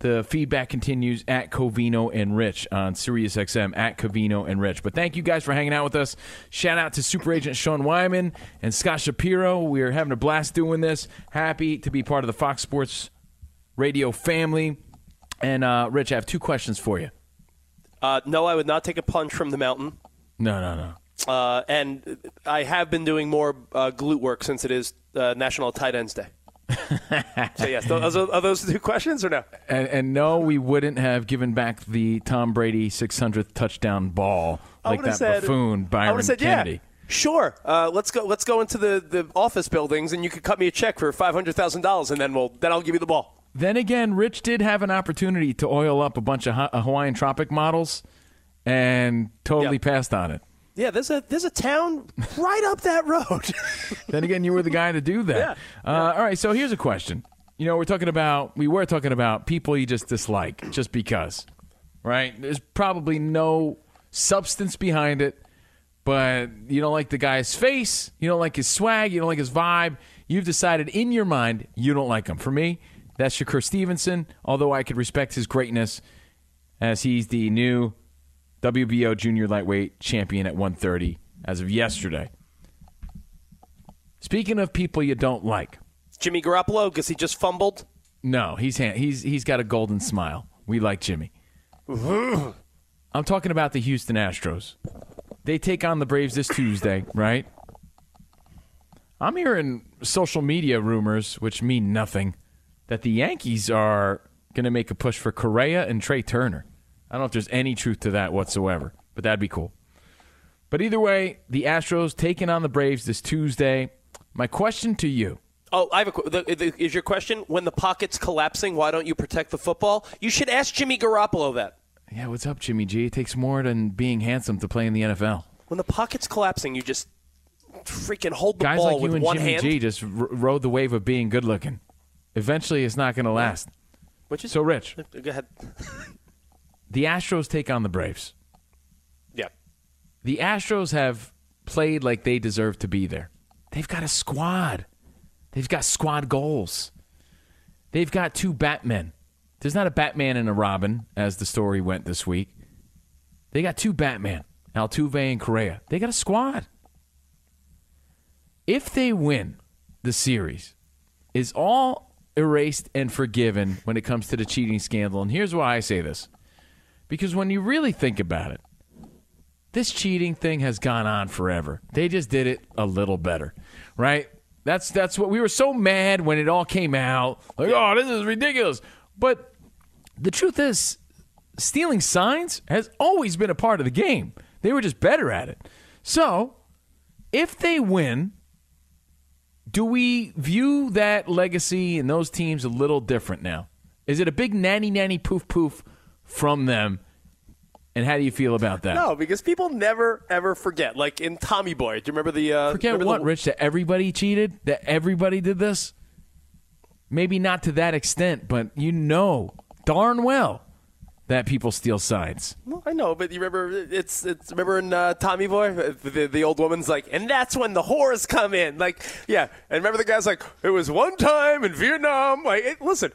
Speaker 3: the feedback continues at Covino and Rich on SiriusXM at Covino and Rich. But thank you guys for hanging out with us. Shout out to Super Agent Sean Wyman and Scott Shapiro. We are having a blast doing this. Happy to be part of the Fox Sports Radio family. And uh, Rich, I have two questions for you.
Speaker 2: Uh, no, I would not take a punch from the mountain.
Speaker 3: No, no, no.
Speaker 2: Uh, and I have been doing more uh, glute work since it is uh, National Tight Ends Day. So yes, those are, are those two questions or no?
Speaker 3: And, and no, we wouldn't have given back the Tom Brady 600th touchdown ball
Speaker 2: I
Speaker 3: like that
Speaker 2: said-
Speaker 3: buffoon
Speaker 2: I
Speaker 3: Byron
Speaker 2: would have said,
Speaker 3: Kennedy.
Speaker 2: yeah, sure. Uh, let's go. Let's go into the, the office buildings, and you could cut me a check for five hundred thousand dollars, and then we'll then I'll give you the ball.
Speaker 3: Then again, Rich did have an opportunity to oil up a bunch of Ha- uh, Hawaiian Tropic models and totally passed on it.
Speaker 2: Yeah, there's a there's a town right up that road.
Speaker 3: then again, you were the guy to do that. Uh, all right, so here's a question. You know, we're talking about we were talking about people you just dislike just because, right? There's probably no substance behind it, but you don't like the guy's face, you don't like his swag, you don't like his vibe. You've decided in your mind you don't like him. For me, that's Shakur Stevenson. Although I could respect his greatness as he's the new WBO junior lightweight champion at 130 as of yesterday. Speaking of people you don't like,
Speaker 2: Jimmy Garoppolo because he just fumbled.
Speaker 3: no, he's he's he's got a golden smile. We like Jimmy. I'm talking about the Houston Astros. They take on the Braves this Tuesday, right? I'm hearing social media rumors, which mean nothing, that the Yankees are going to make a push for Correa and Trea Turner. I don't know if there's any truth to that whatsoever, but that'd be cool. But either way, the Astros taking on the Braves this Tuesday. My question to you
Speaker 2: Oh, I have a. The, the, is your question when the pocket's collapsing? Why don't you protect the football? You should ask Jimmy Garoppolo that.
Speaker 3: Yeah, what's up, Jimmy G? It takes more than being handsome to play in the NFL.
Speaker 2: When the pocket's collapsing, you just freaking hold the
Speaker 3: Guys
Speaker 2: ball
Speaker 3: like you
Speaker 2: with
Speaker 3: and
Speaker 2: one
Speaker 3: Jimmy
Speaker 2: hand.
Speaker 3: G just r- rode the wave of being good looking. Eventually, it's not going to last.
Speaker 2: Which is
Speaker 3: so, Rich,
Speaker 2: Go ahead.
Speaker 3: the Astros take on the Braves.
Speaker 2: Yeah.
Speaker 3: The Astros have played like they deserve to be there. They've got a squad. They've got squad goals. They've got two Batmen There's not a Batman and a Robin, as the story went this week. They got two Batman, Altuve and Correa. They got a squad. If they win the series, is all erased and forgiven when it comes to the cheating scandal. And here's why I say this. Because when you really think about it, this cheating thing has gone on forever. They just did it a little better, right? That's that's what we were so mad when it all came out. Like, oh, this is ridiculous. But the truth is, stealing signs has always been a part of the game. They were just better at it. So, if they win, do we view that legacy and those teams a little different now? Is it a big nanny nanny poof poof from them? And how do you feel about that?
Speaker 2: No, because people never ever forget. Like in Tommy Boy, do you remember the? Uh,
Speaker 3: Forget
Speaker 2: remember
Speaker 3: what,
Speaker 2: the,
Speaker 3: Rich? That everybody cheated? That everybody did this? Maybe not to that extent, but you know darn well that people steal signs.
Speaker 2: Well, I know, but you remember it's it's remember in uh, Tommy Boy, the, the old woman's like, and that's when the whores come in. Like, yeah, and remember the guy's like, it was one time in Vietnam. Like, it, listen,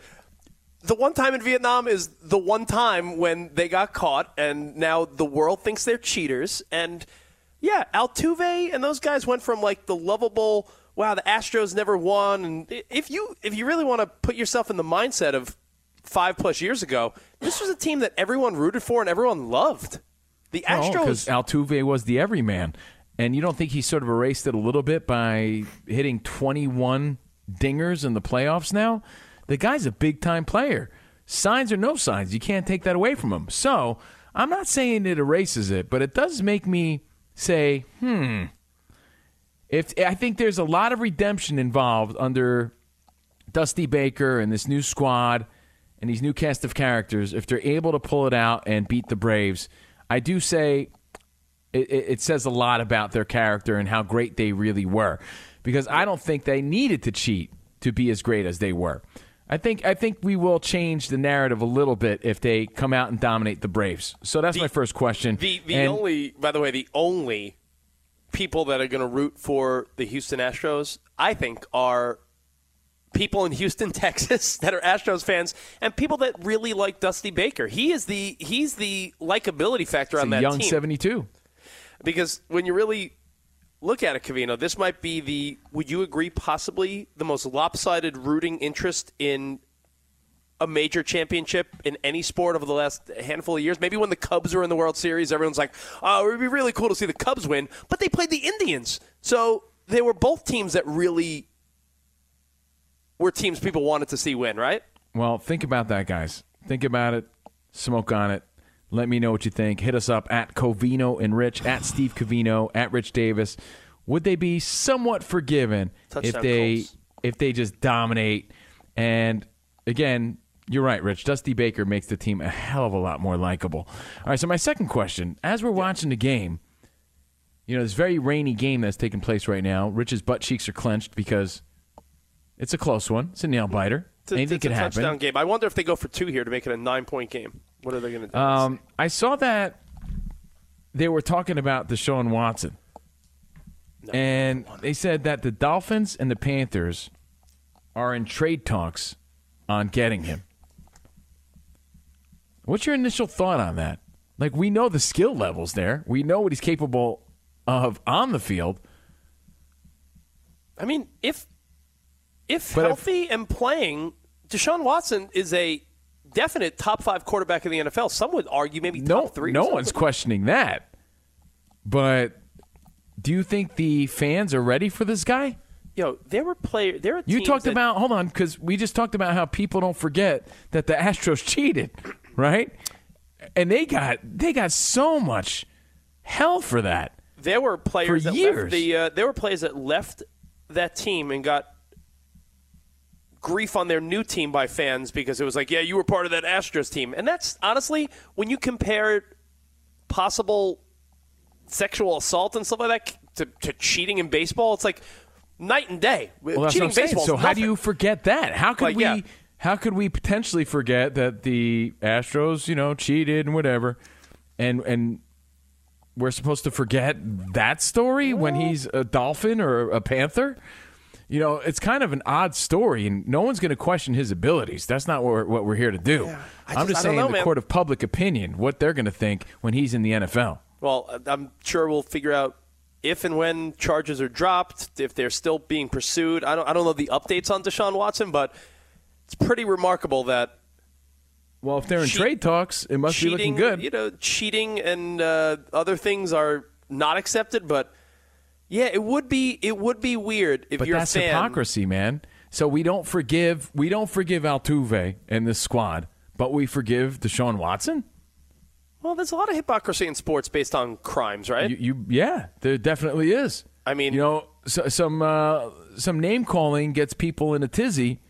Speaker 2: the one time in Vietnam is the one time when they got caught, and now the world thinks they're cheaters. And yeah, Altuve and those guys went from like the lovable, wow, the Astros never won. And if you if you really want to put yourself in the mindset of five plus years ago, this was a team that everyone rooted for and everyone loved. The Astros, Because.
Speaker 3: Altuve was the everyman. And you don't think he sort of erased it a little bit by hitting 21 dingers in the playoffs now? The guy's a big time player. Signs or no signs, you can't take that away from him. So I'm not saying it erases it, but it does make me say, hmm. If I think there's a lot of redemption involved under Dusty Baker and this new squad and these new cast of characters, if they're able to pull it out and beat the Braves, I do say it, it, it says a lot about their character and how great they really were. Because I don't think they needed to cheat to be as great as they were. I think I think we will change the narrative a little bit if they come out and dominate the Braves. So that's my first question.
Speaker 2: The the
Speaker 3: And-
Speaker 2: only, by the way, the only people that are going to root for the Houston Astros, I think, are people in Houston, Texas, that are Astros fans, and people that really like Dusty Baker. He is the he's the likability factor on that
Speaker 3: young
Speaker 2: team.
Speaker 3: 72.
Speaker 2: Because when you really look at it, Covino, this might be the. Would you agree? Possibly the most lopsided rooting interest in a major championship in any sport over the last handful of years. Maybe when the Cubs were in the World Series, everyone's like, "Oh, it would be really cool to see the Cubs win," but they played the Indians, so they were both teams that really were teams people wanted to see win, right?
Speaker 3: Well, think about that, guys. Think about it. Smoke on it. Let me know what you think. Hit us up at Covino and Rich, at Steve Covino, at Rich Davis. Would they be somewhat forgiven if they
Speaker 2: Colts.
Speaker 3: if they just dominate? And again, you're right, Rich. Dusty Baker makes the team a hell of a lot more likable. All right, so my second question: As we're watching the game, you know, this very rainy game that's taking place right now. Rich's butt cheeks are clenched because it's a close one. It's a nail biter.
Speaker 2: It's a,
Speaker 3: Anything
Speaker 2: it's a
Speaker 3: could happen.
Speaker 2: touchdown game. I wonder if they go for two here to make it a nine-point game. What are they going to do?
Speaker 3: Um, I saw that they were talking about Deshaun Watson. and they said that the Dolphins and the Panthers are in trade talks on getting him. What's your initial thought on that? Like, we know the skill levels there, we know what he's capable of on the field.
Speaker 2: I mean, if if
Speaker 3: But if-
Speaker 2: healthy and playing, Deshaun Watson is a definite top five quarterback in the NFL. Some would argue maybe
Speaker 3: No,
Speaker 2: top three.
Speaker 3: no one's questioning that. But do you think the fans are ready for this guy?
Speaker 2: Yo, there were players. There are
Speaker 3: You talked
Speaker 2: that-
Speaker 3: about hold on because we just talked about how people don't forget that the Astros cheated, right? And they got they got so much hell for that.
Speaker 2: There were players
Speaker 3: For
Speaker 2: that
Speaker 3: years.
Speaker 2: left the. Uh, there were players that left that team and got grief on their new team by fans because it was like, yeah, you were part of that Astros team, and that's honestly when you compare possible sexual assault and stuff like that to, to cheating in baseball, it's like night and day.
Speaker 3: Well,
Speaker 2: cheating baseball.
Speaker 3: So how do you forget that? How could
Speaker 2: Like,
Speaker 3: we?
Speaker 2: yeah.
Speaker 3: How could we potentially forget that the Astros, you know, cheated and whatever, and and we're supposed to forget that story when he's a Dolphin or a Panther? You know, it's kind of an odd story, and no one's going to question his abilities. That's not what we're, what we're here to do.
Speaker 2: I
Speaker 3: I'm
Speaker 2: just-
Speaker 3: just saying
Speaker 2: know,
Speaker 3: the
Speaker 2: man.
Speaker 3: court of public opinion, what they're going to think when he's in the NFL.
Speaker 2: Well, I'm sure we'll figure out if and when charges are dropped, if they're still being pursued. I don't, I don't know the updates on Deshaun Watson, but it's pretty remarkable that.
Speaker 3: Well, if they're in trade talks, it must be looking good.
Speaker 2: You know, cheating and uh, other things are not accepted, but yeah, it would be it would be weird if
Speaker 3: but
Speaker 2: you're
Speaker 3: that's
Speaker 2: a fan.
Speaker 3: hypocrisy, man. So we don't forgive we don't forgive Altuve and this squad, but we forgive Deshaun Watson.
Speaker 2: Well, there's a lot of hypocrisy in sports based on crimes, right?
Speaker 3: You, you yeah, there definitely is.
Speaker 2: I mean,
Speaker 3: you know, so, some uh, some name calling gets people in a tizzy,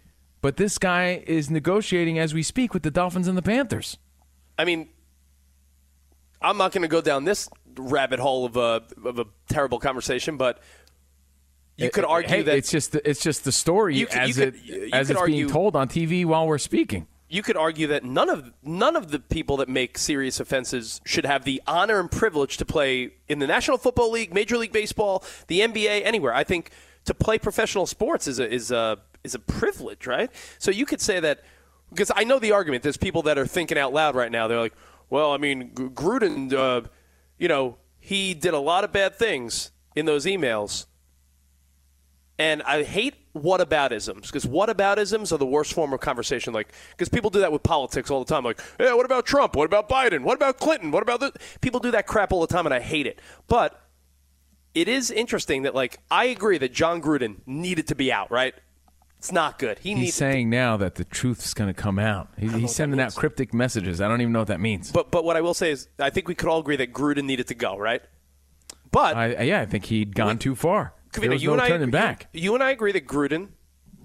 Speaker 3: but this guy is negotiating as we speak with the Dolphins and the Panthers.
Speaker 2: I mean, I'm not going to go down this rabbit hole of a of a terrible conversation, but you could
Speaker 3: Eh,
Speaker 2: argue
Speaker 3: hey,
Speaker 2: that
Speaker 3: it's just it's just the story
Speaker 2: You could-
Speaker 3: as
Speaker 2: you could-
Speaker 3: it as it's being told on TV while we're speaking.
Speaker 2: you could argue that none of none of the people that make serious offenses should have the honor and privilege to play in the National Football League, Major League Baseball, the NBA, anywhere. I think to play professional sports is a is a is a privilege, right? So you could say that because I know the argument. There's people that are thinking out loud right now. They're like, "Well, I mean, Gruden, uh, you know, he did a lot of bad things in those emails." And I hate whataboutisms because whataboutisms are the worst form of conversation. Like, because people do that with politics all the time. Like, yeah, what about Trump? What about Biden? What about Clinton? What about this? People do that crap all the time, and I hate it. But it is interesting that, like, I agree that Jon Gruden needed to be out. Right? It's not good. He
Speaker 3: He's saying now that the truth's going to come out. He, he's sending out cryptic messages. I don't even know what that means.
Speaker 2: But but what I will say is, I think we could all agree that Gruden needed to go. Right? But
Speaker 3: I, yeah, I think he'd gone too far. There
Speaker 2: Kavita,
Speaker 3: was
Speaker 2: you
Speaker 3: no
Speaker 2: and I,
Speaker 3: turning
Speaker 2: you-
Speaker 3: back.
Speaker 2: You, and I agree that Gruden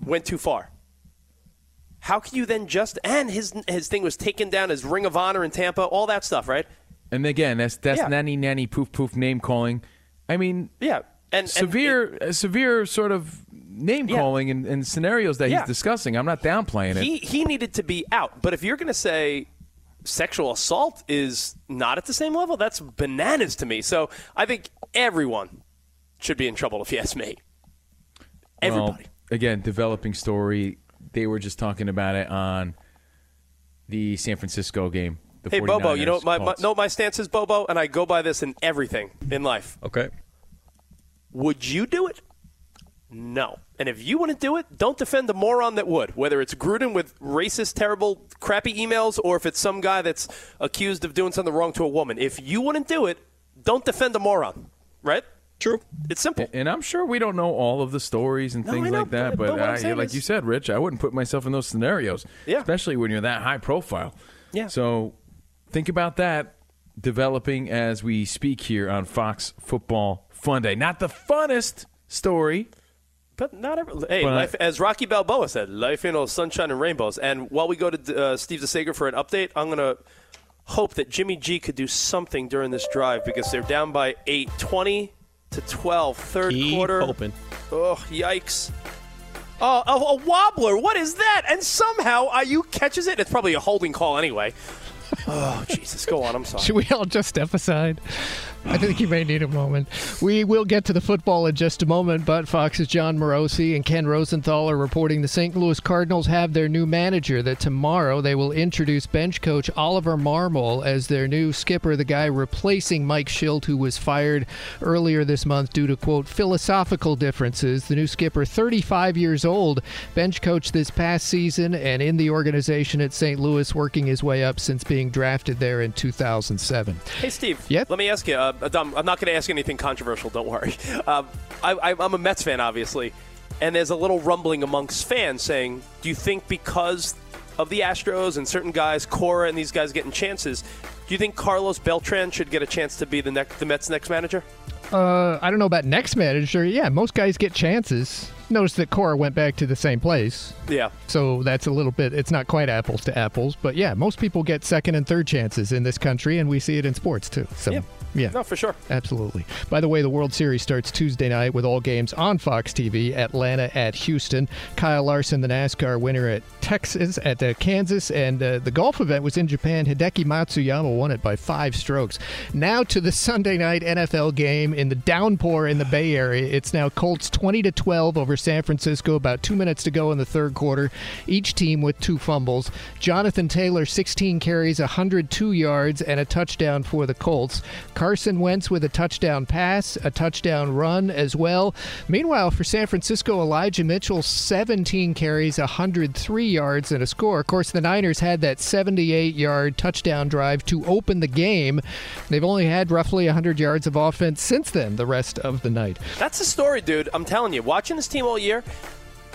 Speaker 2: went too far. How can you then just and his his thing was taken down as Ring of Honor in Tampa, all that stuff, right?
Speaker 3: And again, that's that's
Speaker 2: Yeah.
Speaker 3: nanny nanny poof poof name calling. I mean,
Speaker 2: yeah, and
Speaker 3: severe uh, severe sort of name calling and, and scenarios that
Speaker 2: Yeah.
Speaker 3: he's discussing. I'm not downplaying it.
Speaker 2: He he needed to be out. But if you're going to say sexual assault is not at the same level, that's bananas to me. So I think everyone should be in trouble if you ask me. Everybody.
Speaker 3: Well, again, developing story. They were just talking about it on the San Francisco game. The
Speaker 2: hey Bobo, you know what my, my what my stance is, Bobo, and I go by this in everything in life.
Speaker 12: Okay.
Speaker 2: Would you do it? No. And if you wouldn't do it, don't defend the moron that would. Whether it's Gruden with racist, terrible, crappy emails, or if it's some guy that's accused of doing something wrong to a woman. If you wouldn't do it, don't defend the moron. Right?
Speaker 12: True.
Speaker 2: It's simple.
Speaker 3: And I'm sure we don't know all of the stories and
Speaker 2: No,
Speaker 3: things like that,
Speaker 2: but-
Speaker 3: but,
Speaker 2: but I'm
Speaker 3: I, like
Speaker 2: is-
Speaker 3: you said, Rich, I wouldn't put myself in those scenarios.
Speaker 2: Yeah.
Speaker 3: Especially when you're that high profile.
Speaker 2: Yeah.
Speaker 3: So think about that developing as we speak here on Fox Football Fun Day. Not the funnest story.
Speaker 2: But not every. Hey,
Speaker 3: But I-
Speaker 2: as Rocky Balboa said, life ain't all sunshine and rainbows. And while we go to uh, Steve DeSager for an update, I'm going to hope that Jimmy G could do something during this drive because they're down by eight, 20 to 12, third
Speaker 12: Keep
Speaker 2: quarter.
Speaker 12: Open.
Speaker 2: Oh, yikes. Oh, a, a wobbler. What is that? And somehow Aiyuk catches it. It's probably a holding call anyway. Oh, Jesus. Go on. I'm sorry.
Speaker 14: Should we all just step aside? I think you may need a moment. We will get to the football in just a moment, but Fox's Jon Morosi and Ken Rosenthal are reporting the St. Louis Cardinals have their new manager, that tomorrow they will introduce bench coach Oliver Marmol as their new skipper, the guy replacing Mike Shildt, who was fired earlier this month due to, quote, philosophical differences. The new skipper, 35 years old, bench coach this past season and in the organization at St. Louis, working his way up since being drafted there in 2007.
Speaker 2: Hey, Steve.
Speaker 14: Yep.
Speaker 2: Let me ask you. Uh, Adam, I'm not going to ask anything controversial. Don't worry. Um, I, I, I'm a Mets fan, obviously, and there's a little rumbling amongst fans saying, "Do you think because of the Astros and certain guys, Cora and these guys getting chances, do you think Carlos Beltran should get a chance to be the next the Mets' next manager?"
Speaker 14: Uh, I don't know about next manager. Yeah, most guys get chances. Notice that Cora went back to the same place.
Speaker 2: Yeah.
Speaker 14: So that's a little bit, it's not quite apples to apples. But yeah, most people get second and third chances in this country, and we see it in sports too. So
Speaker 2: Yeah.
Speaker 14: Yeah.
Speaker 2: No, for sure.
Speaker 14: Absolutely. By the way, the World Series starts Tuesday night with all games on Fox TV. Atlanta at Houston. Kyle Larson, the NASCAR winner at Texas, at uh, Kansas, and uh, the golf event was in Japan. Hideki Matsuyama won it by five strokes. Now to the Sunday night NFL game in the downpour in the Bay Area. It's now Colts 20 to 12 over San Francisco. About two minutes to go in the third quarter. Each team with two fumbles. Jonathan Taylor, 16 carries, 102 yards, and a touchdown for the Colts. Carson Wentz with a touchdown pass, a touchdown run as well. Meanwhile, for San Francisco, Elijah Mitchell, 17 carries, 103 yards, and a score. Of course, the Niners had that 78 yard touchdown drive to open the game. They've only had roughly 100 yards of offense since then, the rest of the night.
Speaker 2: That's the story, dude. I'm telling you, watching this team all year,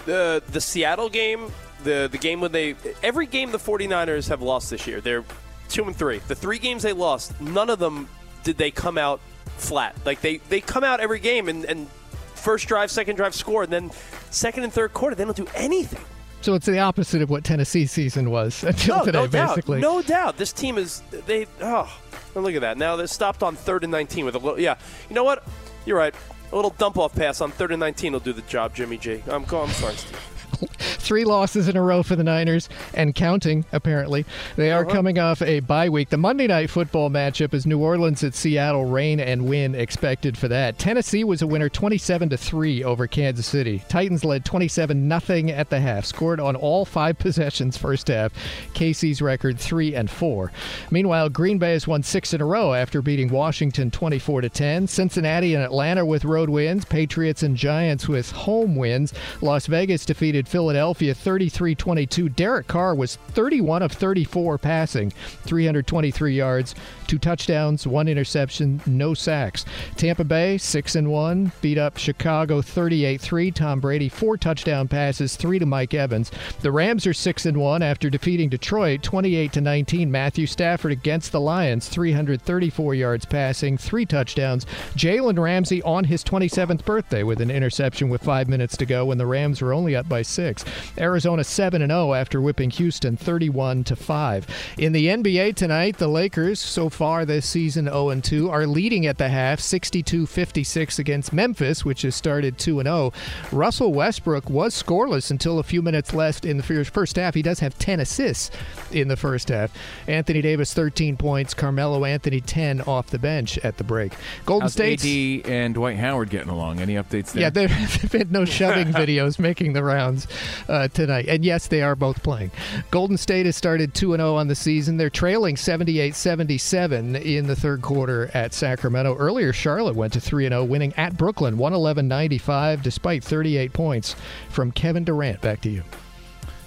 Speaker 2: the the Seattle game, the the game when they every game the 49ers have lost this year. They're 2 and 3. The 3 games they lost, none of them did they come out flat. Like they they come out every game and and first drive, second drive score, and then second and third quarter they don't do anything.
Speaker 14: So it's the opposite of what Tennessee season was until
Speaker 2: no,
Speaker 14: today,
Speaker 2: no doubt.
Speaker 14: basically.
Speaker 2: No doubt. This team is they oh look at that. Now they're stopped on third and nineteen with a little yeah. You know what? You're right. A little dump off pass on third and nineteen will do the job, Jimmy G. I'm I'm sorry, Steve.
Speaker 14: Three losses in a row for the Niners and counting, apparently. They are
Speaker 2: Uh-huh.
Speaker 14: coming off a bye week. The Monday night football matchup is New Orleans at Seattle. Rain and win expected for that. Tennessee was a winner 27 to 3 over Kansas City. Titans led 27 nothing at the half, scored on all five possessions first half. Casey's record 3 and 4. Meanwhile, Green Bay has won 6 in a row after beating Washington 24 to 10. Cincinnati and Atlanta with road wins, Patriots and Giants with home wins. Las Vegas defeated Philadelphia 33 22. Derek Carr was 31 of 34 passing, 323 yards, two touchdowns, one interception, no sacks. Tampa Bay 6 and 1, beat up Chicago 38 3. Tom Brady, four touchdown passes, three to Mike Evans. The Rams are 6 and 1 after defeating Detroit 28 to 19. Matthew Stafford against the Lions, 334 yards passing, three touchdowns. Jalen Ramsey on his 27th birthday with an interception with five minutes to go when the Rams were only up by six. Arizona 7 and 0 after whipping Houston 31 to 5. In the NBA tonight, the Lakers so far this season 0 and 2 are leading at the half 62-56 against Memphis, which has started 2 and 0. Russell Westbrook was scoreless until a few minutes left in the first half. He does have 10 assists in the first half. Anthony Davis 13 points, Carmelo Anthony 10 off the bench at the break. Golden State
Speaker 3: AD and Dwight Howard getting along? Any updates there?
Speaker 14: yeah, there have been no shoving videos making the rounds uh, tonight. And yes, they are both playing. Golden State has started 2 0 on the season. They're trailing 78 77 in the third quarter at Sacramento. Earlier, Charlotte went to 3 and 0, winning at Brooklyn 111 95, despite 38 points from Kevin Durant. Back to you.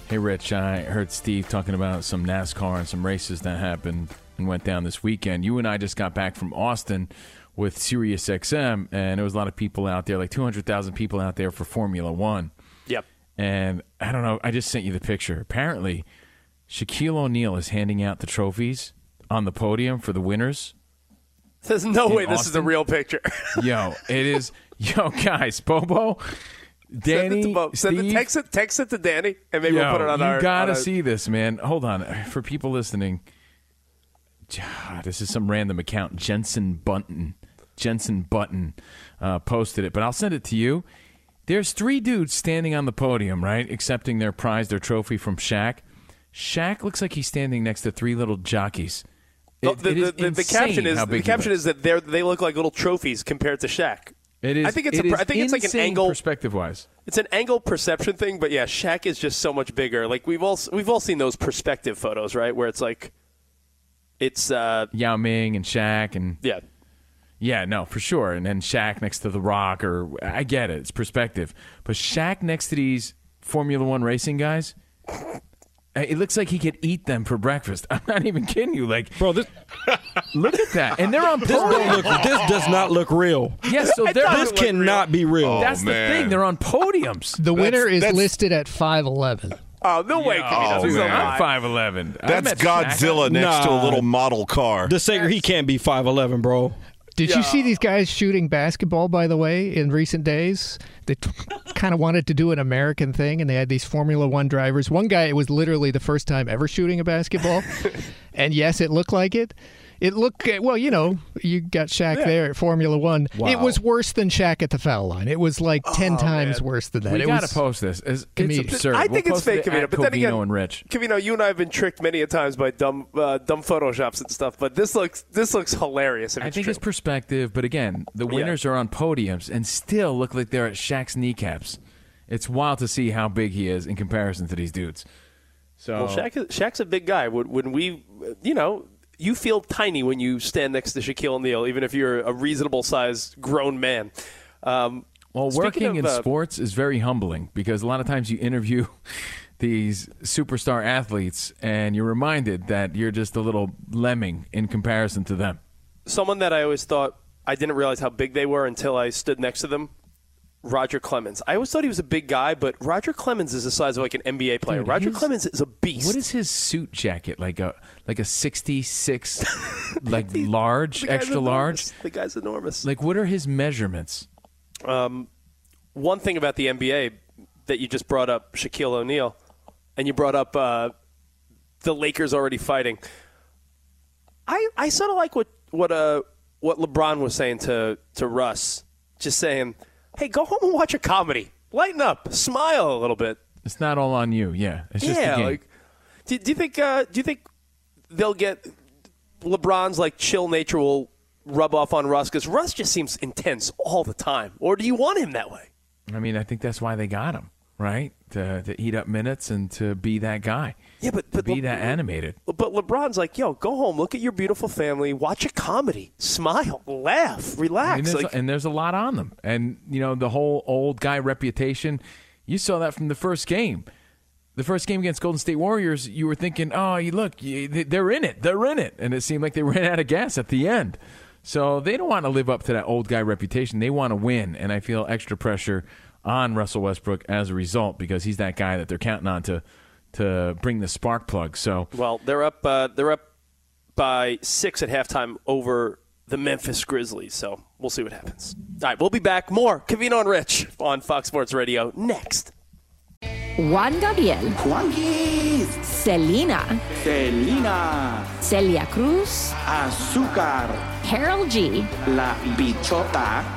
Speaker 3: Hey, Rich, I heard Steve talking about some NASCAR and some races that happened and went down this weekend. You and I just got back from Austin with Sirius XM, and there was a lot of people out there, like 200,000 people out there for Formula One.
Speaker 2: Yep.
Speaker 3: And I don't know, I just sent you the picture. Apparently, Shaquille O'Neal is handing out the trophies on the podium for the winners.
Speaker 2: There's no way this is a real picture.
Speaker 3: Yo, it is. Yo, guys, Bobo, Danny,
Speaker 2: send it to Bo. Send it,
Speaker 3: Steve,
Speaker 2: text it, text it to Danny, and maybe
Speaker 3: Yo,
Speaker 2: we'll put it on our.
Speaker 3: you
Speaker 2: gotta our-
Speaker 3: see this, man. Hold on, for people listening. This is some random account. Jenson Button, Jenson Button, uh, posted it, but I'll send it to you. There's three dudes standing on the podium, right, accepting their prize, their trophy from Shaq. Shaq looks like he's standing next to three little jockeys. It-
Speaker 2: the,
Speaker 3: it
Speaker 2: the, the, the caption is the caption is that they they look like little trophies compared to Shaq.
Speaker 3: It is.
Speaker 2: I think it's
Speaker 3: it
Speaker 2: a, I think it's like an angle
Speaker 3: perspective wise.
Speaker 2: It's an angle perception thing, but yeah, Shaq is just so much bigger. Like we've all we've all seen those perspective photos, right? Where it's like, it's uh,
Speaker 3: Yao Ming and Shaq and
Speaker 2: yeah,
Speaker 3: yeah, no, for sure. And then Shaq next to The Rock, or I get it, it's perspective. But Shaq next to these Formula One racing guys, Uh, it looks like he could eat them for breakfast. I'm not even kidding you. Like,
Speaker 12: bro, this
Speaker 3: look at that, and they're on
Speaker 12: This
Speaker 3: podium.
Speaker 12: look. This does not look real.
Speaker 3: Yes, so they're
Speaker 12: this cannot be real.
Speaker 3: Oh, that's the thing. They're on podiums.
Speaker 14: The winner is listed at 5'11.
Speaker 2: Oh no way!
Speaker 15: Oh,
Speaker 3: He's
Speaker 15: man.
Speaker 3: I'm five eleven.
Speaker 15: That's Godzilla next to a little model car.
Speaker 12: The Sager, he can't be five eleven, bro.
Speaker 14: Did you see these guys shooting basketball, by the way, in recent days? They t- kind of wanted to do an American thing, and they had these Formula One drivers. One guy, it was literally the first time ever shooting a basketball. and yes, it looked like it. It looked well, you know, you got Shaq
Speaker 3: Yeah.
Speaker 14: there at Formula One.
Speaker 3: Wow.
Speaker 14: It was worse than Shaq at the foul line. It was like ten
Speaker 2: Oh,
Speaker 14: times
Speaker 2: man.
Speaker 14: worse than that.
Speaker 3: We
Speaker 14: it
Speaker 3: got to
Speaker 14: was
Speaker 3: post this. It's, it's absurd.
Speaker 2: I
Speaker 3: We'll
Speaker 2: think it's
Speaker 3: post it
Speaker 2: fake,
Speaker 3: at
Speaker 2: Covino. But then again,
Speaker 3: Covino and Rich.
Speaker 2: Covino, you and I have been tricked many a times by dumb, uh, dumb photoshops and stuff. But this looks, this looks hilarious. If
Speaker 3: I
Speaker 2: it's
Speaker 3: think
Speaker 2: true.
Speaker 3: it's perspective, but again, the winners are on podiums and still look like they're at Shaq's kneecaps. It's wild to see how big he is in comparison to these dudes. So
Speaker 2: Well, Shaq is, Shaq's a big guy. When, when we, you know, you feel tiny when you stand next to Shaquille O'Neal, even if you're a reasonable sized grown man. Um,
Speaker 3: Well, working
Speaker 2: of,
Speaker 3: in
Speaker 2: uh,
Speaker 3: sports is very humbling because a lot of times you interview these superstar athletes and you're reminded that you're just a little lemming in comparison to them.
Speaker 2: someone that I always thought I didn't realize how big they were until I stood next to them. Roger Clemens. I always thought he was a big guy, but Roger Clemens is the size of like an NBA player.
Speaker 3: Dude,
Speaker 2: Roger
Speaker 3: his-
Speaker 2: Clemens is a beast.
Speaker 3: What is his suit jacket like a like a 66 like large,
Speaker 2: The
Speaker 3: extra large?
Speaker 2: The guy's enormous.
Speaker 3: Like what are his measurements?
Speaker 2: Um, one thing about the NBA that you just brought up, Shaquille O'Neal, and you brought up uh, the Lakers already fighting. I I sort of like what what uh what LeBron was saying to to Russ, just saying, "Hey, go home and watch a comedy, lighten up, smile a little bit."
Speaker 3: It's not all on you. Yeah, it's just
Speaker 2: yeah, like, do, do you think uh, do you think they'll get LeBron's like chill nature will rub off on Russ because Russ just seems intense all the time, or do you want him that way?
Speaker 3: I mean, I think that's why they got him, right? To to eat up minutes and to be that guy.
Speaker 2: Yeah, but, but
Speaker 3: be
Speaker 2: Le-
Speaker 3: that animated.
Speaker 2: But LeBron's like, yo, go home, look at your beautiful family, watch a comedy, smile, laugh,
Speaker 3: I
Speaker 2: relax.
Speaker 3: mean, there's-
Speaker 2: like,
Speaker 3: and there's a lot on them. And, you know, the whole old guy reputation, you saw that from the first game. The first game against Golden State Warriors, you were thinking, oh, you look, you- they're in it. They're in it. And it seemed like they ran out of gas at the end. So they don't want to live up to that old guy reputation. They want to win. And I feel extra pressure on Russell Westbrook as a result because he's that guy that they're counting on to to bring the spark plug. So
Speaker 2: well, they're up. Uh, they're up by six at halftime over the Memphis Grizzlies. So we'll see what happens. All right, we'll be back. More Covino and Rich on Fox Sports Radio next.
Speaker 8: Juan Gabriel. Selena.
Speaker 7: Selena.
Speaker 8: Celia Cruz.
Speaker 7: Azúcar.
Speaker 8: Karol G.
Speaker 7: La Bichota.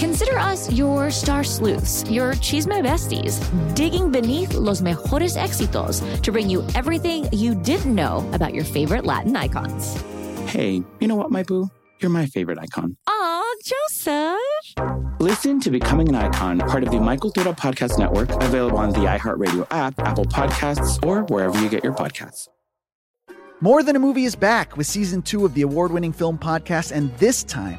Speaker 8: Consider us your star sleuths, your chisme besties, digging beneath los mejores éxitos to bring you everything you didn't know about your favorite Latin icons.
Speaker 7: Hey, you know what, my boo? You're my favorite icon.
Speaker 8: Aw, Joseph!
Speaker 7: Listen to Becoming an Icon, part of the My Cultura Podcast Network, available on the iHeartRadio app, Apple Podcasts, or wherever you get your podcasts.
Speaker 9: More Than a Movie is back with season two of the award winning film podcast, and this time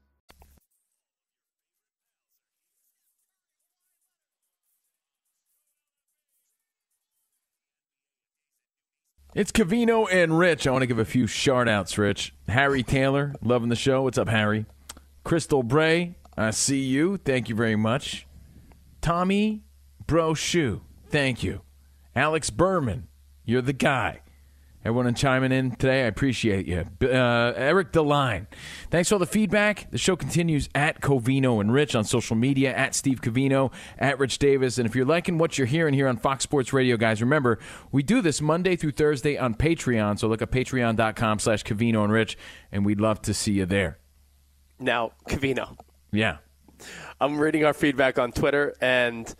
Speaker 3: It's Covino and Rich. I want to give a few shout outs, Rich. Harry Taylor, loving the show. What's up, Harry? Crystal Bray, I see you. Thank you very much. Tommy Bro Shoe, thank you. Alex Berman, you're the guy. Everyone chiming in today, I appreciate you. Uh, Eric Deline, thanks for all the feedback. The show continues at Covino and Rich on social media, at Steve Covino, at Rich Davis. And if you're liking what you're hearing here on Fox Sports Radio, guys, remember, we do this Monday through Thursday on Patreon. So look at patreon.com slash Covino and Rich, and we'd love to see you there.
Speaker 2: Now, Covino.
Speaker 3: Yeah.
Speaker 2: I'm reading our feedback on Twitter, and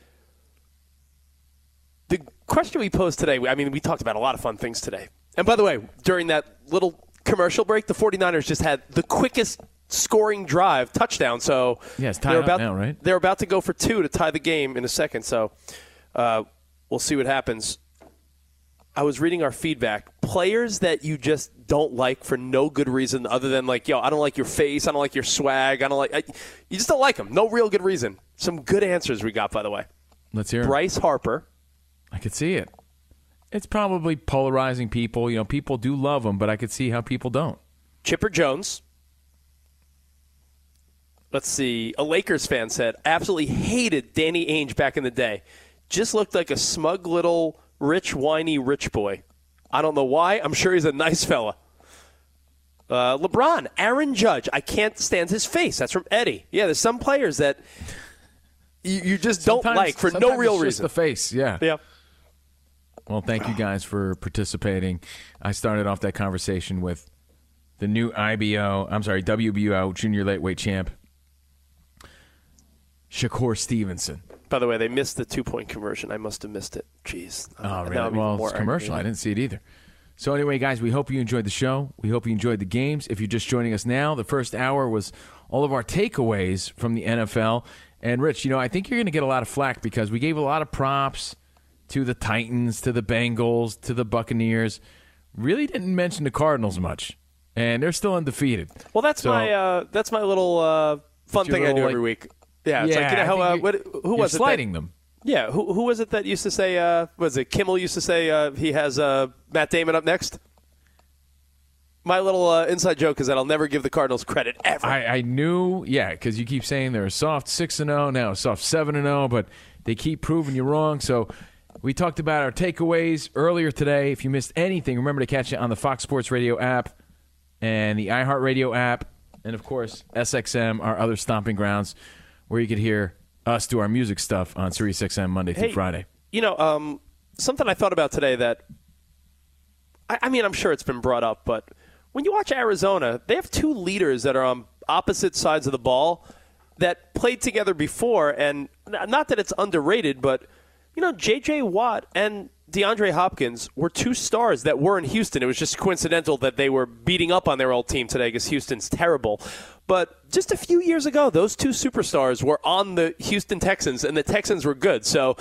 Speaker 2: the question we posed today, I mean, we talked about a lot of fun things today. And by the way, during that little commercial break, the 49ers just had the quickest scoring drive touchdown. So
Speaker 3: yeah,
Speaker 2: they're about,
Speaker 3: now, right?
Speaker 2: They're about to go for two to tie the game in a second. So uh, we'll see what happens. I was reading our feedback. Players that you just don't like for no good reason other than like, yo, I don't like your face, I don't like your swag, I don't like. I, you just don't like them. No real good reason. Some good answers we got, by the way.
Speaker 3: Let's hear.
Speaker 2: Bryce Harper.
Speaker 3: I could see it. It's probably polarizing people. You know, people do love him, but I could see how people don't.
Speaker 2: Chipper Jones. Let's see. A Lakers fan said, absolutely hated Danny Ainge back in the day. Just looked like a smug little rich, whiny rich boy. I don't know why. I'm sure he's a nice fella. Uh, LeBron, Aaron Judge. I can't stand his face. That's from Eddie. Yeah, there's some players that you, you just don't like for no real
Speaker 3: it's just
Speaker 2: reason.
Speaker 3: the face, yeah.
Speaker 2: Yeah.
Speaker 3: Well, thank you guys for participating. I started off that conversation with the new IBO, I'm sorry, WBO junior lightweight champ, Shakur Stevenson.
Speaker 2: By the way, they missed the two point conversion. I must have missed it. Jeez.
Speaker 3: Oh, really? Well, it's commercial. I didn't see it either. So, anyway, guys, we hope you enjoyed the show. We hope you enjoyed the games. If you're just joining us now, the first hour was all of our takeaways from the NFL. And, Rich, you know, I think you're going to get a lot of flack because we gave a lot of props to the Titans, to the Bengals, to the Buccaneers. Really didn't mention the Cardinals much. And they're still undefeated.
Speaker 2: Well, that's
Speaker 3: So-
Speaker 2: my uh, that's my little uh, fun
Speaker 3: It's your
Speaker 2: thing I do
Speaker 3: little,
Speaker 2: every
Speaker 3: like-
Speaker 2: week. Yeah, it's
Speaker 3: Yeah,
Speaker 2: like you know how uh, what, who
Speaker 3: you're
Speaker 2: was it that-
Speaker 3: sliding them.
Speaker 2: Yeah, who who was it that used to say? Uh, was it Kimmel used to say uh, he has uh, Matt Damon up next? My little uh, inside joke is that I'll never give the Cardinals credit ever.
Speaker 3: I, I knew, yeah, because you keep saying they're a soft six and zero now, a soft seven and zero, but they keep proving you wrong. So we talked about our takeaways earlier today. If you missed anything, remember to catch it on the Fox Sports Radio app and the iHeartRadio app, and of course SXM, our other stomping grounds, where you could hear us do our music stuff on Sirius XM Monday through
Speaker 2: Hey,
Speaker 3: Friday.
Speaker 2: You know, um, something I thought about today that I, I mean, I'm sure it's been brought up, but when you watch Arizona, they have two leaders that are on opposite sides of the ball that played together before, and not that it's underrated, but you know, J.J. Watt and DeAndre Hopkins were two stars that were in Houston. It was just coincidental that they were beating up on their old team today because Houston's terrible. But just a few years ago, those two superstars were on the Houston Texans, and the Texans were good. So,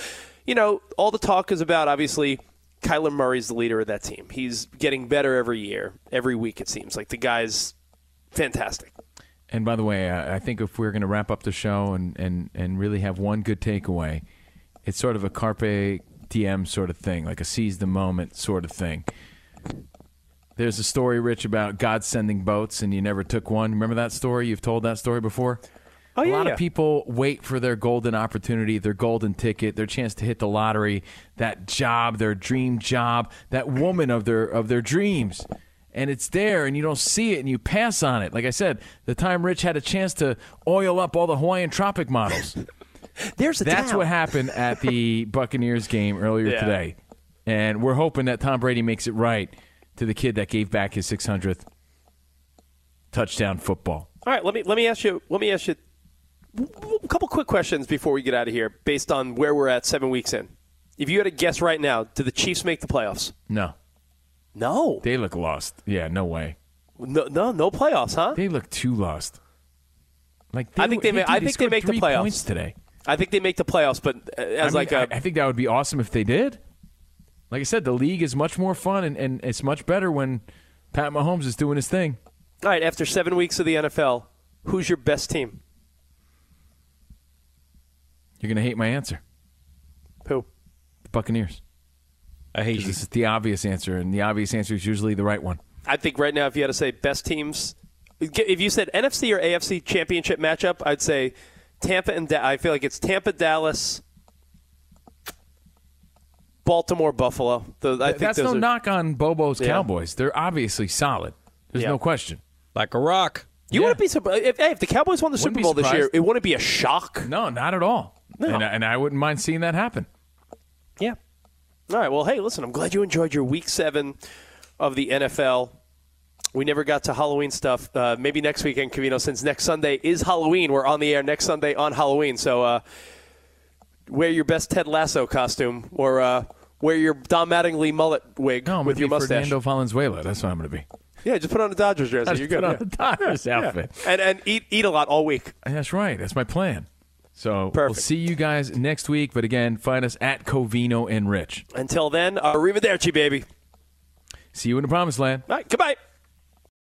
Speaker 2: you know, all the talk is about obviously Kyler Murray's the leader of that team. He's getting better every year, every week, it seems. Like the guy's fantastic.
Speaker 3: And by the way, I think if we're going to wrap up the show and, and, and really have one good takeaway, it's sort of a carpe diem sort of thing, like a seize the moment sort of thing. There's a story, Rich, about God sending boats, and you never took one. Remember that story? You've told that story before.
Speaker 2: Oh,
Speaker 3: a
Speaker 2: yeah,
Speaker 3: lot
Speaker 2: yeah.
Speaker 3: of people wait for their golden opportunity, their golden ticket, their chance to hit the lottery, that job, their dream job, that woman of their of their dreams. And it's there and you don't see it and you pass on it. Like I said, the time Rich had a chance to oil up all the Hawaiian tropic models.
Speaker 2: There's a
Speaker 3: That's
Speaker 2: town.
Speaker 3: what happened at the Buccaneers game earlier
Speaker 2: Yeah.
Speaker 3: today. And we're hoping that Tom Brady makes it right to the kid that gave back his 600th touchdown football.
Speaker 2: All right, let me let me ask you let me ask you a couple quick questions before we get out of here, based on where we're at seven weeks in. If you had to guess right now, do the Chiefs make the playoffs?
Speaker 3: No.
Speaker 2: No.
Speaker 3: They look lost. Yeah, no way.
Speaker 2: No, no, no playoffs, huh?
Speaker 3: They look too lost. Like
Speaker 2: I think they.
Speaker 3: hey,
Speaker 2: ma- I think they
Speaker 3: scored
Speaker 2: make the playoffs
Speaker 3: points today.
Speaker 2: I think they make the playoffs, but uh,
Speaker 3: I
Speaker 2: as
Speaker 3: mean,
Speaker 2: like a
Speaker 3: I I think that would be awesome if they did. Like I said, the league is much more fun and, and it's much better when Pat Mahomes is doing his thing.
Speaker 2: all right. After seven weeks of the NFL, who's your best team?
Speaker 3: You're gonna hate my answer.
Speaker 2: Who?
Speaker 3: The Buccaneers.
Speaker 12: I hate you.
Speaker 3: This is the obvious answer, and the obvious answer is usually the right one.
Speaker 2: I think right now, if you had to say best teams, if you said NFC or AFC championship matchup, I'd say Tampa and da- I feel like it's Tampa, Dallas, Baltimore, Buffalo. The, I think
Speaker 3: That's
Speaker 2: those
Speaker 3: no
Speaker 2: are-
Speaker 3: knock on Bobo's
Speaker 2: Yeah.
Speaker 3: Cowboys. They're obviously solid. There's
Speaker 2: Yeah.
Speaker 3: no question.
Speaker 12: Like a rock.
Speaker 2: You wouldn't be surprised if, hey, if the Cowboys won the
Speaker 3: Wouldn't
Speaker 2: Super Bowl this year. It wouldn't be a shock.
Speaker 3: No, not at all. And, and I wouldn't mind seeing that happen.
Speaker 2: Yeah. All right. Well, hey, listen. I'm glad you enjoyed your Week Seven of the NFL. We never got to Halloween stuff. Uh, maybe next weekend, Covino, since next Sunday is Halloween. We're on the air next Sunday on Halloween. So uh, wear your best Ted Lasso costume or uh, wear your Don Mattingly mullet wig
Speaker 3: No, I'm
Speaker 2: with your mustache.
Speaker 3: Fernando Valenzuela. That's what I'm going to be.
Speaker 2: Yeah, just put on a Dodgers jersey. You're good.
Speaker 3: put on
Speaker 2: yeah.
Speaker 3: the Dodgers
Speaker 2: Yeah.
Speaker 3: outfit.
Speaker 2: And and eat eat a lot all week.
Speaker 3: That's right. That's my plan. So we'll see you guys next week. But again, find us at Covino and Rich.
Speaker 2: Until then, arrivederci, baby.
Speaker 3: See you in the promised land.
Speaker 2: All right, goodbye.